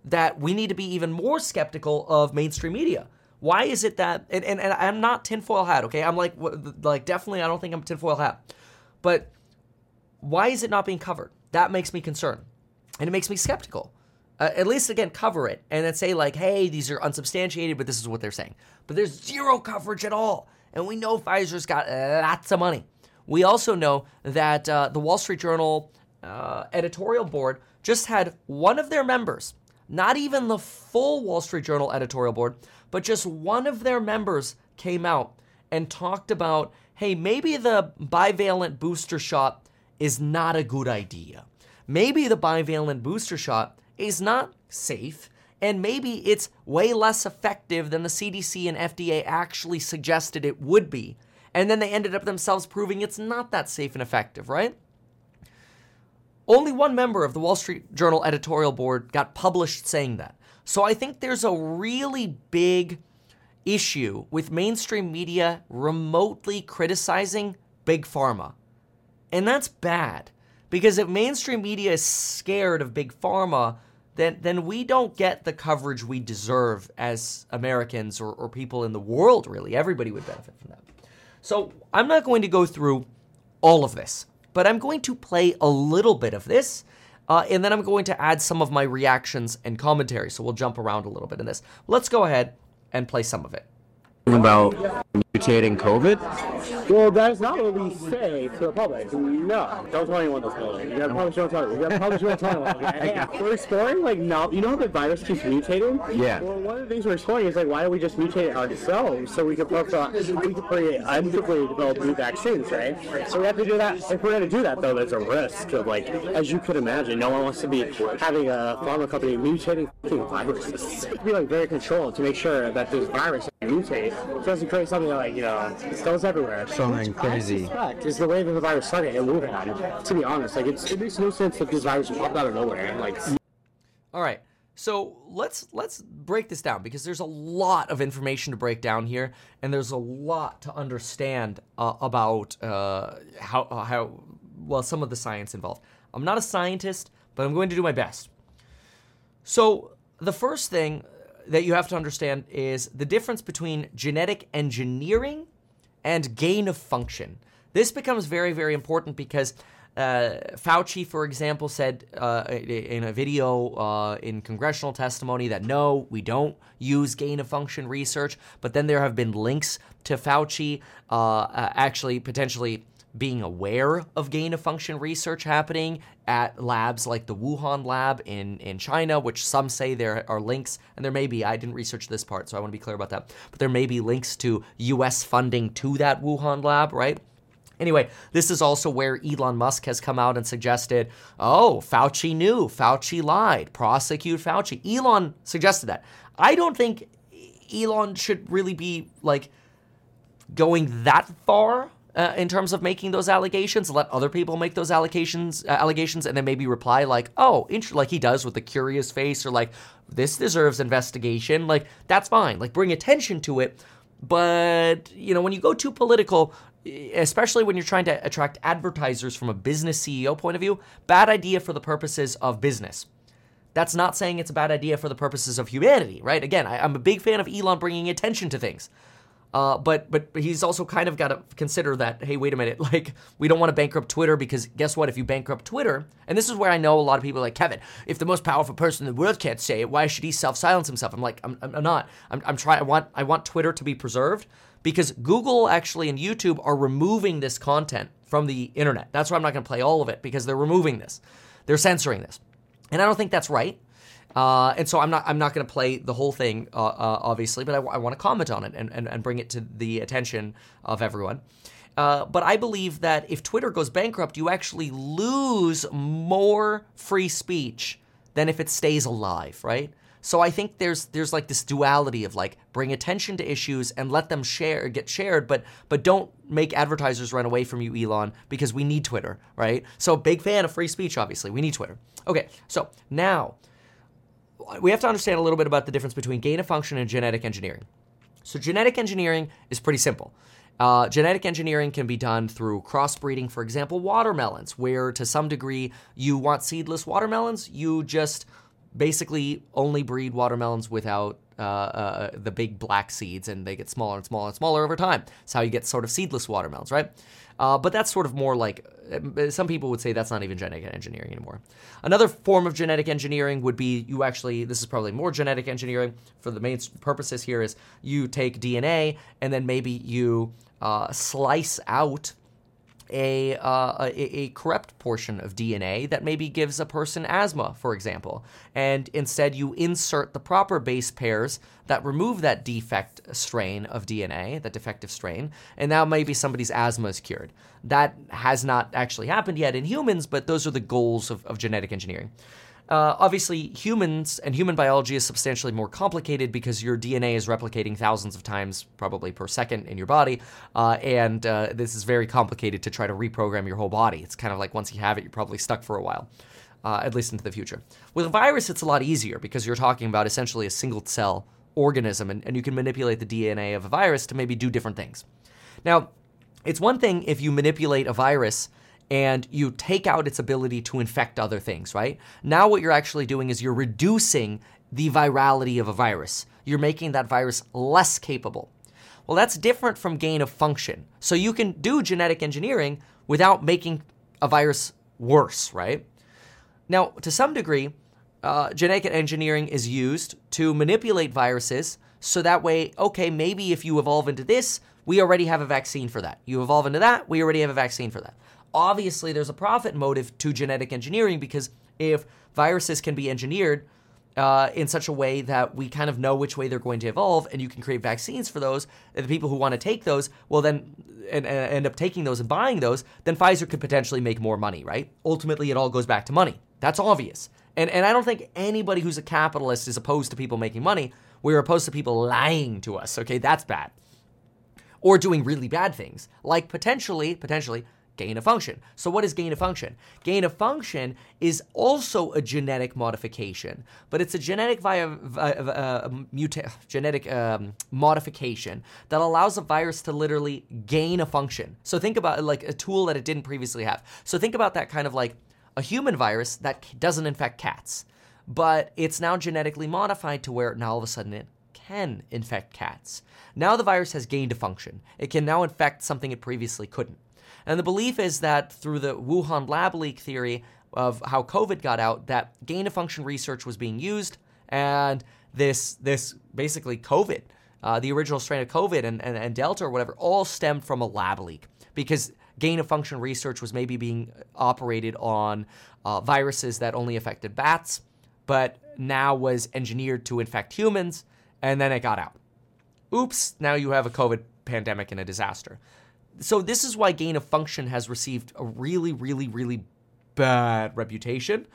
that we need to be even more skeptical of mainstream media. Why is it that? And, and, and I'm not tinfoil hat, okay? I'm like like definitely I don't think I'm tinfoil hat, but why is it not being covered? That makes me concerned, and it makes me skeptical. Uh, at least again cover it and then say like hey these are unsubstantiated but this is what they're saying but there's zero coverage at all and we know pfizer's got lots of money we also know that uh, the wall street journal uh, editorial board just had one of their members not even the full wall street journal editorial board but just one of their members came out and talked about hey maybe the bivalent booster shot is not a good idea maybe the bivalent booster shot is not safe, and maybe it's way less effective than the CDC and FDA actually suggested it would be. And then they ended up themselves proving it's not that safe and effective, right? Only one member of the Wall Street Journal editorial board got published saying that. So I think there's a really big issue with mainstream media remotely criticizing Big Pharma. And that's bad. Because if mainstream media is scared of big pharma, then then we don't get the coverage we deserve as Americans or, or people in the world, really. Everybody would benefit from that. So I'm not going to go through all of this. But I'm going to play a little bit of this. Uh, and then I'm going to add some of my reactions and commentary. So we'll jump around a little bit in this. Let's go ahead and play some of it. About mutating COVID? Well, that's not what we say to the public. No, don't tell anyone this building. You gotta probably don't tell anyone. You gotta probably don't tell anyone. Yeah, we're exploring like now. You know how the virus keeps mutating? Yeah. Well, one of the things we're exploring is like why don't we just mutate it ourselves so we can put, uh, we can create develop new vaccines, right? So we have to do that. If we're gonna do that though, there's a risk of like, as you could imagine, no one wants to be having a pharma company mutating viruses. Be like very controlled to make sure that this virus doesn't mutate doesn't create something like you know it goes everywhere. Something crazy. Fact is the way that the virus started in Wuhan. To be honest, like it's, it makes no sense that this virus popped out of nowhere. Like, All right. So let's let's break this down because there's a lot of information to break down here, and there's a lot to understand uh, about uh, how how well some of the science involved. I'm not a scientist, but I'm going to do my best. So the first thing that you have to understand is the difference between genetic engineering and gain of function. This becomes very, very important because uh, Fauci, for example, said uh, in a video uh, in congressional testimony that no, we don't use gain of function research. But then there have been links to Fauci uh, actually potentially being aware of gain of function research happening at labs like the Wuhan lab in, in China, which some say there are links, and there may be, I didn't research this part, so I want to be clear about that, but there may be links to US funding to that Wuhan lab, right? Anyway, this is also where Elon Musk has come out and suggested, oh, Fauci knew, Fauci lied, prosecute Fauci. Elon suggested that. I don't think Elon should really be like going that far uh, in terms of making those allegations. Let other people make those allegations, uh, allegations, and then maybe reply like, "Oh, int-, like he does with the curious face, or like this deserves investigation." Like that's fine. Like bring attention to it. But you know, when you go too political, especially when you're trying to attract advertisers from a business CEO point of view, bad idea for the purposes of business. That's not saying it's a bad idea for the purposes of humanity, right? Again, I, am a big fan of Elon bringing attention to things. Uh, but but he's also kind of got to consider that hey wait a minute <laughs> like we don't want to bankrupt Twitter because guess what? If you bankrupt Twitter and this is where I know a lot of people like Kevin if the most powerful person in the world can't say it why should he self silence himself? I'm like I'm, I'm not. I'm, I'm trying I want I want Twitter to be preserved because Google actually and YouTube are removing this content from the internet. That's why I'm not going to play all of it because they're removing this. They're censoring this. And I don't think that's right uh, and so I'm not I'm not going to play the whole thing, uh, uh, obviously, but I, I want to comment on it and, and, and bring it to the attention of everyone. Uh, but I believe that if Twitter goes bankrupt, you actually lose more free speech than if it stays alive, right? So I think there's there's like this duality of like bring attention to issues and let them share get shared, but but don't make advertisers run away from you, Elon, because we need Twitter, right? So big fan of free speech, obviously. We need Twitter. Okay, so now we have to understand a little bit about the difference between gain of function and genetic engineering. So, genetic engineering is pretty simple. Uh, genetic engineering can be done through crossbreeding, for example, watermelons, where to some degree you want seedless watermelons, you just basically only breed watermelons without uh, uh, the big black seeds, and they get smaller and smaller and smaller over time. That's how you get sort of seedless watermelons, right? Uh, but that's sort of more like some people would say that's not even genetic engineering anymore. Another form of genetic engineering would be you actually, this is probably more genetic engineering for the main purposes here, is you take DNA and then maybe you uh, slice out a, uh, a, a corrupt portion of DNA that maybe gives a person asthma, for example, and instead you insert the proper base pairs that remove that defect strain of DNA, that defective strain, and now maybe somebody's asthma is cured. That has not actually happened yet in humans, but those are the goals of, of genetic engineering. Uh, obviously, humans and human biology is substantially more complicated because your DNA is replicating thousands of times, probably per second, in your body. Uh, and uh, this is very complicated to try to reprogram your whole body. It's kind of like once you have it, you're probably stuck for a while, uh, at least into the future. With a virus, it's a lot easier because you're talking about essentially a single cell organism, and, and you can manipulate the DNA of a virus to maybe do different things. Now, it's one thing if you manipulate a virus and you take out its ability to infect other things, right? Now, what you're actually doing is you're reducing the virality of a virus. You're making that virus less capable. Well, that's different from gain of function. So you can do genetic engineering without making a virus worse, right? Now, to some degree, uh, genetic engineering is used to manipulate viruses so that way, okay, maybe if you evolve into this, we already have a vaccine for that. You evolve into that, we already have a vaccine for that. Obviously, there's a profit motive to genetic engineering because if viruses can be engineered uh, in such a way that we kind of know which way they're going to evolve, and you can create vaccines for those, and the people who want to take those will then and, and end up taking those and buying those, then Pfizer could potentially make more money, right? Ultimately, it all goes back to money. That's obvious. And, and I don't think anybody who's a capitalist is opposed to people making money. We're opposed to people lying to us, okay? That's bad. Or doing really bad things, like potentially, potentially gain of function. So, what is gain of function? Gain of function is also a genetic modification, but it's a genetic via, via uh, muta- genetic um, modification that allows a virus to literally gain a function. So, think about it like a tool that it didn't previously have. So, think about that kind of like a human virus that doesn't infect cats, but it's now genetically modified to where now all of a sudden it can infect cats. Now the virus has gained a function. It can now infect something it previously couldn't. And the belief is that through the Wuhan lab leak theory of how COVID got out, that gain of function research was being used, and this this basically COVID, uh, the original strain of COVID and, and, and Delta or whatever, all stemmed from a lab leak because gain of function research was maybe being operated on uh, viruses that only affected bats, but now was engineered to infect humans, and then it got out. Oops, now you have a COVID pandemic and a disaster. So, this is why gain of function has received a really, really, really bad reputation.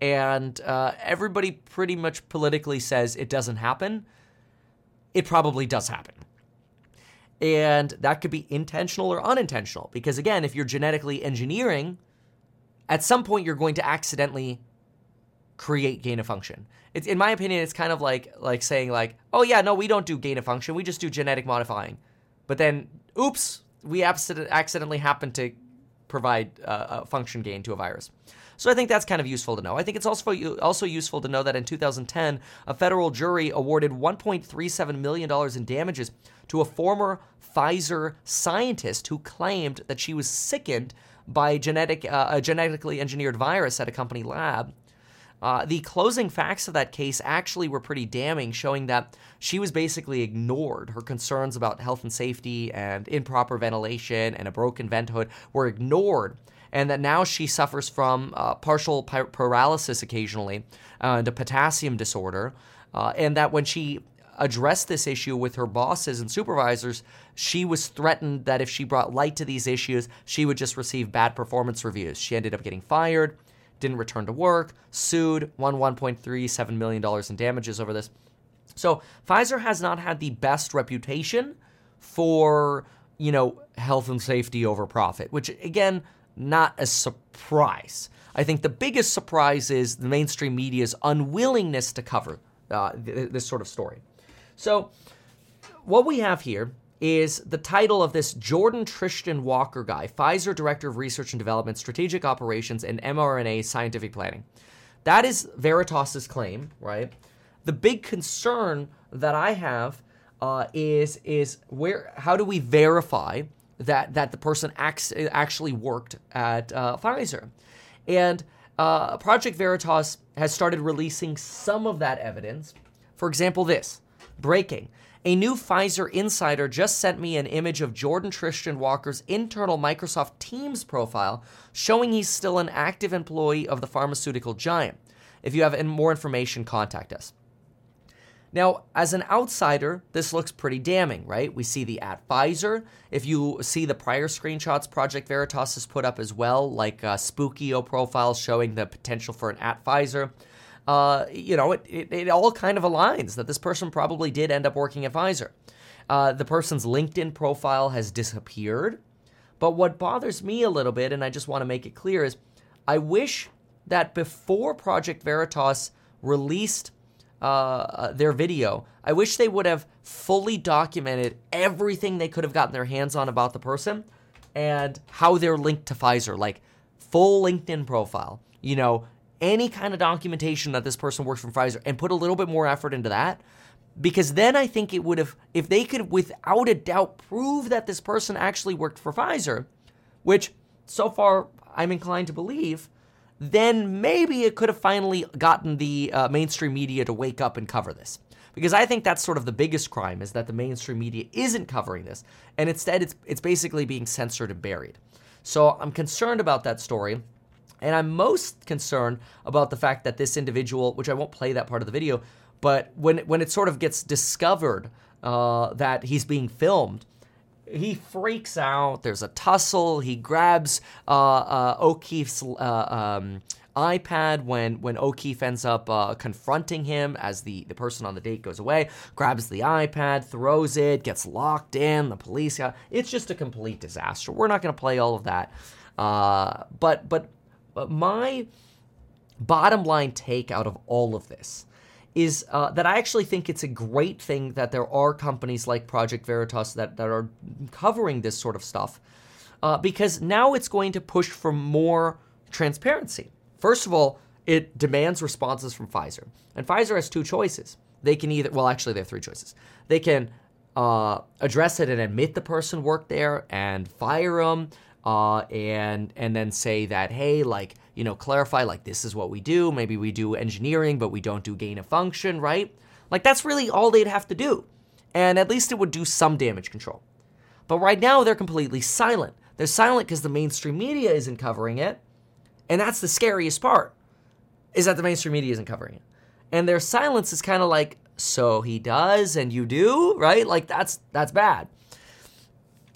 And uh, everybody pretty much politically says it doesn't happen. It probably does happen. And that could be intentional or unintentional. Because again, if you're genetically engineering, at some point you're going to accidentally create gain of function. It's, in my opinion, it's kind of like like saying like, oh yeah, no, we don't do gain of function, we just do genetic modifying. But then, oops, we accidentally happen to provide uh, a function gain to a virus. So I think that's kind of useful to know. I think it's also also useful to know that in 2010, a federal jury awarded 1.37 million dollars in damages to a former Pfizer scientist who claimed that she was sickened by genetic uh, a genetically engineered virus at a company lab. Uh, the closing facts of that case actually were pretty damning, showing that she was basically ignored. Her concerns about health and safety and improper ventilation and a broken vent hood were ignored, and that now she suffers from uh, partial paralysis occasionally uh, and a potassium disorder, uh, and that when she addressed this issue with her bosses and supervisors, she was threatened that if she brought light to these issues, she would just receive bad performance reviews. She ended up getting fired didn't return to work, sued, won $1.37 million in damages over this. So Pfizer has not had the best reputation for, you know, health and safety over profit, which again, not a surprise. I think the biggest surprise is the mainstream media's unwillingness to cover uh, th- this sort of story. So, what we have here is the title of this Jordon Trishton Walker guy, Pfizer Director of Research and Development, Strategic Operations, and mRNA Scientific Planning. That is Veritas's claim, right? The big concern that I have uh, is is where how do we verify that that the person acts, actually worked at uh, Pfizer, and uh, Project Veritas has started releasing some of that evidence. For example, this breaking. A new Pfizer insider just sent me an image of Jordon Trishton Walker's internal Microsoft Teams profile showing he's still an active employee of the pharmaceutical giant. If you have more information, contact us. Now, as an outsider, this looks pretty damning, right? We see the at Pfizer. If you see the prior screenshots Project Veritas has put up as well, like uh, Spokeo profiles showing the potential for an at Pfizer, uh, you know, it, it, it, all kind of aligns that this person probably did end up working at Pfizer. Uh, the person's LinkedIn profile has disappeared. But what bothers me a little bit, and I just want to make it clear, is I wish that before Project Veritas released uh, uh, their video, I wish they would have fully documented everything they could have gotten their hands on about the person and how they're linked to Pfizer, like full LinkedIn profile. You know, any kind of documentation that this person works from Pfizer and put a little bit more effort into that. Because then I think it would have, if they could without a doubt prove that this person actually worked for Pfizer, which so far I'm inclined to believe, then maybe it could have finally gotten the uh, mainstream media to wake up and cover this. Because I think that's sort of the biggest crime is that the mainstream media isn't covering this, and instead it's it's basically being censored and buried. So I'm concerned about that story. And I'm most concerned about the fact that this individual, which I won't play that part of the video, but when when it sort of gets discovered uh, that he's being filmed, he freaks out. There's a tussle. He grabs uh, uh, O'Keefe's uh, um, iPad when when O'Keefe ends up uh, confronting him as the the person on the date goes away. Grabs the iPad, throws it, gets locked in. The police. It's just a complete disaster. We're not going to play all of that. Uh, but but my bottom line take out of all of this is uh, that I actually think it's a great thing that there are companies like Project Veritas that, that are covering this sort of stuff uh, because now it's going to push for more transparency. First of all, it demands responses from Pfizer. And Pfizer has two choices. They can either, well, actually, they have three choices. They can uh, address it and admit the person worked there and fire them uh, and and then say that hey, like you know, clarify like this is what we do. Maybe we do engineering, but we don't do gain of function, right? Like that's really all they'd have to do, and at least it would do some damage control. But right now they're completely silent. They're silent because the mainstream media isn't covering it, and that's the scariest part, is that the mainstream media isn't covering it, and their silence is kind of like so he does and you do, right? Like that's that's bad.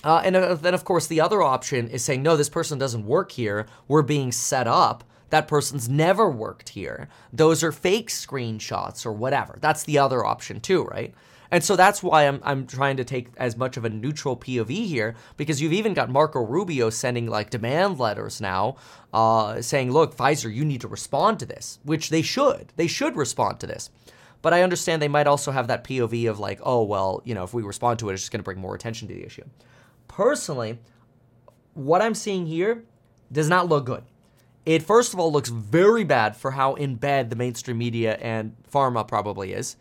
Uh, and uh, then, of course, the other option is saying, no, this person doesn't work here. We're being set up. That person's never worked here. Those are fake screenshots or whatever. That's the other option, too, right? And so that's why I'm, I'm trying to take as much of a neutral POV here, because you've even got Marco Rubio sending like demand letters now, uh, saying, look, Pfizer, you need to respond to this, which they should. They should respond to this. But I understand they might also have that POV of like, oh, well, you know, if we respond to it, it's just going to bring more attention to the issue personally, what I'm seeing here does not look good. It first of all looks very bad for how in bed the mainstream media and pharma probably is,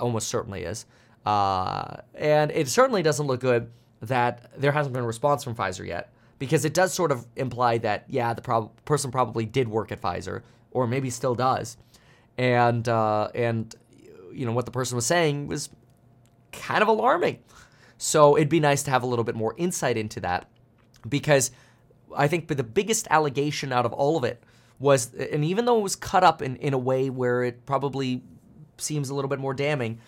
almost certainly is, uh, and it certainly doesn't look good that there hasn't been a response from Pfizer yet, because it does sort of imply that yeah, the prob- person probably did work at Pfizer, or maybe still does, and uh, and you know what the person was saying was kind of alarming. So it'd be nice to have a little bit more insight into that because I think the biggest allegation out of all of it was, and even though it was cut up in, in a way where it probably seems a little bit more damning,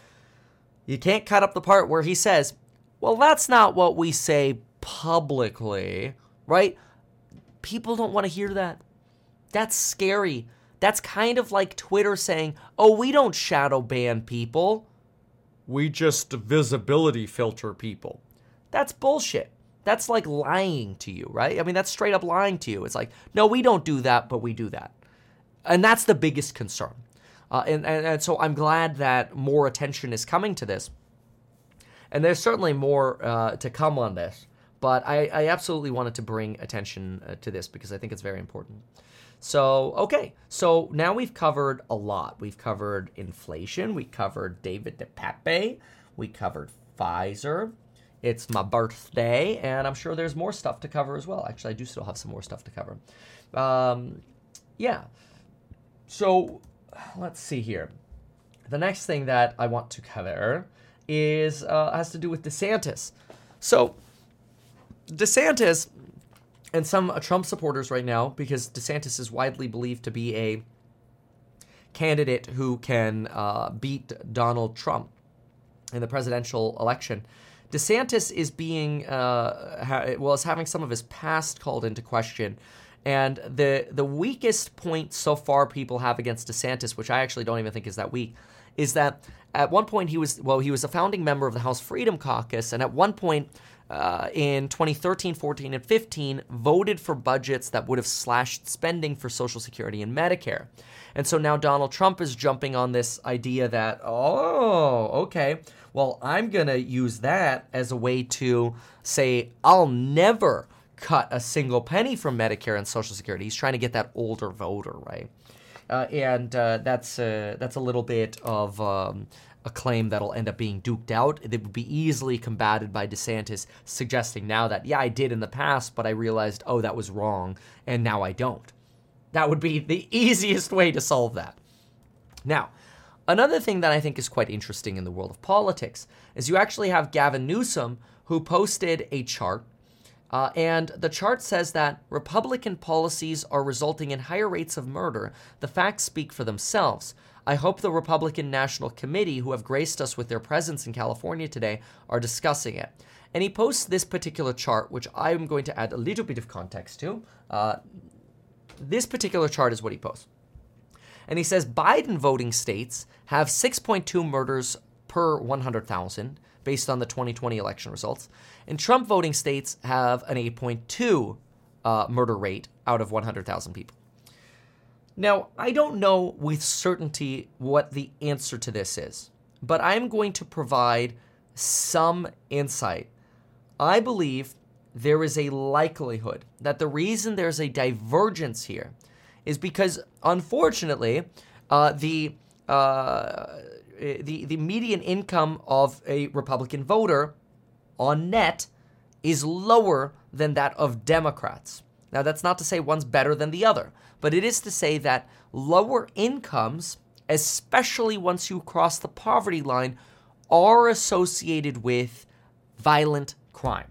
you can't cut up the part where he says, well, that's not what we say publicly, right? People don't want to hear that. That's scary. That's kind of like Twitter saying, oh, we don't shadow ban people we just visibility filter people. That's bullshit. That's like lying to you, right? I mean, that's straight up lying to you. It's like, no, we don't do that, but we do that. And that's the biggest concern. Uh, and, and, and, so I'm glad that more attention is coming to this. And there's certainly more uh, to come on this. But I, I, absolutely wanted to bring attention uh, to this because I think it's very important. So, okay. So now we've covered a lot. We've covered inflation. We covered David DePape. We covered Pfizer. It's my birthday, and I'm sure there's more stuff to cover as well. Actually, I do still have some more stuff to cover. Um, yeah. So let's see here. The next thing that I want to cover is uh, has to do with DeSantis. So DeSantis and some uh, Trump supporters right now, because DeSantis is widely believed to be a candidate who can uh, beat Donald Trump in the presidential election. DeSantis is being uh, ha- well, is having some of his past called into question, and the the weakest point so far people have against DeSantis, which I actually don't even think is that weak, is that at one point he was well, he was a founding member of the House Freedom Caucus, and at one point uh, in 2013, 14, and 15 voted for budgets that would have slashed spending for Social Security and Medicare. And so now Donald Trump is jumping on this idea that, oh, okay, well, I'm going to use that as a way to say, I'll never cut a single penny from Medicare and Social Security. He's trying to get that older voter, right? Uh, and uh, that's uh, that's a little bit of um, a claim that'll end up being duked out. It would be easily combated by DeSantis, suggesting now that, yeah, I did in the past, but I realized, oh, that was wrong, and now I don't. That would be the <laughs> easiest way to solve that. Now, another thing that I think is quite interesting in the world of politics is you actually have Gavin Newsom who posted a chart. Uh, and the chart says that Republican policies are resulting in higher rates of murder. The facts speak for themselves. I hope the Republican National Committee, who have graced us with their presence in California today, are discussing it. And he posts this particular chart, which I'm going to add a little bit of context to. Uh, this particular chart is what he posts. And he says Biden voting states have 6.2 murders per 100,000 based on the 2020 election results. And Trump voting states have an 8.2 uh, murder rate out of 100,000 people. Now, I don't know with certainty what the answer to this is, but I'm going to provide some insight. I believe there is a likelihood that the reason there's a divergence here is because, unfortunately, uh, the uh, the the median income of a Republican voter on net is lower than that of Democrats. Now, that's not to say one's better than the other, but it is to say that lower incomes, especially once you cross the poverty line, are associated with violent crime.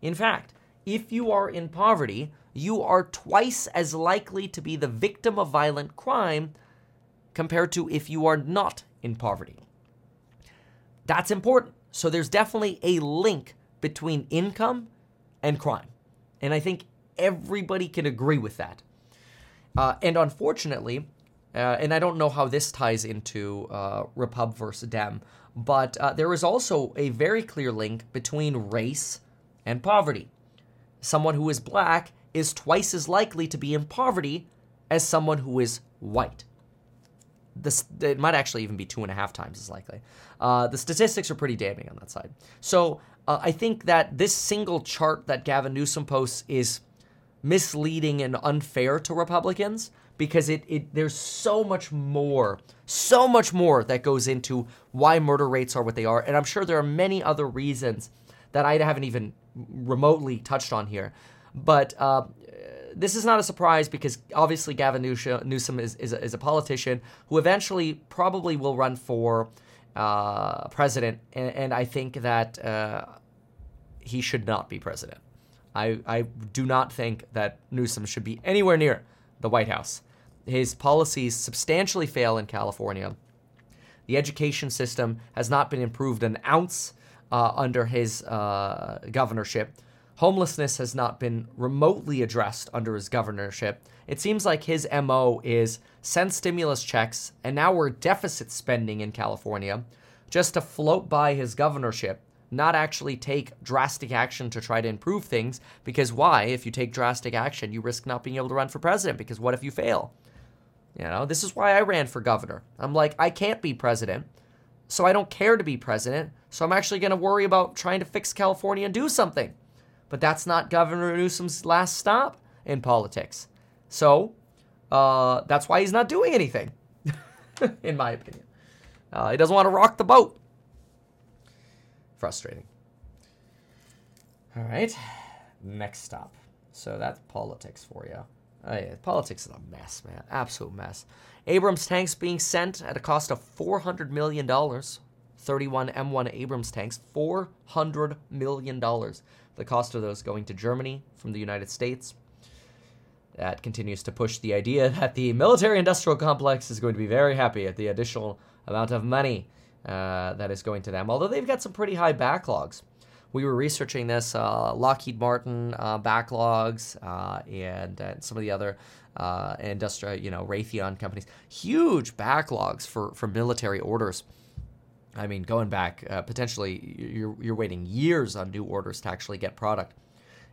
In fact, if you are in poverty, you are twice as likely to be the victim of violent crime compared to if you are not in poverty. That's important. So there's definitely a link between income and crime. And I think everybody can agree with that. Uh, and unfortunately, uh, and I don't know how this ties into uh, Repub versus Dem, but uh, there is also a very clear link between race and poverty. Someone who is black is twice as likely to be in poverty as someone who is white. This it might actually even be two and a half times as likely. Uh, the statistics are pretty damning on that side. So uh, I think that this single chart that Gavin Newsom posts is misleading and unfair to Republicans because it, it there's so much more, so much more that goes into why murder rates are what they are, and I'm sure there are many other reasons that I haven't even remotely touched on here. But uh, this is not a surprise because obviously Gavin Newsom is, is, a, is a politician who eventually probably will run for uh, president, and, and, I think that uh, he should not be president. I, I do not think that Newsom should be anywhere near the White House. His policies substantially fail in California. The education system has not been improved an ounce uh, under his uh, governorship. Homelessness has not been remotely addressed under his governorship. It seems like his MO is send stimulus checks, and now we're deficit spending in California just to float by his governorship, not actually take drastic action to try to improve things. Because why? If you take drastic action, you risk not being able to run for president, because what if you fail? You know, this is why I ran for governor. I'm like, I can't be president, so I don't care to be president, so I'm actually going to worry about trying to fix California and do something. But that's not Governor Newsom's last stop in politics. So uh, that's why he's not doing anything, <laughs> in my opinion. Uh, he doesn't want to rock the boat. Frustrating. All right, next stop. So that's politics for you. Oh, yeah, politics is a mess, man. Absolute mess. Abrams tanks being sent at a cost of $400 million. 31 M1 Abrams tanks, $400 million. The cost of those going to Germany from the United States. That continues to push the idea that the military industrial complex is going to be very happy at the additional amount of money uh, that is going to them, although they've got some pretty high backlogs we were researching this uh, Lockheed Martin uh, backlogs uh, and, and, some of the other industrial, you know, Raytheon companies, huge backlogs for, for military orders. I mean, going back, potentially you're, you're waiting years on new orders to actually get product.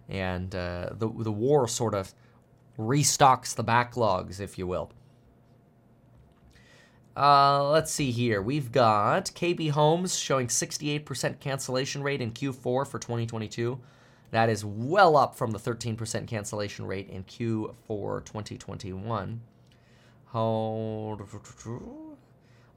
And the, the war sort of restocks the backlogs, if you will. Uh, let's see here. We've got KB Homes showing 68% cancellation rate in Q4 for 2022. That is well up from the 13% cancellation rate in Q4 2021. Hold.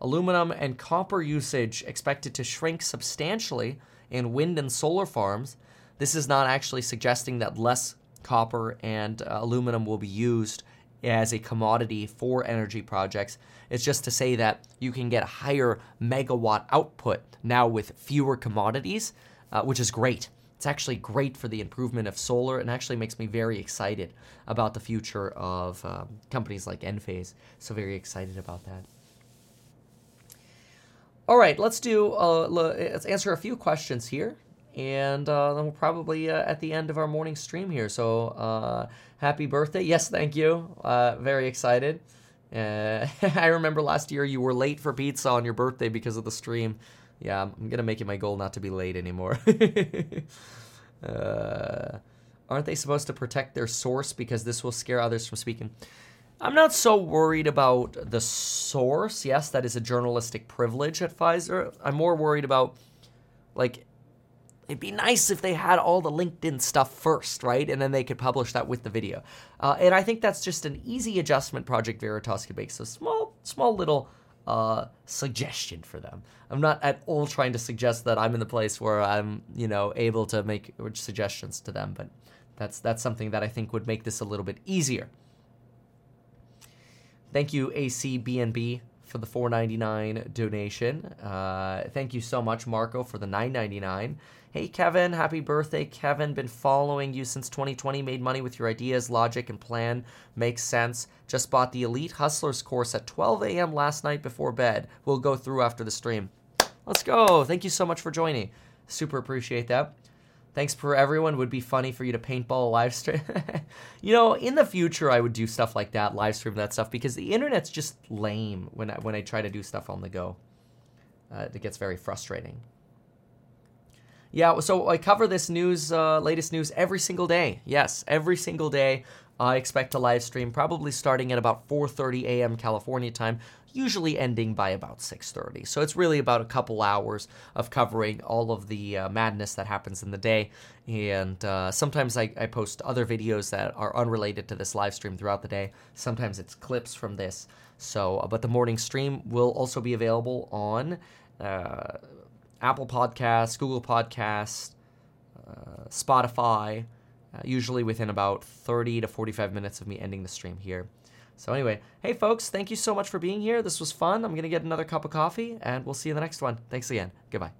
Aluminum and copper usage expected to shrink substantially in wind and solar farms. This is not actually suggesting that less copper and uh, aluminum will be used as a commodity for energy projects. It's just to say that you can get higher megawatt output now with fewer commodities, uh, which is great. It's actually great for the improvement of solar and actually makes me very excited about the future of um, companies like Enphase. So, very excited about that. All right, let's do, uh, let's answer a few questions here. And uh, then we'll probably uh, at the end of our morning stream here. So, uh, happy birthday. Yes, thank you. Uh, very excited. Uh, <laughs> I remember last year you were late for pizza on your birthday because of the stream. Yeah, I'm to make it my goal not to be late anymore. <laughs> uh, aren't they supposed to protect their source because this will scare others from speaking? I'm not so worried about the source. Yes, that is a journalistic privilege at Pfizer. I'm more worried about, like, it'd be nice if they had all the LinkedIn stuff first, right? And then they could publish that with the video. Uh, and I think that's just an easy adjustment Project Veritas could make. So small, small little uh, suggestion for them. I'm not at all trying to suggest that I'm in the place where I'm, you know, able to make suggestions to them, but that's that's something that I think would make this a little bit easier. Thank you, ACBNB, for the 4.99 donation. Uh, thank you so much, Marco, for the 9.99. Hey, Kevin, happy birthday, Kevin. Been following you since 2020. Made money with your ideas, logic, and plan. Makes sense. Just bought the Elite Hustlers course at 12 a.m. last night before bed. We'll go through after the stream. Let's go. Thank you so much for joining. Super appreciate that. Thanks for everyone. Would be funny for you to paintball a live stream. <laughs> you know, in the future, I would do stuff like that, live stream that stuff, because the internet's just lame when I, when I try to do stuff on the go. Uh, it gets very frustrating. Yeah, so I cover this news, uh, latest news every single day. Yes, every single day. I expect to live stream probably starting at about 4:30 a.m. California time, usually ending by about 6:30. So it's really about a couple hours of covering all of the uh, madness that happens in the day. And uh, sometimes I, I post other videos that are unrelated to this live stream throughout the day. Sometimes it's clips from this. So, uh, but the morning stream will also be available on uh, Apple Podcasts, Google Podcasts, uh, Spotify, uh, usually within about 30 to 45 minutes of me ending the stream here. So, anyway, hey folks, thank you so much for being here. This was fun. I'm going to get another cup of coffee, and we'll see you in the next one. Thanks again. Goodbye.